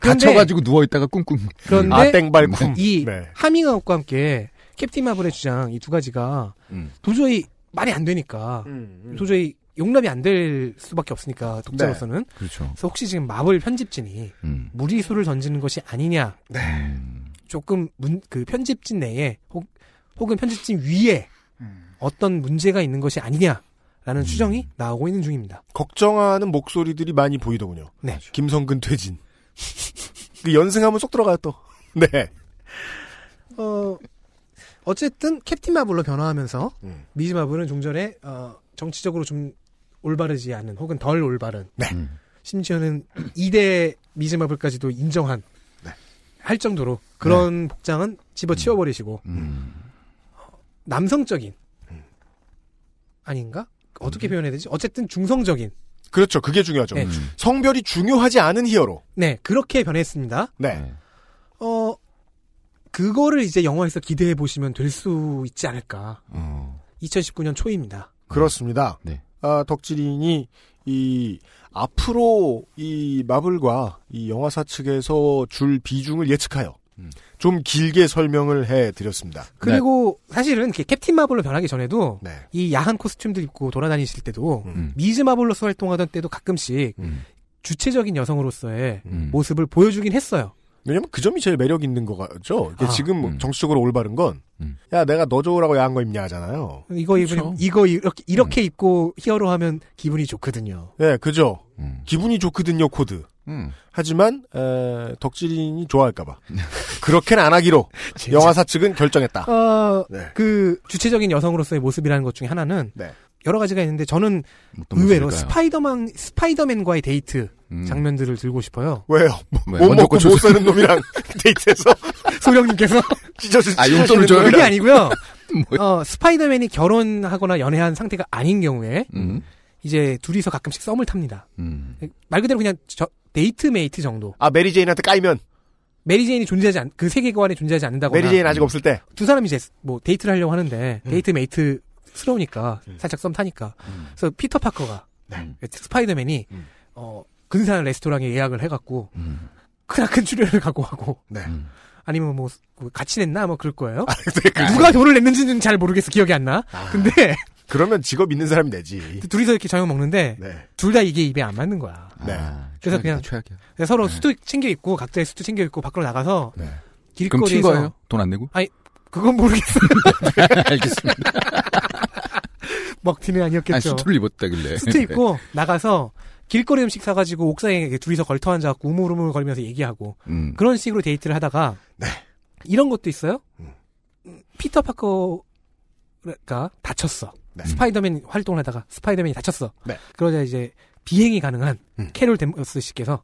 갇혀가지고 누워있다가 꿍꿍. 그런데 아 땡발쿰. 이 네. 하밍아웃과 함께 캡틴 마블의 주장 이 두 가지가 음. 도저히 말이 안 되니까 음, 도저히 용납이 안 될 수밖에 없으니까 독자로서는 그렇죠. 그래서 혹시 지금 마블 편집진이 음. 무리수를 던지는 것이 아니냐 음. 조금 문, 그 편집진 내에 혹, 혹은 편집진 위에 어떤 문제가 있는 것이 아니냐 라는 추정이 나오고 있는 중입니다. 걱정하는 목소리들이 많이 보이더군요. 네. 김성근 퇴진. 그 연승하면 쏙 들어가요 또. 네. 어 어쨌든 캡틴 마블로 변화하면서 음. 미즈 마블은 종전에 어, 정치적으로 좀 올바르지 않은 혹은 덜 올바른 네. 음. 심지어는 2대 미즈 마블까지도 인정한 네. 할 정도로 그런 복장은 집어치워버리시고 음. 남성적인 아닌가? 어떻게 표현해야 되지? 어쨌든 중성적인 그렇죠. 그게 중요하죠. 네. 음. 성별이 중요하지 않은 히어로. 네 그렇게 변했습니다. 네. 어 그거를 이제 영화에서 기대해 보시면 될 수 있지 않을까. 어. 2019년 초입니다. 그렇습니다. 네. 아, 덕질인이 이 앞으로 이 마블과 이 영화사 측에서 줄 비중을 예측하여 음. 좀 길게 설명을 해 드렸습니다. 그리고 사실은 이렇게 캡틴 마블로 변하기 전에도 네. 이 야한 코스튬들 입고 돌아다니실 때도 음. 미즈 마블로서 활동하던 때도 가끔씩 음. 주체적인 여성으로서의 음. 모습을 보여주긴 했어요. 왜냐면 그 점이 제일 매력 있는 거죠. 이게 아, 지금 뭐 음. 정치적으로 올바른 건, 음. 야, 내가 너 좋으라고 야한 거 입냐 하잖아요. 이거 그렇죠. 입으면 이거 이렇게 이렇게 입고 히어로 하면 기분이 좋거든요. 예, 그죠. 음. 기분이 좋거든요, 코드. 음. 하지만, 에, 덕질인이 좋아할까봐. 그렇게는 안 하기로 영화사 측은 결정했다. 어, 네. 그 주체적인 여성으로서의 모습이라는 것 중에 하나는 네. 여러 가지가 있는데 저는 의외로? 스파이더맨 스파이더맨과의 데이트 음. 장면들을 들고 싶어요. 왜요? 네, 못 먼저 먹고 못 사는 놈이랑 데이트해서 소령님께서 찢어주 아, 용돈을 줘요? 그게 아니고요. 어, 스파이더맨이 결혼하거나 연애한 상태가 아닌 경우에 음. 이제 둘이서 가끔씩 썸을 탑니다. 음. 말 그대로 그냥 저, date mate 정도. 아 메리 제인한테 까이면 메리 제인이 존재하지 않, 그 세계관에 존재하지 않는다거나. 메리 제인 아직 없을 때. 두 사람이 이제 뭐 데이트를 하려고 하는데 음. date mate스러우니까 살짝 썸 타니까. 그래서 피터 파커가 네. 스파이더맨이 음. 어 근사한 레스토랑에 예약을 해갖고 음. 크나큰 출연을 가고 하고 네. 아니면 뭐 같이 냈나 뭐 그럴 거예요. 네, 누가 돈을 냈는지는 잘 모르겠어 기억이 안 나. 근데 그러면 직업 있는 사람이 내지. 둘이서 이렇게 저녁 먹는데 네. 둘다 이게 입에 안 맞는 거야. 네. 그래서 최악이다, 그냥 최악이야. 서로 수도 챙겨 입고 각자의 수도 챙겨 입고 밖으로 나가서 튄 길거리에서 거예요? 돈안 내고? 아니 그건 모르겠어요. 알겠습니다. 먹튀는 아니었겠죠. 아니, 수트를 입었다길래. 수트 입고 나가서 길거리 음식 사가지고 옥상에 둘이서 걸터 앉아갖고 우물우물 거리면서 얘기하고 음. 그런 식으로 데이트를 하다가 이런 것도 있어요. 음, 피터 파커가 다쳤어. 스파이더맨 활동을 하다가 스파이더맨이 다쳤어. 네. 그러자 이제 비행이 가능한 음. 캐롤 댄버스 씨께서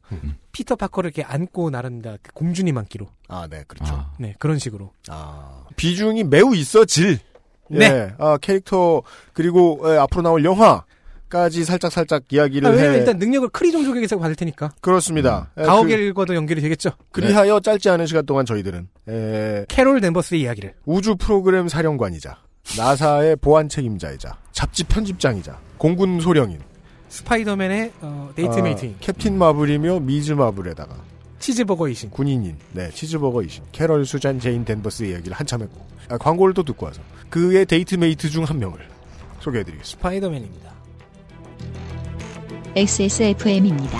피터 파커를 이렇게 안고 나른다. 그 공주님 안기로. 아, 네, 그렇죠. 네, 그런 식으로. 아. 비중이 매우 있어 질. 네. 예, 아, 캐릭터 그리고 예, 앞으로 나올 영화까지 살짝 살짝 이야기를 아, 왜냐면 해. 일단 능력을 크리 종족에게서 받을 테니까. 그렇습니다. 예, 가오갤과도 연결이 되겠죠. 그, 그리하여 짧지 않은 시간 동안 저희들은 예, 캐롤 댄버스의 이야기를. 우주 프로그램 사령관이자 나사의 보안 책임자이자 잡지 편집장이자 공군 소령인 스파이더맨의 어, 데이트 아, mate인. 캡틴 마블이며 미즈 마블에다가. 치즈버거 이신. 군인인. 네 치즈버거 이신. 캐럴 수잔 제인 댄버스의 이야기를 한참 했고. 아, 광고를 또 듣고 와서. 그의 date mate 중 한 명을 소개해드리겠습니다. 스파이더맨입니다. XSFM입니다.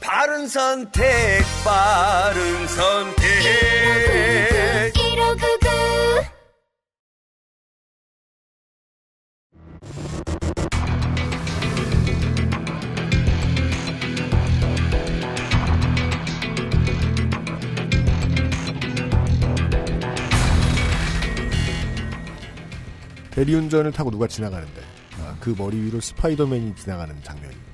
바른 선택, 바른 선택. 1599 대리운전을 타고 누가 지나가는데 아, 그 머리 위로 스파이더맨이 지나가는 장면이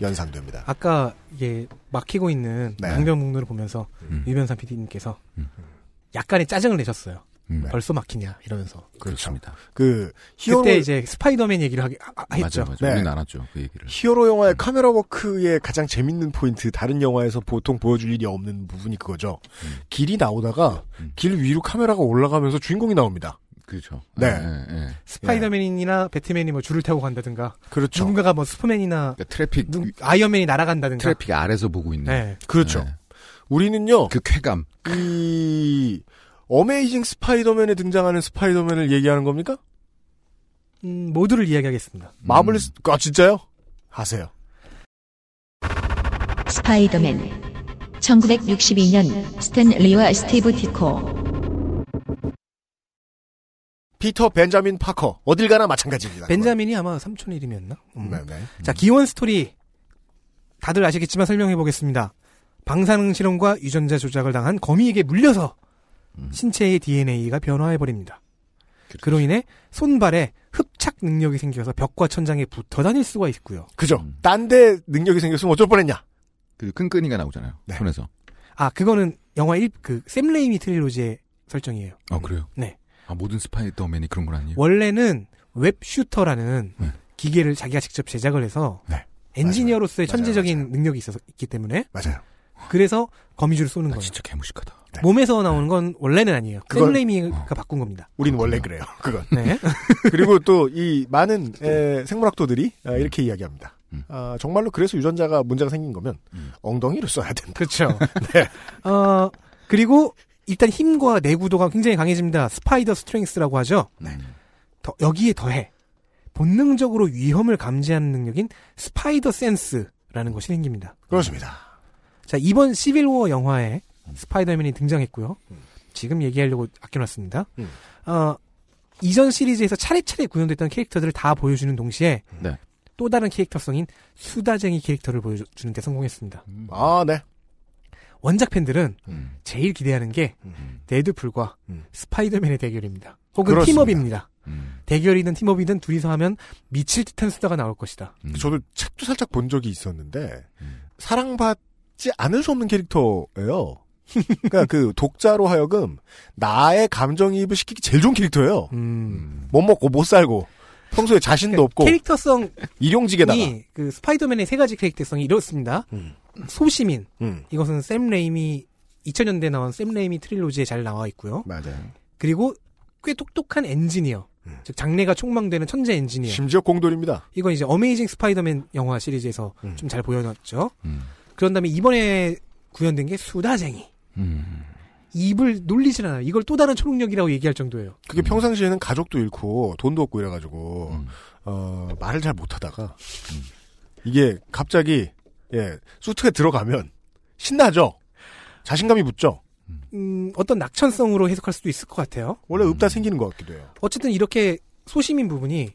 연상됩니다. 아까 이게 막히고 있는 네. 강변북로를 보면서 유변산 PD님께서 약간의 짜증을 내셨어요. 벌써 막히냐 이러면서. 그렇습니다. 그 히어로 그때 이제 스파이더맨 얘기를 하기 아, 아, 했죠. 맞아, 맞아. 우리는 안 하죠, 그 얘기를. 히어로 영화의 카메라 워크의 가장 재밌는 포인트, 다른 영화에서 보통 보여줄 일이 없는 부분이 그거죠. 길이 나오다가 길 위로 카메라가 올라가면서 주인공이 나옵니다. 그렇죠. 네. 예, 스파이더맨이나 배트맨이 뭐 줄을 타고 간다든가. 그렇죠. 누군가가 뭐 슈퍼맨이나 그러니까 트래픽 누- 아이언맨이 날아간다든가. 트래픽 아래서 보고 있는. 네. 그렇죠. 네. 우리는요. 그 쾌감. 이 어메이징 스파이더맨에 등장하는 스파이더맨을 얘기하는 겁니까? 음, 모두를 이야기하겠습니다. 마블 스- 아 진짜요? 하세요. 스파이더맨 1962년 스탠 리와 스티브 디코 피터 벤자민 파커 어딜 가나 마찬가지입니다. 벤자민이 아마 삼촌 이름이었나? 음. 네네. 자, 기원 스토리. 다들 아시겠지만 설명해 보겠습니다. 방사능 실험과 유전자 조작을 당한 거미에게 물려서 신체의 DNA가 변화해 버립니다. 그로 인해 손발에 흡착 능력이 생겨서 벽과 천장에 붙어 다닐 수가 있고요. 그죠. 딴데 능력이 생겼으면 어쩔 뻔했냐? 그 끈끈이가 나오잖아요. 손에서. 아, 그거는 영화 1, 그, 샘 레이미 trilogy의 설정이에요. 아, 그래요? 네. 아, 모든 스파이더맨이 그런 건 아니에요? 원래는 web shooter라는 기계를 자기가 직접 제작을 해서 엔지니어로서의 천재적인 능력이 있어서 있기 때문에 맞아요. 그래서 거미줄을 쏘는 거예요. 진짜 개무식하다. 몸에서 나오는 건 원래는 아니에요. 샘 레이미가 바꾼 겁니다. 우린 원래 그래요. 그건. 네. 그리고 또 이 많은 에, 생물학도들이 아, 이렇게 이야기합니다. 아, 정말로 그래서 유전자가 문제가 생긴 거면 엉덩이로 쏴야 된다. 그렇죠. 네. 어, 그리고 일단 힘과 내구도가 굉장히 강해집니다. spider strength라고 하죠. 네. 더, 여기에 더해 본능적으로 위험을 감지하는 능력인 spider sense라는 것이 생깁니다. 그렇습니다. 자 이번 시빌워 영화에 스파이더맨이 등장했고요. 지금 얘기하려고 아껴놨습니다. 음. 어, 이전 시리즈에서 차례차례 구현됐던 캐릭터들을 다 보여주는 동시에 네. 또 다른 캐릭터성인 수다쟁이 캐릭터를 보여주는 데 성공했습니다. 아, 네. 원작 팬들은 음. 제일 기대하는 게 데드풀과 스파이더맨의 대결입니다. 혹은 그렇습니다. 팀업입니다. 대결이든 팀업이든 둘이서 하면 미칠 듯한 수다가 나올 것이다. 저도 책도 살짝 본 적이 있었는데 사랑받지 않을 수 없는 캐릭터예요. 그러니까 그 독자로 하여금 나의 감정이입을 시키기 제일 좋은 캐릭터예요. 못 먹고 못 살고 평소에 자신도 없고 음. 캐릭터성 일용직에다가 이, 그 스파이더맨의 세 가지 캐릭터성이 이렇습니다. 소시민. 음. 이것은 샘 레이미 2000년대 나온 샘 레이미 trilogy에 잘 나와 있고요. 맞아요. 그리고 꽤 똑똑한 엔지니어. 즉 장래가 촉망되는 천재 엔지니어. 심지어 공돌입니다. 이건 이제 어메이징 스파이더맨 영화 시리즈에서 음. 좀 잘 보여놨죠. 그런 다음에 이번에 구현된 게 수다쟁이. 음. 입을 놀리질 않아요. 이걸 또 다른 초능력이라고 얘기할 정도예요. 그게 평상시에는 가족도 잃고 돈도 없고 이래가지고 어, 말을 잘 못하다가 이게 갑자기 예 수트에 들어가면 신나죠. 자신감이 붙죠. 음, 어떤 낙천성으로 해석할 수도 있을 것 같아요. 원래 읍다 생기는 것 같기도 해요. 어쨌든 이렇게 소시민 부분이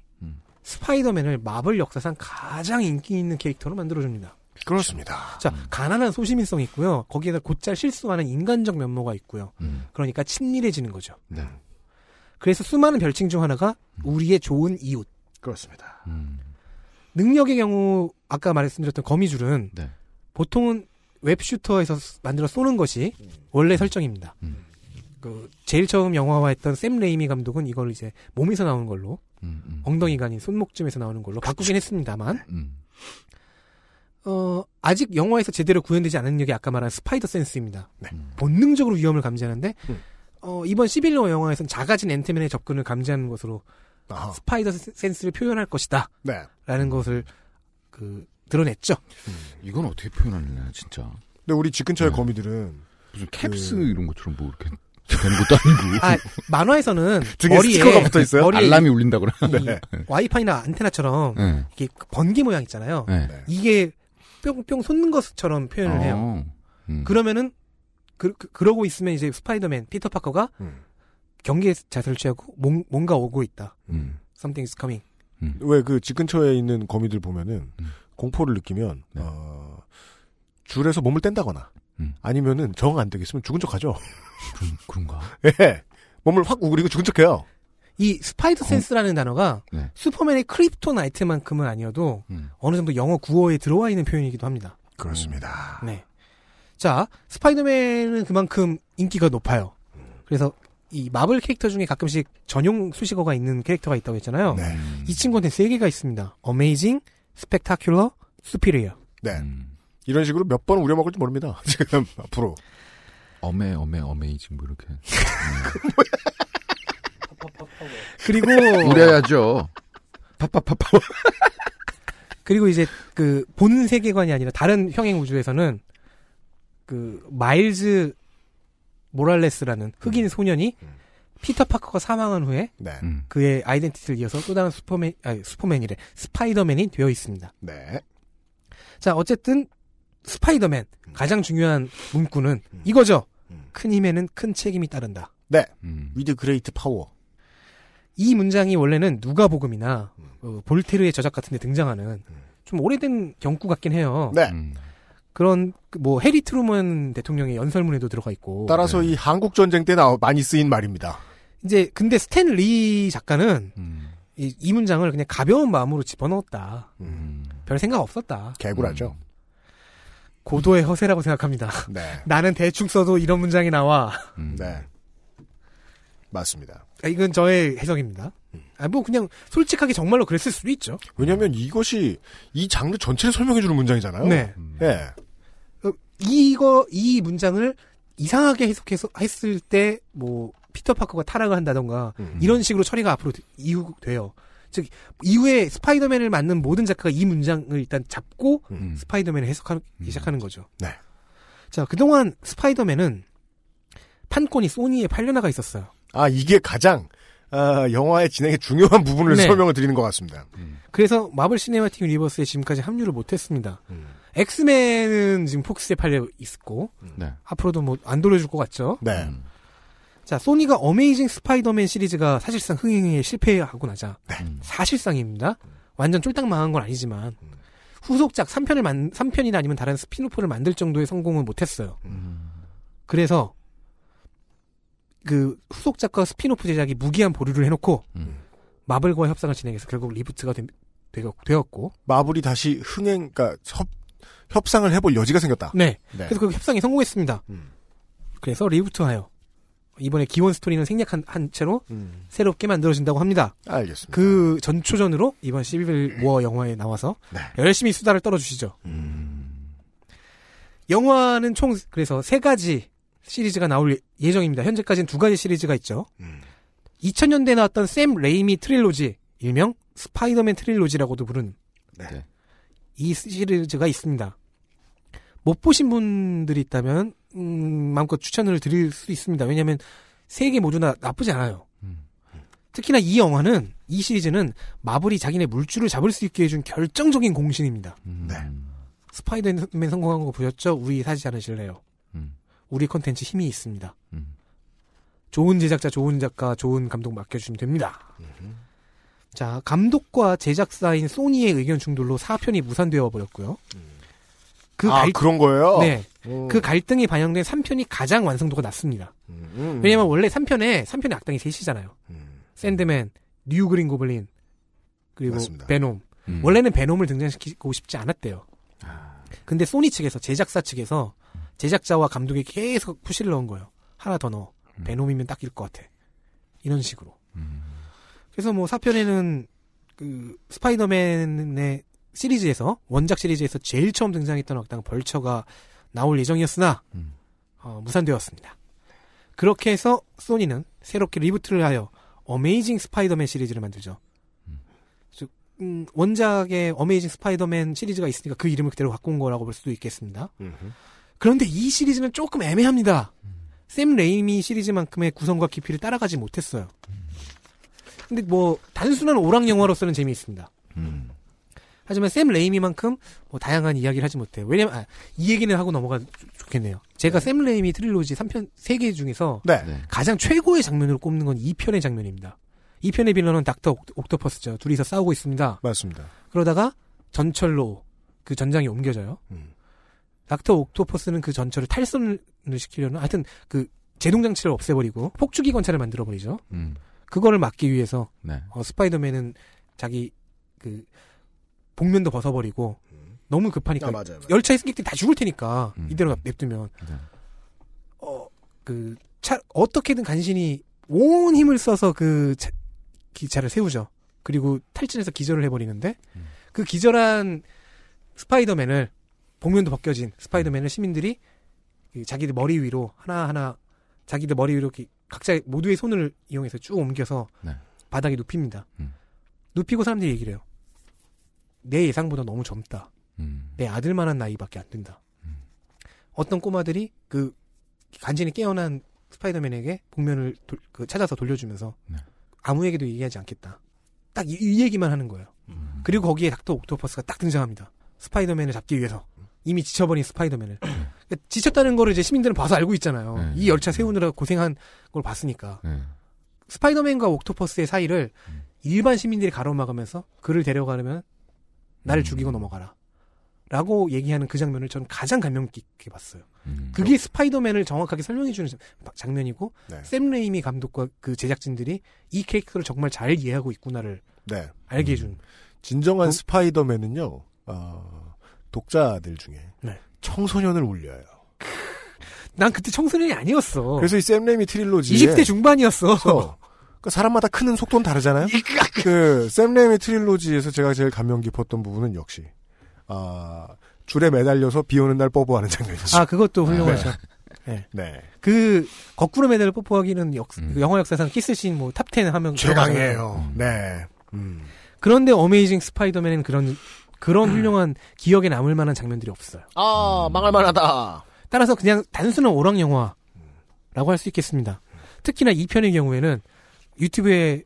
스파이더맨을 마블 역사상 가장 인기 있는 캐릭터로 만들어줍니다. 그렇습니다. 자, 가난한 소시민성이 있고요. 거기에다 곧잘 실수하는 인간적 면모가 있고요. 그러니까 친밀해지는 거죠. 네. 그래서 수많은 별칭 중 하나가 우리의 좋은 이웃. 그렇습니다. 능력의 경우 아까 말씀드렸던 거미줄은 네. 보통은 web shooter에서 스- 만들어 쏘는 것이 원래 설정입니다. 그 제일 처음 영화화했던 샘 레이미 감독은 이걸 이제 몸에서 나오는 걸로 엉덩이가 아닌 손목쯤에서 나오는 걸로 바꾸긴 했습니다만 음. 어, 아직 영화에서 제대로 구현되지 않은 능력이 아까 말한 spider sense입니다. 본능적으로 위험을 감지하는데 어, 이번 시빌워 영화에서는 작아진 앤트맨의 접근을 감지하는 것으로 spider sen- sense를 표현할 것이다. 네. 라는 것을 그 드러냈죠. 이건 어떻게 표현하느냐 진짜. 근데 우리 집 근처의 거미들은 무슨 캡스 이런 것처럼 뭐 이렇게 되는 것도 아니고. 아, 만화에서는 등에 머리에 스티커가 붙어 있어요? 머리에 알람이 울린다 그래. 이 네. 와이파이나 안테나처럼 네. 이게 번개 모양 있잖아요. 네. 이게 뿅뿅 솟는 것처럼 표현을 어. 해요. 음. 그러면은 그, 러고 있으면 이제 스파이더맨 피터 파커가 경계 자세를 취하고 뭔, 뭔가 오고 있다. 음. Something's coming. 왜그 집 근처에 있는 거미들 보면은 공포를 느끼면 어, 줄에서 몸을 뗀다거나 아니면은 정 안 되겠으면 죽은 척하죠. 그런 가? 예. 몸을 확 우그리고 죽은 척해요. 이 spider 센스라는 단어가 네. 슈퍼맨의 Kryptonite만큼은 아니어도 어느 정도 영어 구어에 들어와 있는 표현이기도 합니다. 그렇습니다. 네. 자, 스파이더맨은 그만큼 인기가 높아요. 그래서 이 마블 캐릭터 중에 가끔씩 전용 수식어가 있는 캐릭터가 있다고 했잖아요. 네. 이 친구한테 세 개가 있습니다. 어메이징, 스펙타큘러, 수피리어. 네. 이런 식으로 몇 번 우려먹을지 모릅니다. 지금 앞으로. 어메 어메 어메이징 뭐 이렇게. 그리고 우려야죠. 파파파파. 그리고 이제 그 본 세계관이 아니라 다른 평행 우주에서는 그 마일즈 모랄레스라는 흑인 소년이 피터 파커가 사망한 후에 네. 그의 아이덴티티를 이어서 또 다른 슈퍼맨 아니 슈퍼맨이래 스파이더맨이 되어 있습니다. 네. 자 어쨌든 스파이더맨 가장 중요한 문구는 이거죠. 큰 힘에는 큰 책임이 따른다. 네. 음. With great power. 이 문장이 원래는 누가복음이나 어, 볼테르의 저작 같은 데 등장하는 좀 오래된 경구 같긴 해요. 네. 그런 그뭐 해리 트루먼 대통령의 연설문에도 들어가 있고 따라서 이 한국 전쟁 때 나, 많이 쓰인 말입니다. 이제 근데 스탠 리 작가는 음. 이, 이 문장을 그냥 가벼운 마음으로 집어넣었다. 음. 별 생각 없었다. 개구라죠. 고도의 허세라고 생각합니다. 네. 나는 대충 써도 이런 문장이 나와. 네. 맞습니다. 아, 이건 저의 해석입니다. 아, 뭐 그냥 솔직하게 정말로 그랬을 수도 있죠. 왜냐하면 이것이 이 장르 전체를 설명해주는 문장이잖아요. 네. 예. 어, 이거 이 문장을 이상하게 해석해서 했을 때 뭐 피터 파커가 타락을 한다던가 이런 식으로 처리가 앞으로 되- 이후 돼요. 즉 이후에 스파이더맨을 맡는 모든 작가가 이 문장을 일단 잡고 스파이더맨을 해석하기 시작하는 거죠. 네. 자 그동안 스파이더맨은 판권이 소니에 팔려나가 있었어요. 아 이게 가장 아, 영화의 진행의 중요한 부분을 네. 설명을 드리는 것 같습니다. 그래서 마블 시네마틱 유니버스에 지금까지 합류를 못했습니다. 음. 엑스맨은 지금 폭스에 팔려 있고 네. 앞으로도 뭐 안 돌려줄 것 같죠. 네. 음. 자 소니가 어메이징 스파이더맨 시리즈가 사실상 흥행에 실패하고 나자 음. 사실상입니다. 완전 쫄딱 망한 건 아니지만 후속작 3편을 만 3편이나 아니면 다른 spin-off를 만들 정도의 성공은 못했어요. 그래서 그 후속작과 스피노프 제작이 무기한 보류를 해놓고 마블과 협상을 진행해서 결국 reboot가 되, 었고 마블이 다시 흥행, 그러니까 협, 협상을 해볼 여지가 생겼다. 네. 네. 그래서 그 협상이 성공했습니다. 음. 그래서 reboot하여 이번에 기원 스토리는 생략한 한 채로 음. 새롭게 만들어진다고 합니다. 알겠습니다. 그 전초전으로 이번 시빌 워 영화에 나와서 네. 열심히 수다를 떨어주시죠. 음. 영화는 총 그래서 세 가지 시리즈가 나올 예정입니다. 현재까지는 두 가지 시리즈가 있죠. 음. 2000년대에 나왔던 샘 레이미 trilogy, 일명 스파이더맨 trilogy라고도 부르는 네. 이 시리즈가 있습니다. 못 보신 분들이 있다면 음, 마음껏 추천을 드릴 수 있습니다. 왜냐하면 세 개 모두 다 나쁘지 않아요. 특히나 이 영화는 이 시리즈는 마블이 자기네 물주를 잡을 수 있게 해준 결정적인 공신입니다. 네. 스파이더맨 성공한 거 보셨죠? 우리 사지 않으실래요? 음. 우리 컨텐츠 힘이 있습니다. 음. 좋은 제작자, 좋은 작가, 좋은 감독 맡겨주시면 됩니다. 자, 감독과 제작사인 소니의 의견 충돌로 4편이 무산되어 버렸고요. 그 아, 그런 거예요? 네. 음. 그 갈등이 반영된 3편이 가장 완성도가 낮습니다. 음. 왜냐면 원래 3편에 3편의 악당이 셋이잖아요. 샌드맨, 뉴 그린 고블린, 그리고 맞습니다. 베놈. 음. 원래는 베놈을 등장시키고 싶지 않았대요. 근데 소니 측에서 제작사 측에서 제작자와 감독이 계속 push를 넣은 거예요. 하나 더 넣어. 베놈이면 딱일 것 같아. 이런 식으로. 그래서 뭐 4편에는 그 스파이더맨의 시리즈에서 원작 시리즈에서 제일 처음 등장했던 악당 벌처가 나올 예정이었으나 어, 무산되었습니다. 그렇게 해서 소니는 새롭게 reboot를 하여 어메이징 스파이더맨 시리즈를 만들죠. 즉 음, 원작의 어메이징 스파이더맨 시리즈가 있으니까 그 이름을 그대로 갖고 온 거라고 볼 수도 있겠습니다. 그런데 이 시리즈는 조금 애매합니다. 샘 레이미 시리즈만큼의 구성과 깊이를 따라가지 못했어요. 근데 뭐 단순한 오락 영화로서는 재미있습니다. 음. 하지만 샘 레이미만큼 뭐 다양한 이야기를 하지 못해요. 왜냐면 아, 이 얘기는 하고 넘어가 좋겠네요. 제가 샘 레이미 trilogy 3편 3개 중에서 네. 가장 최고의 장면으로 꼽는 건 2편의 장면입니다. 2편의 빌런은 닥터 옥- 옥토퍼스죠. 둘이서 싸우고 있습니다. 맞습니다. 그러다가 전철로 그 전장이 옮겨져요. 음. 닥터 옥토퍼스는 그 전철을 탈선을 시키려는 하여튼 그 제동 장치를 없애버리고 폭주기 관차를 만들어 버리죠. 음. 그거를 막기 위해서 네. 어, 스파이더맨은 자기 그 복면도 벗어버리고 너무 급하니까 아, 맞아요, 맞아요. 열차의 승객들이 다 죽을 테니까 이대로 냅두면 어그 차 어떻게든 간신히 온 힘을 써서 그 차- 기차를 세우죠. 그리고 탈진해서 기절을 해버리는데 그 기절한 스파이더맨을 복면도 벗겨진 스파이더맨을 시민들이 그 자기들 머리 위로 하나하나 자기들 머리 위로 이렇게 각자 모두의 손을 이용해서 쭉 옮겨서 네. 바닥에 눕힙니다. 음. 눕히고 사람들이 얘기를 해요. 내 예상보다 너무 젊다. 음. 내 아들만한 나이밖에 안 된다. 어떤 꼬마들이 그 간신히 깨어난 스파이더맨에게 복면을 돌- 그 찾아서 돌려주면서 네. 아무에게도 얘기하지 않겠다. 딱이 얘기만 하는 거예요. 음. 그리고 거기에 닥터 옥토퍼스가 딱 등장합니다. 스파이더맨을 잡기 위해서 이미 지쳐버린 스파이더맨을 그러니까 지쳤다는 거를 이제 시민들은 봐서 알고 있잖아요. 네. 이 열차 세우느라 고생한 걸 봤으니까 네. 스파이더맨과 옥토퍼스의 사이를 일반 시민들이 가로막으면서 그를 데려가려면 나를 죽이고 넘어가라. 라고 얘기하는 그 장면을 저는 가장 감명 깊게 봤어요. 그게 스파이더맨을 정확하게 설명해주는 자- 장면이고, 네. 샘 레이미 감독과 그 제작진들이 이 캐릭터를 정말 잘 이해하고 있구나를 네. 알게 해준. 진정한 스파이더맨은요, 어, 독자들 중에 네. 청소년을 울려요. 난 그때 청소년이 아니었어. 그래서 이 샘 레이미 trilogy에 20대 중반이었어. 그 사람마다 크는 속도는 다르잖아요. 그 샘 레이미 trilogy에서 제가 제일 감명 깊었던 부분은 역시 아 줄에 매달려서 비 오는 날 뽀뽀하는 장면이죠. 아, 그것도 훌륭하죠. 네. 네. 네. 그, 거꾸로 매달려 뽀뽀하기는 역, 그 영화 역사상 키스씬 뭐 탑10 하면. 최강이에요. 들어가잖아요. 네. 음. 그런데 어메이징 스파이더맨은 그런, 그런 훌륭한 기억에 남을 만한 장면들이 없어요. 아, 망할 만하다. 따라서 그냥 단순한 오락 영화. 할수 있겠습니다. 특히나 2편의 경우에는 유튜브에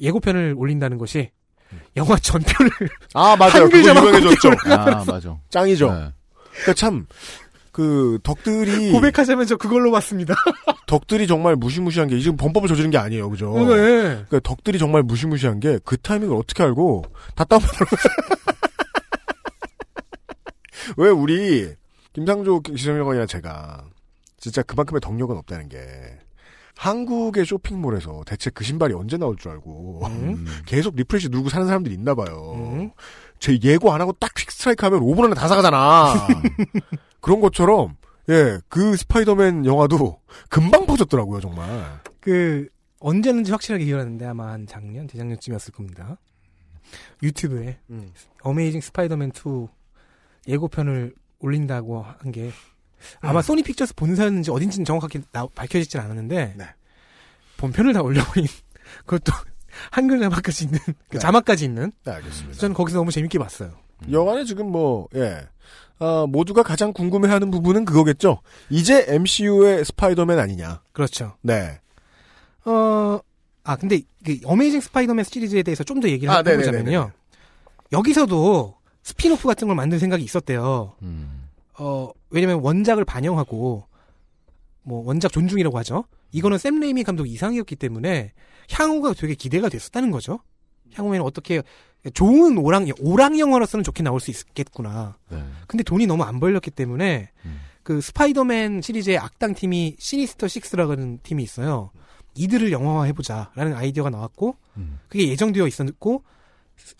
예고편을 올린다는 것이 영화 전편을 아 맞아요. 한글 그거 자막 유명해졌죠. 아, 맞아. 짱이죠. 네. 그러니까 참. 그 덕들이 고백하자면 저 그걸로 봤습니다. 덕들이 정말 무시무시한 게 지금 범법을 저지른 게 아니에요, 그죠? 네. 그러니까 덕들이 정말 무시무시한 게 그 타이밍을 어떻게 알고 다 다운받아. 왜 우리 김상조 기술명관이나 제가 진짜 그만큼의 덕력은 없다는 게 한국의 쇼핑몰에서 대체 그 신발이 언제 나올 줄 알고 계속 refresh 누르고 사는 사람들이 있나 봐요. 제 예고 안 하고 딱 quickstrike 하면 5분 안에 다 사가잖아. 그런 것처럼 예, 그 스파이더맨 영화도 금방 퍼졌더라고요, 정말. 그 언제는지 확실하게 기억하는데 아마 한 작년, 재작년쯤이었을 겁니다. 유튜브에 어메이징 스파이더맨 2 예고편을 올린다고 한 게 아마 음. 소니 픽처스 본사였는지 어딘지는 정확하게 나- 밝혀지진 않았는데 본편을 다 올려버린 그것도 한글 자막까지 있는 그 네. 자막까지 있는 네, 알겠습니다. 저는 거기서 너무 재밌게 봤어요. 영화는 지금 뭐, 예. 아, 모두가 가장 궁금해하는 부분은 그거겠죠. 이제 MCU의 스파이더맨 아니냐. 그렇죠. 네. 어, 아, 근데, 그, 어메이징 스파이더맨 시리즈에 대해서 좀 더 얘기를 아, 해보자면요. 여기서도 스피노프 같은 걸 만들 생각이 있었대요. 어, 왜냐면 원작을 반영하고, 뭐, 원작 존중이라고 하죠. 이거는 샘 레이미 감독 이상이었기 때문에 향후가 되게 기대가 됐었다는 거죠. 향후에는 어떻게, 좋은 오락, 오락 영화로서는 좋게 나올 수 있겠구나. 네. 근데 돈이 너무 안 벌렸기 때문에 그 스파이더맨 시리즈의 악당 팀이 시니스터 6라는 팀이 있어요. 이들을 영화화 해보자라는 아이디어가 나왔고 그게 예정되어 있었고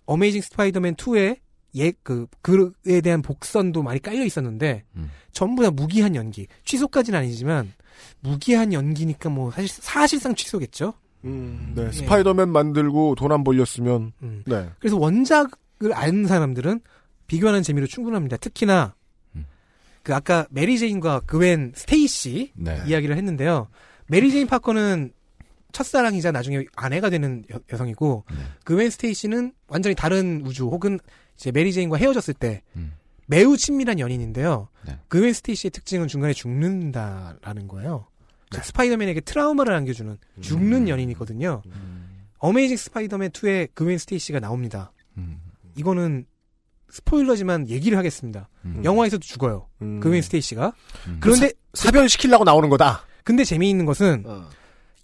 어메이징 스파이더맨 2의 예 그 그에 대한 복선도 많이 깔려 있었는데 전부 다 무기한 연기 취소까지는 아니지만 무기한 연기니까 뭐 사실 사실상 취소겠죠. 네, 스파이더맨 만들고 돈 안 벌렸으면, 음. 네. 그래서 원작을 아는 사람들은 비교하는 재미로 충분합니다. 특히나 그 아까 메리 제인과 그웬 스테이시 네. 이야기를 했는데요. 메리 제인 파커는 첫사랑이자 나중에 아내가 되는 여, 성이고 그웬 스테이시는 완전히 다른 우주 혹은 이제 메리 제인과 헤어졌을 때 매우 친밀한 연인인데요. 그웬 스테이시의 특징은 중간에 죽는다라는 거예요. 즉 스파이더맨에게 트라우마를 안겨주는 죽는 연인이거든요. 어메이징 스파이더맨 2에 그웬 스테이시가 나옵니다. 이거는 스포일러지만 얘기를 하겠습니다. 영화에서도 죽어요. 그웬 스테이시가. 그런데 사별시키려고 나오는 거다. 근데 재미있는 것은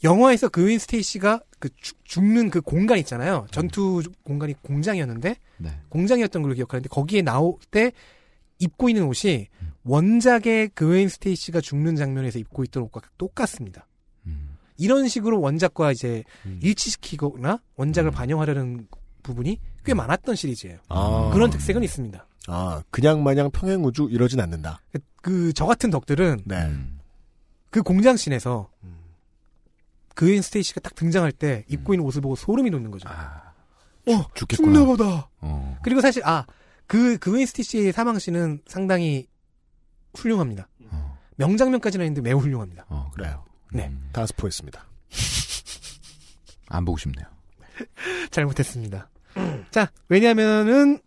영화에서 그웬 스테이시가 그 죽- 죽는 그 공간 있잖아요. 전투 공간이 공장이었는데 공장이었던 걸로 기억하는데 거기에 나올 때 입고 있는 옷이 원작의 그웬 스테이시가 죽는 장면에서 입고 있던 옷과 똑같습니다. 이런 식으로 원작과 이제 일치시키거나 원작을 반영하려는 부분이 꽤 많았던 시리즈예요. 아. 그런 특색은 있습니다. 아, 그냥 마냥 평행 우주 이러진 않는다. 그 저 같은 덕들은 네. 그 공장씬에서 그웬 스테이시가 딱 등장할 때 입고 있는 옷을 보고 소름이 돋는 거죠. 어, 죽겠구나. 죽나보다. 어. 그리고 사실 아 그 그웬 스테이시의 사망씬은 상당히 훌륭합니다. 명장면까지는 아닌데 매우 훌륭합니다. 어, 그래요. 네. 다 스포했습니다. 안 보고 싶네요. 잘못했습니다. 자, 왜냐면은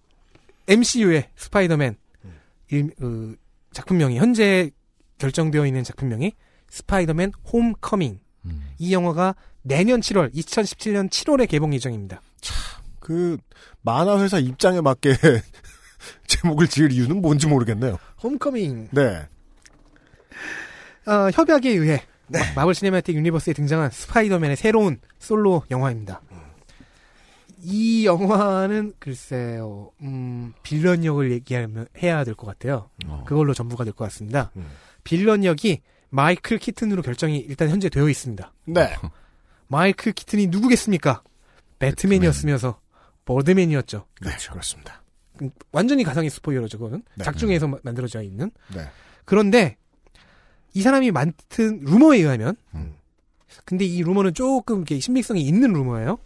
MCU의 스파이더맨 일, 그, 작품명이 현재 결정되어 있는 작품명이 스파이더맨 홈커밍. 이 영화가 내년 7월, 2017년 7월에 개봉 예정입니다. 그, 만화 회사 입장에 맞게 제목을 지을 이유는 뭔지 모르겠네요. 홈커밍. 네. 어, 협약에 의해 마블 시네마틱 유니버스에 등장한 스파이더맨의 새로운 솔로 영화입니다. 이 영화는 글쎄요, 음, 빌런 역을 얘기하면 해야 될 것 같아요. 그걸로 전부가 될 것 같습니다. 빌런 역이 마이클 키튼으로 결정이 일단 현재 되어 있습니다. 네. 마이클 키튼이 누구겠습니까? 배트맨이었으면서 버드맨이었죠. 그렇죠. 그렇습니다. 음, 완전히 가상의 슈퍼히어로죠, 그거는. 네. 작중에서 마- 만들어져 있는. 네. 그런데 이 사람이 맡은 루머에 의하면 근데 이 루머는 조금 이렇게 신빙성이 있는 루머예요.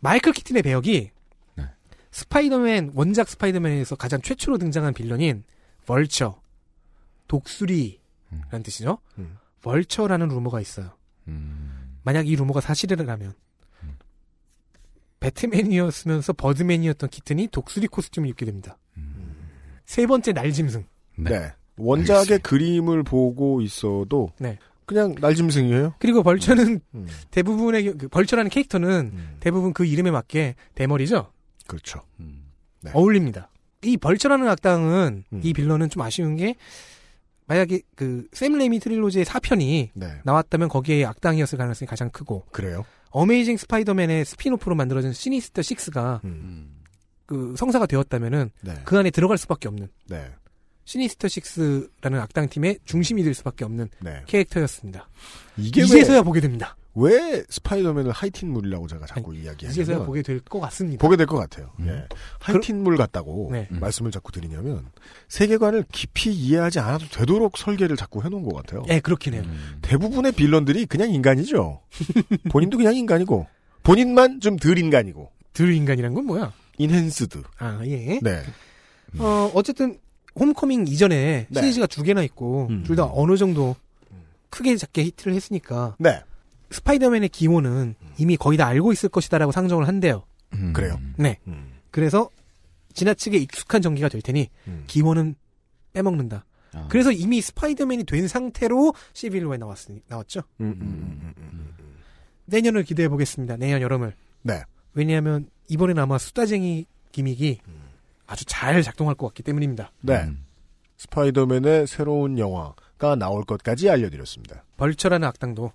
마이클 키튼의 배역이 스파이더맨 원작 스파이더맨에서 가장 최초로 등장한 빌런인 벌처 독수리 라는 뜻이죠. 벌처라는 루머가 있어요. 만약 이 루머가 사실이라면 배트맨이었으면서 버드맨이었던 키튼이 독수리 코스튬을 입게 됩니다. 세 번째 날짐승. 네. 원작의 그림을 보고 있어도 네. 그냥 날짐승이에요. 그리고 벌처는 음. 대부분의 겨- 그 벌처라는 캐릭터는 대부분 그 이름에 맞게 대머리죠. 그렇죠. 네. 어울립니다. 이 벌처라는 악당은 음. 이 빌런은 좀 아쉬운 게 만약에 그 샘 레이미 trilogy의 4편이 네. 나왔다면 거기에 악당이었을 가능성이 가장 크고 그래요. 어메이징 스파이더맨의 spin-off로 만들어진 시니스터 6가 그 성사가 되었다면은 음. 네. 그 안에 들어갈 수밖에 없는 네. 시니스터 6라는 악당 팀의 중심이 될 수밖에 없는 네. 캐릭터였습니다. 이게 이제서야 왜- 보게 됩니다. 왜 스파이더맨을 하이틴물이라고 제가 자꾸 이야기하냐면 이제서야 보게 될 것 같습니다. 보게 될 것 같아요. 예. 하이틴물 같다고 네. 말씀을 자꾸 드리냐면 세계관을 깊이 이해하지 않아도 되도록 설계를 자꾸 해놓은 것 같아요. 예, 그렇긴 해요. 대부분의 빌런들이 그냥 인간이죠. 본인도 그냥 인간이고 본인만 좀 덜 인간이고 덜 인간이란 건 뭐야? enhanced. 아 예. 네. 어 어쨌든 홈커밍 이전에 네. 시리즈가 두 개나 있고 둘 다 어느 정도 크게 작게 히트를 했으니까 네. 스파이더맨의 기원은 이미 거의 다 알고 있을 것이다라고 상정을 한대요. 그래요. 네. 그래서 지나치게 익숙한 전개가 될 테니 기호는 빼먹는다. 그래서 이미 스파이더맨이 된 상태로 시빌로에 나왔으니 나왔죠. 음, 내년을 기대해 보겠습니다. 내년 여름을. 네. 왜냐하면 이번엔 아마 수다쟁이 기믹이 아주 잘 작동할 것 같기 때문입니다. 네. 스파이더맨의 새로운 영화가 나올 것까지 알려드렸습니다. 벌처라는 악당도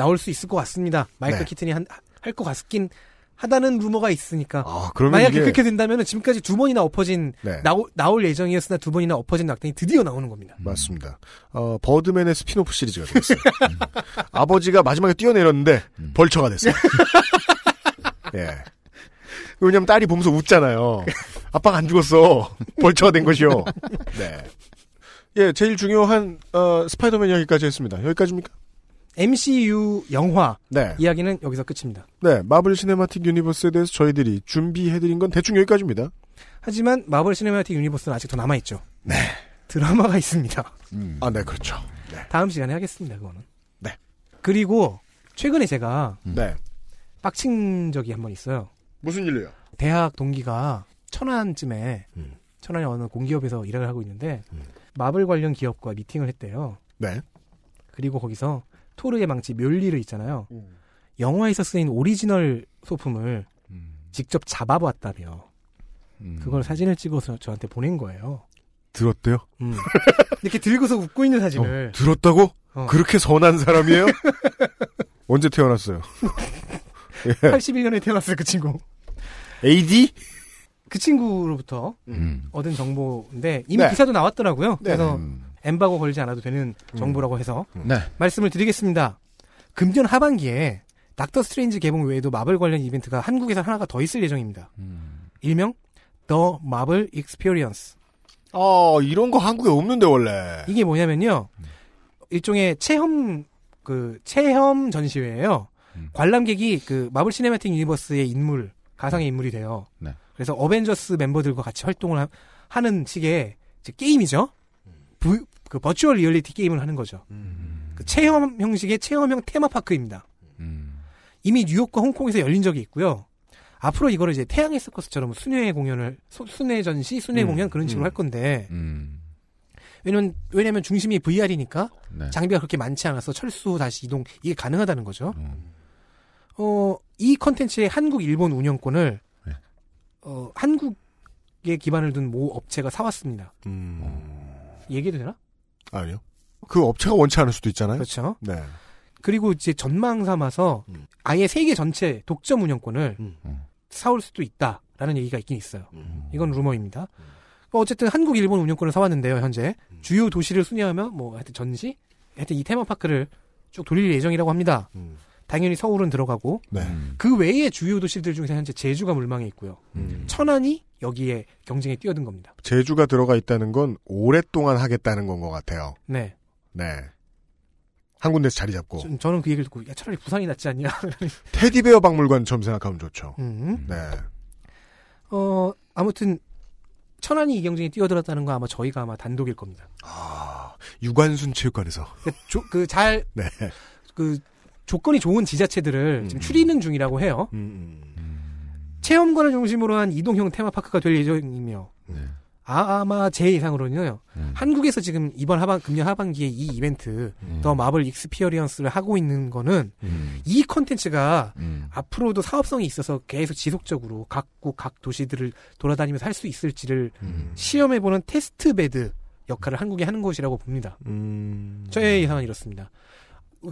나올 수 있을 것 같습니다. 마이클 네. 키튼이 할 것 같긴 하다는 루머가 있으니까. 아, 그러면 만약에 이게- 그렇게 된다면 지금까지 두 번이나 엎어진 네. 나오, 나올 예정이었으나 두 번이나 엎어진 악당이 드디어 나오는 겁니다. 맞습니다. 어, 버드맨의 스피노프 시리즈가 됐어요. 음. 아버지가 마지막에 뛰어내렸는데 벌처가 됐어요. 예. 왜냐면 딸이 보면서 웃잖아요. 아빠가 안 죽었어. 벌처가 된 것이요. 네. 예, 제일 중요한 어, 스파이더맨 이야기까지 했습니다. 여기까지입니까? MCU 영화 네. 이야기는 여기서 끝입니다. 네, 마블 시네마틱 유니버스에 대해서 저희들이 준비해드린 건 대충 여기까지입니다. 하지만 마블 시네마틱 유니버스는 아직 더 남아 있죠. 네. 드라마가 있습니다. 아, 네, 그렇죠. 다음 시간에 하겠습니다. 그거는. 네. 그리고 최근에 제가 네. 빡친 적이 한 번 있어요. 무슨 일이요? 대학 동기가 천안쯤에 음. 천안의 어느 공기업에서 일을 하고 있는데 마블 관련 기업과 미팅을 했대요. 네. 그리고 거기서 토르의 망치 멸리를 있잖아요. 영화에서 쓰인 오리지널 소품을 직접 잡아봤다며. 그걸 사진을 찍어서 저한테 보낸 거예요. 들었대요? 음. 이렇게 들고서 웃고 있는 사진을. 들었다고? 어. 그렇게 선한 사람이에요? 언제 태어났어요? 예. 81년에 태어났어요, 그 친구. AD? 그 친구로부터 얻은 정보인데 이미 네. 기사도 나왔더라고요. 네. 그래서 엠바고 걸지 않아도 되는 정보라고 해서 네. 말씀을 드리겠습니다. 금년 하반기에 닥터 스트레인지 개봉 외에도 마블 관련 이벤트가 한국에서 하나가 더 있을 예정입니다. 일명 The Marvel Experience. 아, 이런 거 한국에 없는데, 원래. 이게 뭐냐면요. 일종의 체험 그 체험 전시회예요. 관람객이 그 마블 시네마틱 유니버스의 인물, 가상의 인물이 돼요. 네. 그래서 어벤져스 멤버들과 같이 활동을 하, 는 식의 이제 게임이죠. 부- 그 virtual reality 게임을 하는 거죠. 그 체험 형식의 체험형 테마파크입니다. 이미 뉴욕과 홍콩에서 열린 적이 있고요. 앞으로 이거를 이제 태양의 서커스처럼 순회 공연을 소- 순회 전시, 순회 음, 공연 그런 식으로 음. 할 건데 음. 왜냐면 왜냐면 중심이 VR이니까 네. 장비가 그렇게 많지 않아서 철수 다시 이동 이게 가능하다는 거죠. 음. 어, 이 컨텐츠의 한국 일본 운영권을 네. 어, 한국에 기반을 둔 모 업체가 사왔습니다. 얘기해도 되나? 아니요. 그 업체가 원치 않을 수도 있잖아요. 그렇죠. 네. 그리고 이제 전망 삼아서 아예 세계 전체 독점 운영권을 사올 수도 있다라는 얘기가 있긴 있어요. 이건 루머입니다. 뭐 어쨌든 한국, 일본 운영권을 사왔는데요, 현재. 주요 도시를 순회하며 뭐 하여튼 전시? 하여튼 이 테마파크를 쭉 돌릴 예정이라고 합니다. 당연히 서울은 들어가고 네. 그 외의 주요 도시들 중에서 현재 제주가 물망에 있고요. 천안이 여기에 경쟁에 뛰어든 겁니다. 제주가 들어가 있다는 건 오랫동안 하겠다는 건 것 같아요. 네. 네. 한 군데서 자리 잡고. 좀 저는 그 얘기를 듣고 야, 차라리 부산이 낫지 않냐. 테디베어 박물관처럼 생각하면 좋죠. 음. 네. 어, 아무튼 천안이 이 경쟁에 뛰어들었다는 거 아마 저희가 아마 단독일 겁니다. 유관순 체육관에서. 그잘 네. 그 조건이 좋은 지자체들을 음. 지금 추리는 중이라고 해요. 체험관을 중심으로 한 이동형 테마파크가 될 예정이며 네. 아마 제 예상으로는요. 음. 한국에서 지금 이번 하반 금년 하반기에 이 이벤트 더 마블 익스피어리언스를 하고 있는 거는 음. 이 컨텐츠가 음. 앞으로도 사업성이 있어서 계속 지속적으로 각국 각 도시들을 돌아다니면서 할 수 있을지를 음. 시험해 보는 test bed 역할을 한국이 하는 것이라고 봅니다. 음. 저의 예상은 이렇습니다.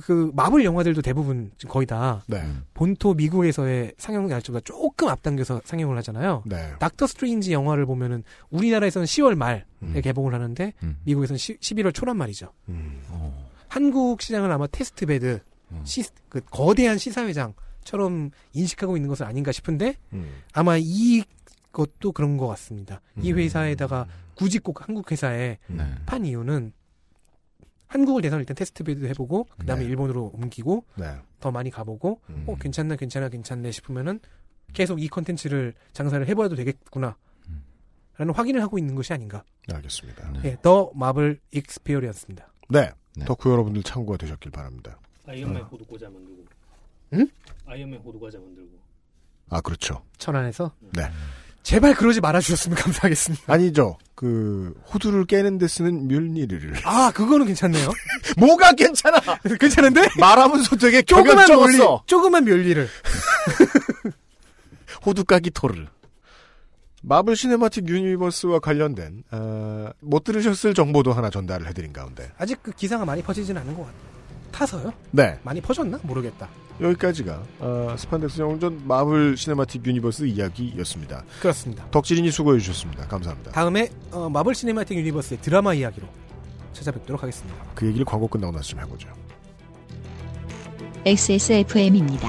그 마블 영화들도 대부분 지금 거의 다 네. 본토 미국에서의 상영 날짜보다 조금 앞당겨서 상영을 하잖아요. 네. 닥터 스트레인지 영화를 보면은 우리나라에서는 10월 말에 음. 개봉을 하는데 음. 미국에서는 10, 11월 초란 말이죠. 음. 어. 한국 시장은 아마 test bed 음. 시, 그 거대한 시사회장처럼 인식하고 있는 것은 아닌가 싶은데 음. 아마 이 것도 그런 것 같습니다. 이 음. 회사에다가 굳이 꼭 한국 회사에 네. 판 이유는 한국을 대상으로 일단 test bed 해보고 그다음에 네. 일본으로 옮기고 네. 더 많이 가보고 음. 어 괜찮나 괜찮아 괜찮네 싶으면은 계속 이 컨텐츠를 장사를 해봐도 되겠구나 음. 라는 확인을 하고 있는 것이 아닌가 네, 알겠습니다. 네. 예, 더 마블 익스피리언스입니다 네. 네. 덕후 여러분들 참고가 되셨길 바랍니다. 아이언맨 호두 과자 만들고. 응? 아이언맨 호두 과자 만들고. 아, 그렇죠. 천안에서 네. 제발 그러지 말아주셨으면 감사하겠습니다 아니죠. 그, 호두를 깨는 데 쓰는 묠니르를. 아 그거는 괜찮네요 뭐가 괜찮아! 괜찮은데? 말하면서 되게 조그만 적었어. 조그만 멸리를 호두 까기 토르. 마블 시네마틱 유니버스와 관련된 어, 못 들으셨을 정보도 하나 전달을 해드린 가운데 아직 그 기사가 많이 퍼지진 않은 것 같아요 타서요? 네 많이 퍼졌나? 모르겠다 여기까지가 어, 스판덱스 영웅전 마블 시네마틱 유니버스 이야기였습니다. 그렇습니다 덕질인이 수고해 주셨습니다. 감사합니다. 다음에 어, 마블 시네마틱 유니버스의 드라마 이야기로 찾아뵙도록 하겠습니다 그 얘기를 광고 끝나고 나서 좀 해보죠. XSFM입니다.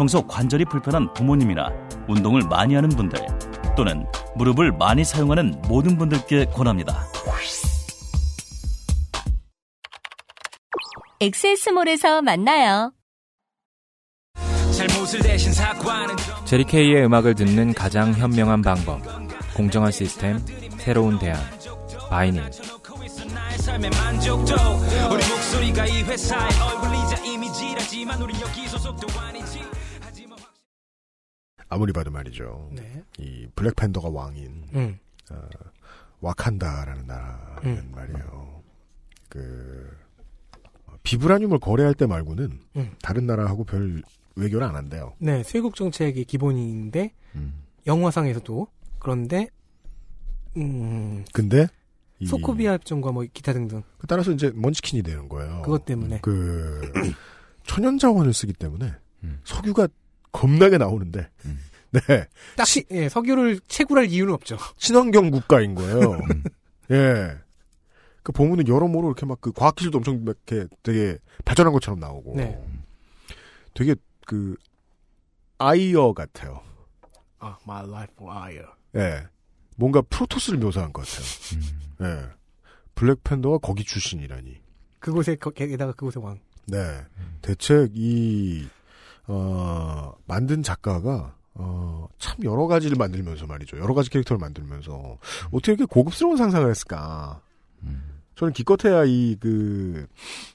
평소 관절이 불편한 부모님이나 운동을 많이 하는 분들 또는 무릎을 많이 사용하는 모든 분들께 권합니다. 엑세스몰에서 만나요. 잘못을 대신 사과하는 제리 케이의 음악을 듣는 가장 현명한 방법. 공정한 시스템, 새로운 대안. 바이닐. 우리 목소리가 이 회사의 얼굴이자 이미지라지만 우린 여기 소속도 아니지 아무리 봐도 말이죠. 네. 이 블랙팬더가 왕인 음. 어, 와칸다라는 나라는 음. 말이에요. 그 어, 비브라늄을 거래할 때 말고는 음. 다른 나라하고 별 외교를 안 한대요. 네, 쇄국 정책이 기본인데 음. 영화상에서도 그런데 음, 근데 이- 소코비아 협정과 뭐 기타 등등 따라서 이제 먼치킨이 되는 거예요. 그것 때문에 그 천연 자원을 쓰기 때문에 음. 석유가 겁나게 나오는데 네 딱히 예, 석유를 채굴할 이유는 없죠. 친환경 국가인 거예요. 음. 예. 그 보면은 여러모로 이렇게 막 그 과학 기술도 엄청 이렇게 되게 발전한 것처럼 나오고 네. 되게 그 아이어 같아요. 아, my life wire. 예. 뭔가 프로토스를 묘사한 것 같아요. 예. 블랙팬더가 거기 출신이라니. 그곳에 거- 게다가 그곳의 왕. 네. 대체 이, 어, 만든 작가가, 어, 참 여러 가지를 만들면서 말이죠. 여러 가지 캐릭터를 만들면서 어떻게 이렇게 고급스러운 상상을 했을까. 저는 기껏해야 이, 그,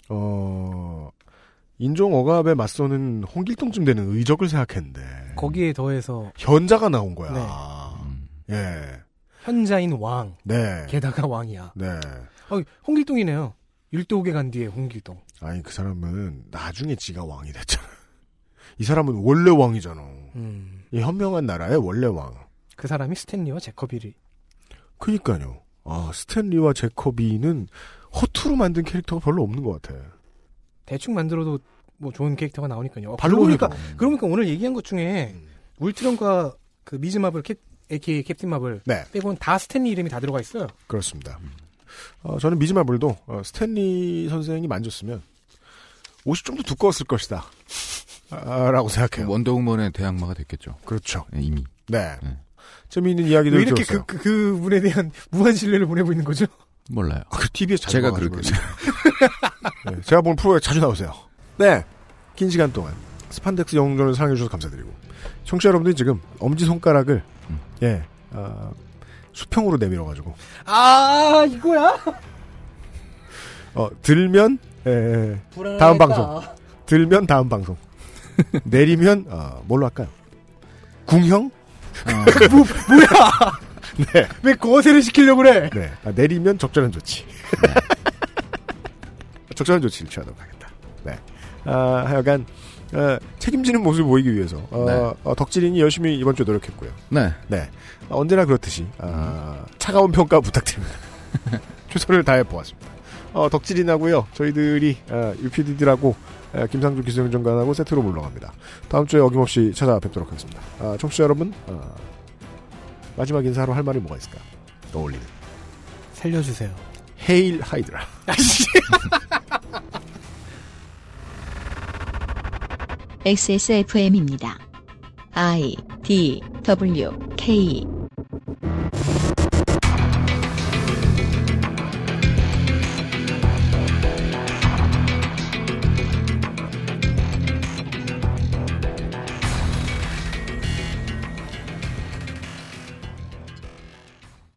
어, 인종 억압에 맞서는 홍길동쯤 되는 의적을 생각했는데. 거기에 더해서 현자가 나온 거야. 네. 예. 현자인 왕. 네. 게다가 왕이야. 네. 어, 홍길동이네요. 율도옥에 간 뒤에 홍길동. 아니, 그 사람은 나중에 지가 왕이 됐잖아. 이 사람은 원래 왕이잖아. 음. 이 현명한 나라의 원래 왕. 그 사람이 스탠리와 제커비를. 그니까요. 아, 스탠리와 제커비는 허투루 만든 캐릭터가 별로 없는 것 같아. 대충 만들어도 뭐 좋은 캐릭터가 나오니까요. 어, 보니까, 해도. 음. 그러니까 오늘 얘기한 것 중에 울트론과 그 미즈 마블 캡, AKA 캡틴 마블 네. 빼고는 다 스탠리 이름이 다 들어가 있어요. 그렇습니다. 어, 저는 미즈 마블도 어, 스탠리 선생이 만졌으면 옷이 좀 더 두꺼웠을 것이다. 아, 라고 생각해요. 원더우먼의 대항마가 됐겠죠. 그렇죠. 네, 이미. 네. 재미있는 이야기들 왜 이렇게 들었어요. 그, 그, 그 분에 대한 무한 신뢰를 보내고 있는 거죠? 몰라요. 그 TV에 자주 제가 그렇게 네, 제가 보는 프로에 자주 나오세요. 네. 긴 시간 동안 스판덱스 영웅전을 사랑해주셔서 감사드리고 청취자 여러분들이 지금 엄지손가락을 음. 예 어, 수평으로 내밀어가지고 아, 이거야? 어, 들면 예, 불안하겠다. 다음 방송 들면 다음 방송 내리면 어, 뭘로 할까요? 궁형? 뭐, 뭐야? 네. 왜 거세를 시키려고 그래? 네. 아, 내리면 적절한 조치. 적절한 조치를 취하도록 하겠다. 네. 아, 하여간 어, 책임지는 모습을 보이기 위해서 어, 네. 어, 덕질인이 열심히 이번 주에 노력했고요. 네. 네. 어, 언제나 그렇듯이 아, 차가운 평가 부탁드립니다. 최선을 다해 보았습니다. 어, 덕질인하고요. 저희들이 어, UPD들하고 어, 김상주 기술행정관하고 세트로 물러갑니다. 다음 주에 어김없이 찾아뵙도록 하겠습니다. 아, 청취자 여러분 어, 마지막 인사로 할 말이 뭐가 있을까? 떠올리는 살려주세요. 헤일 하이드라. XSFM입니다. I D W K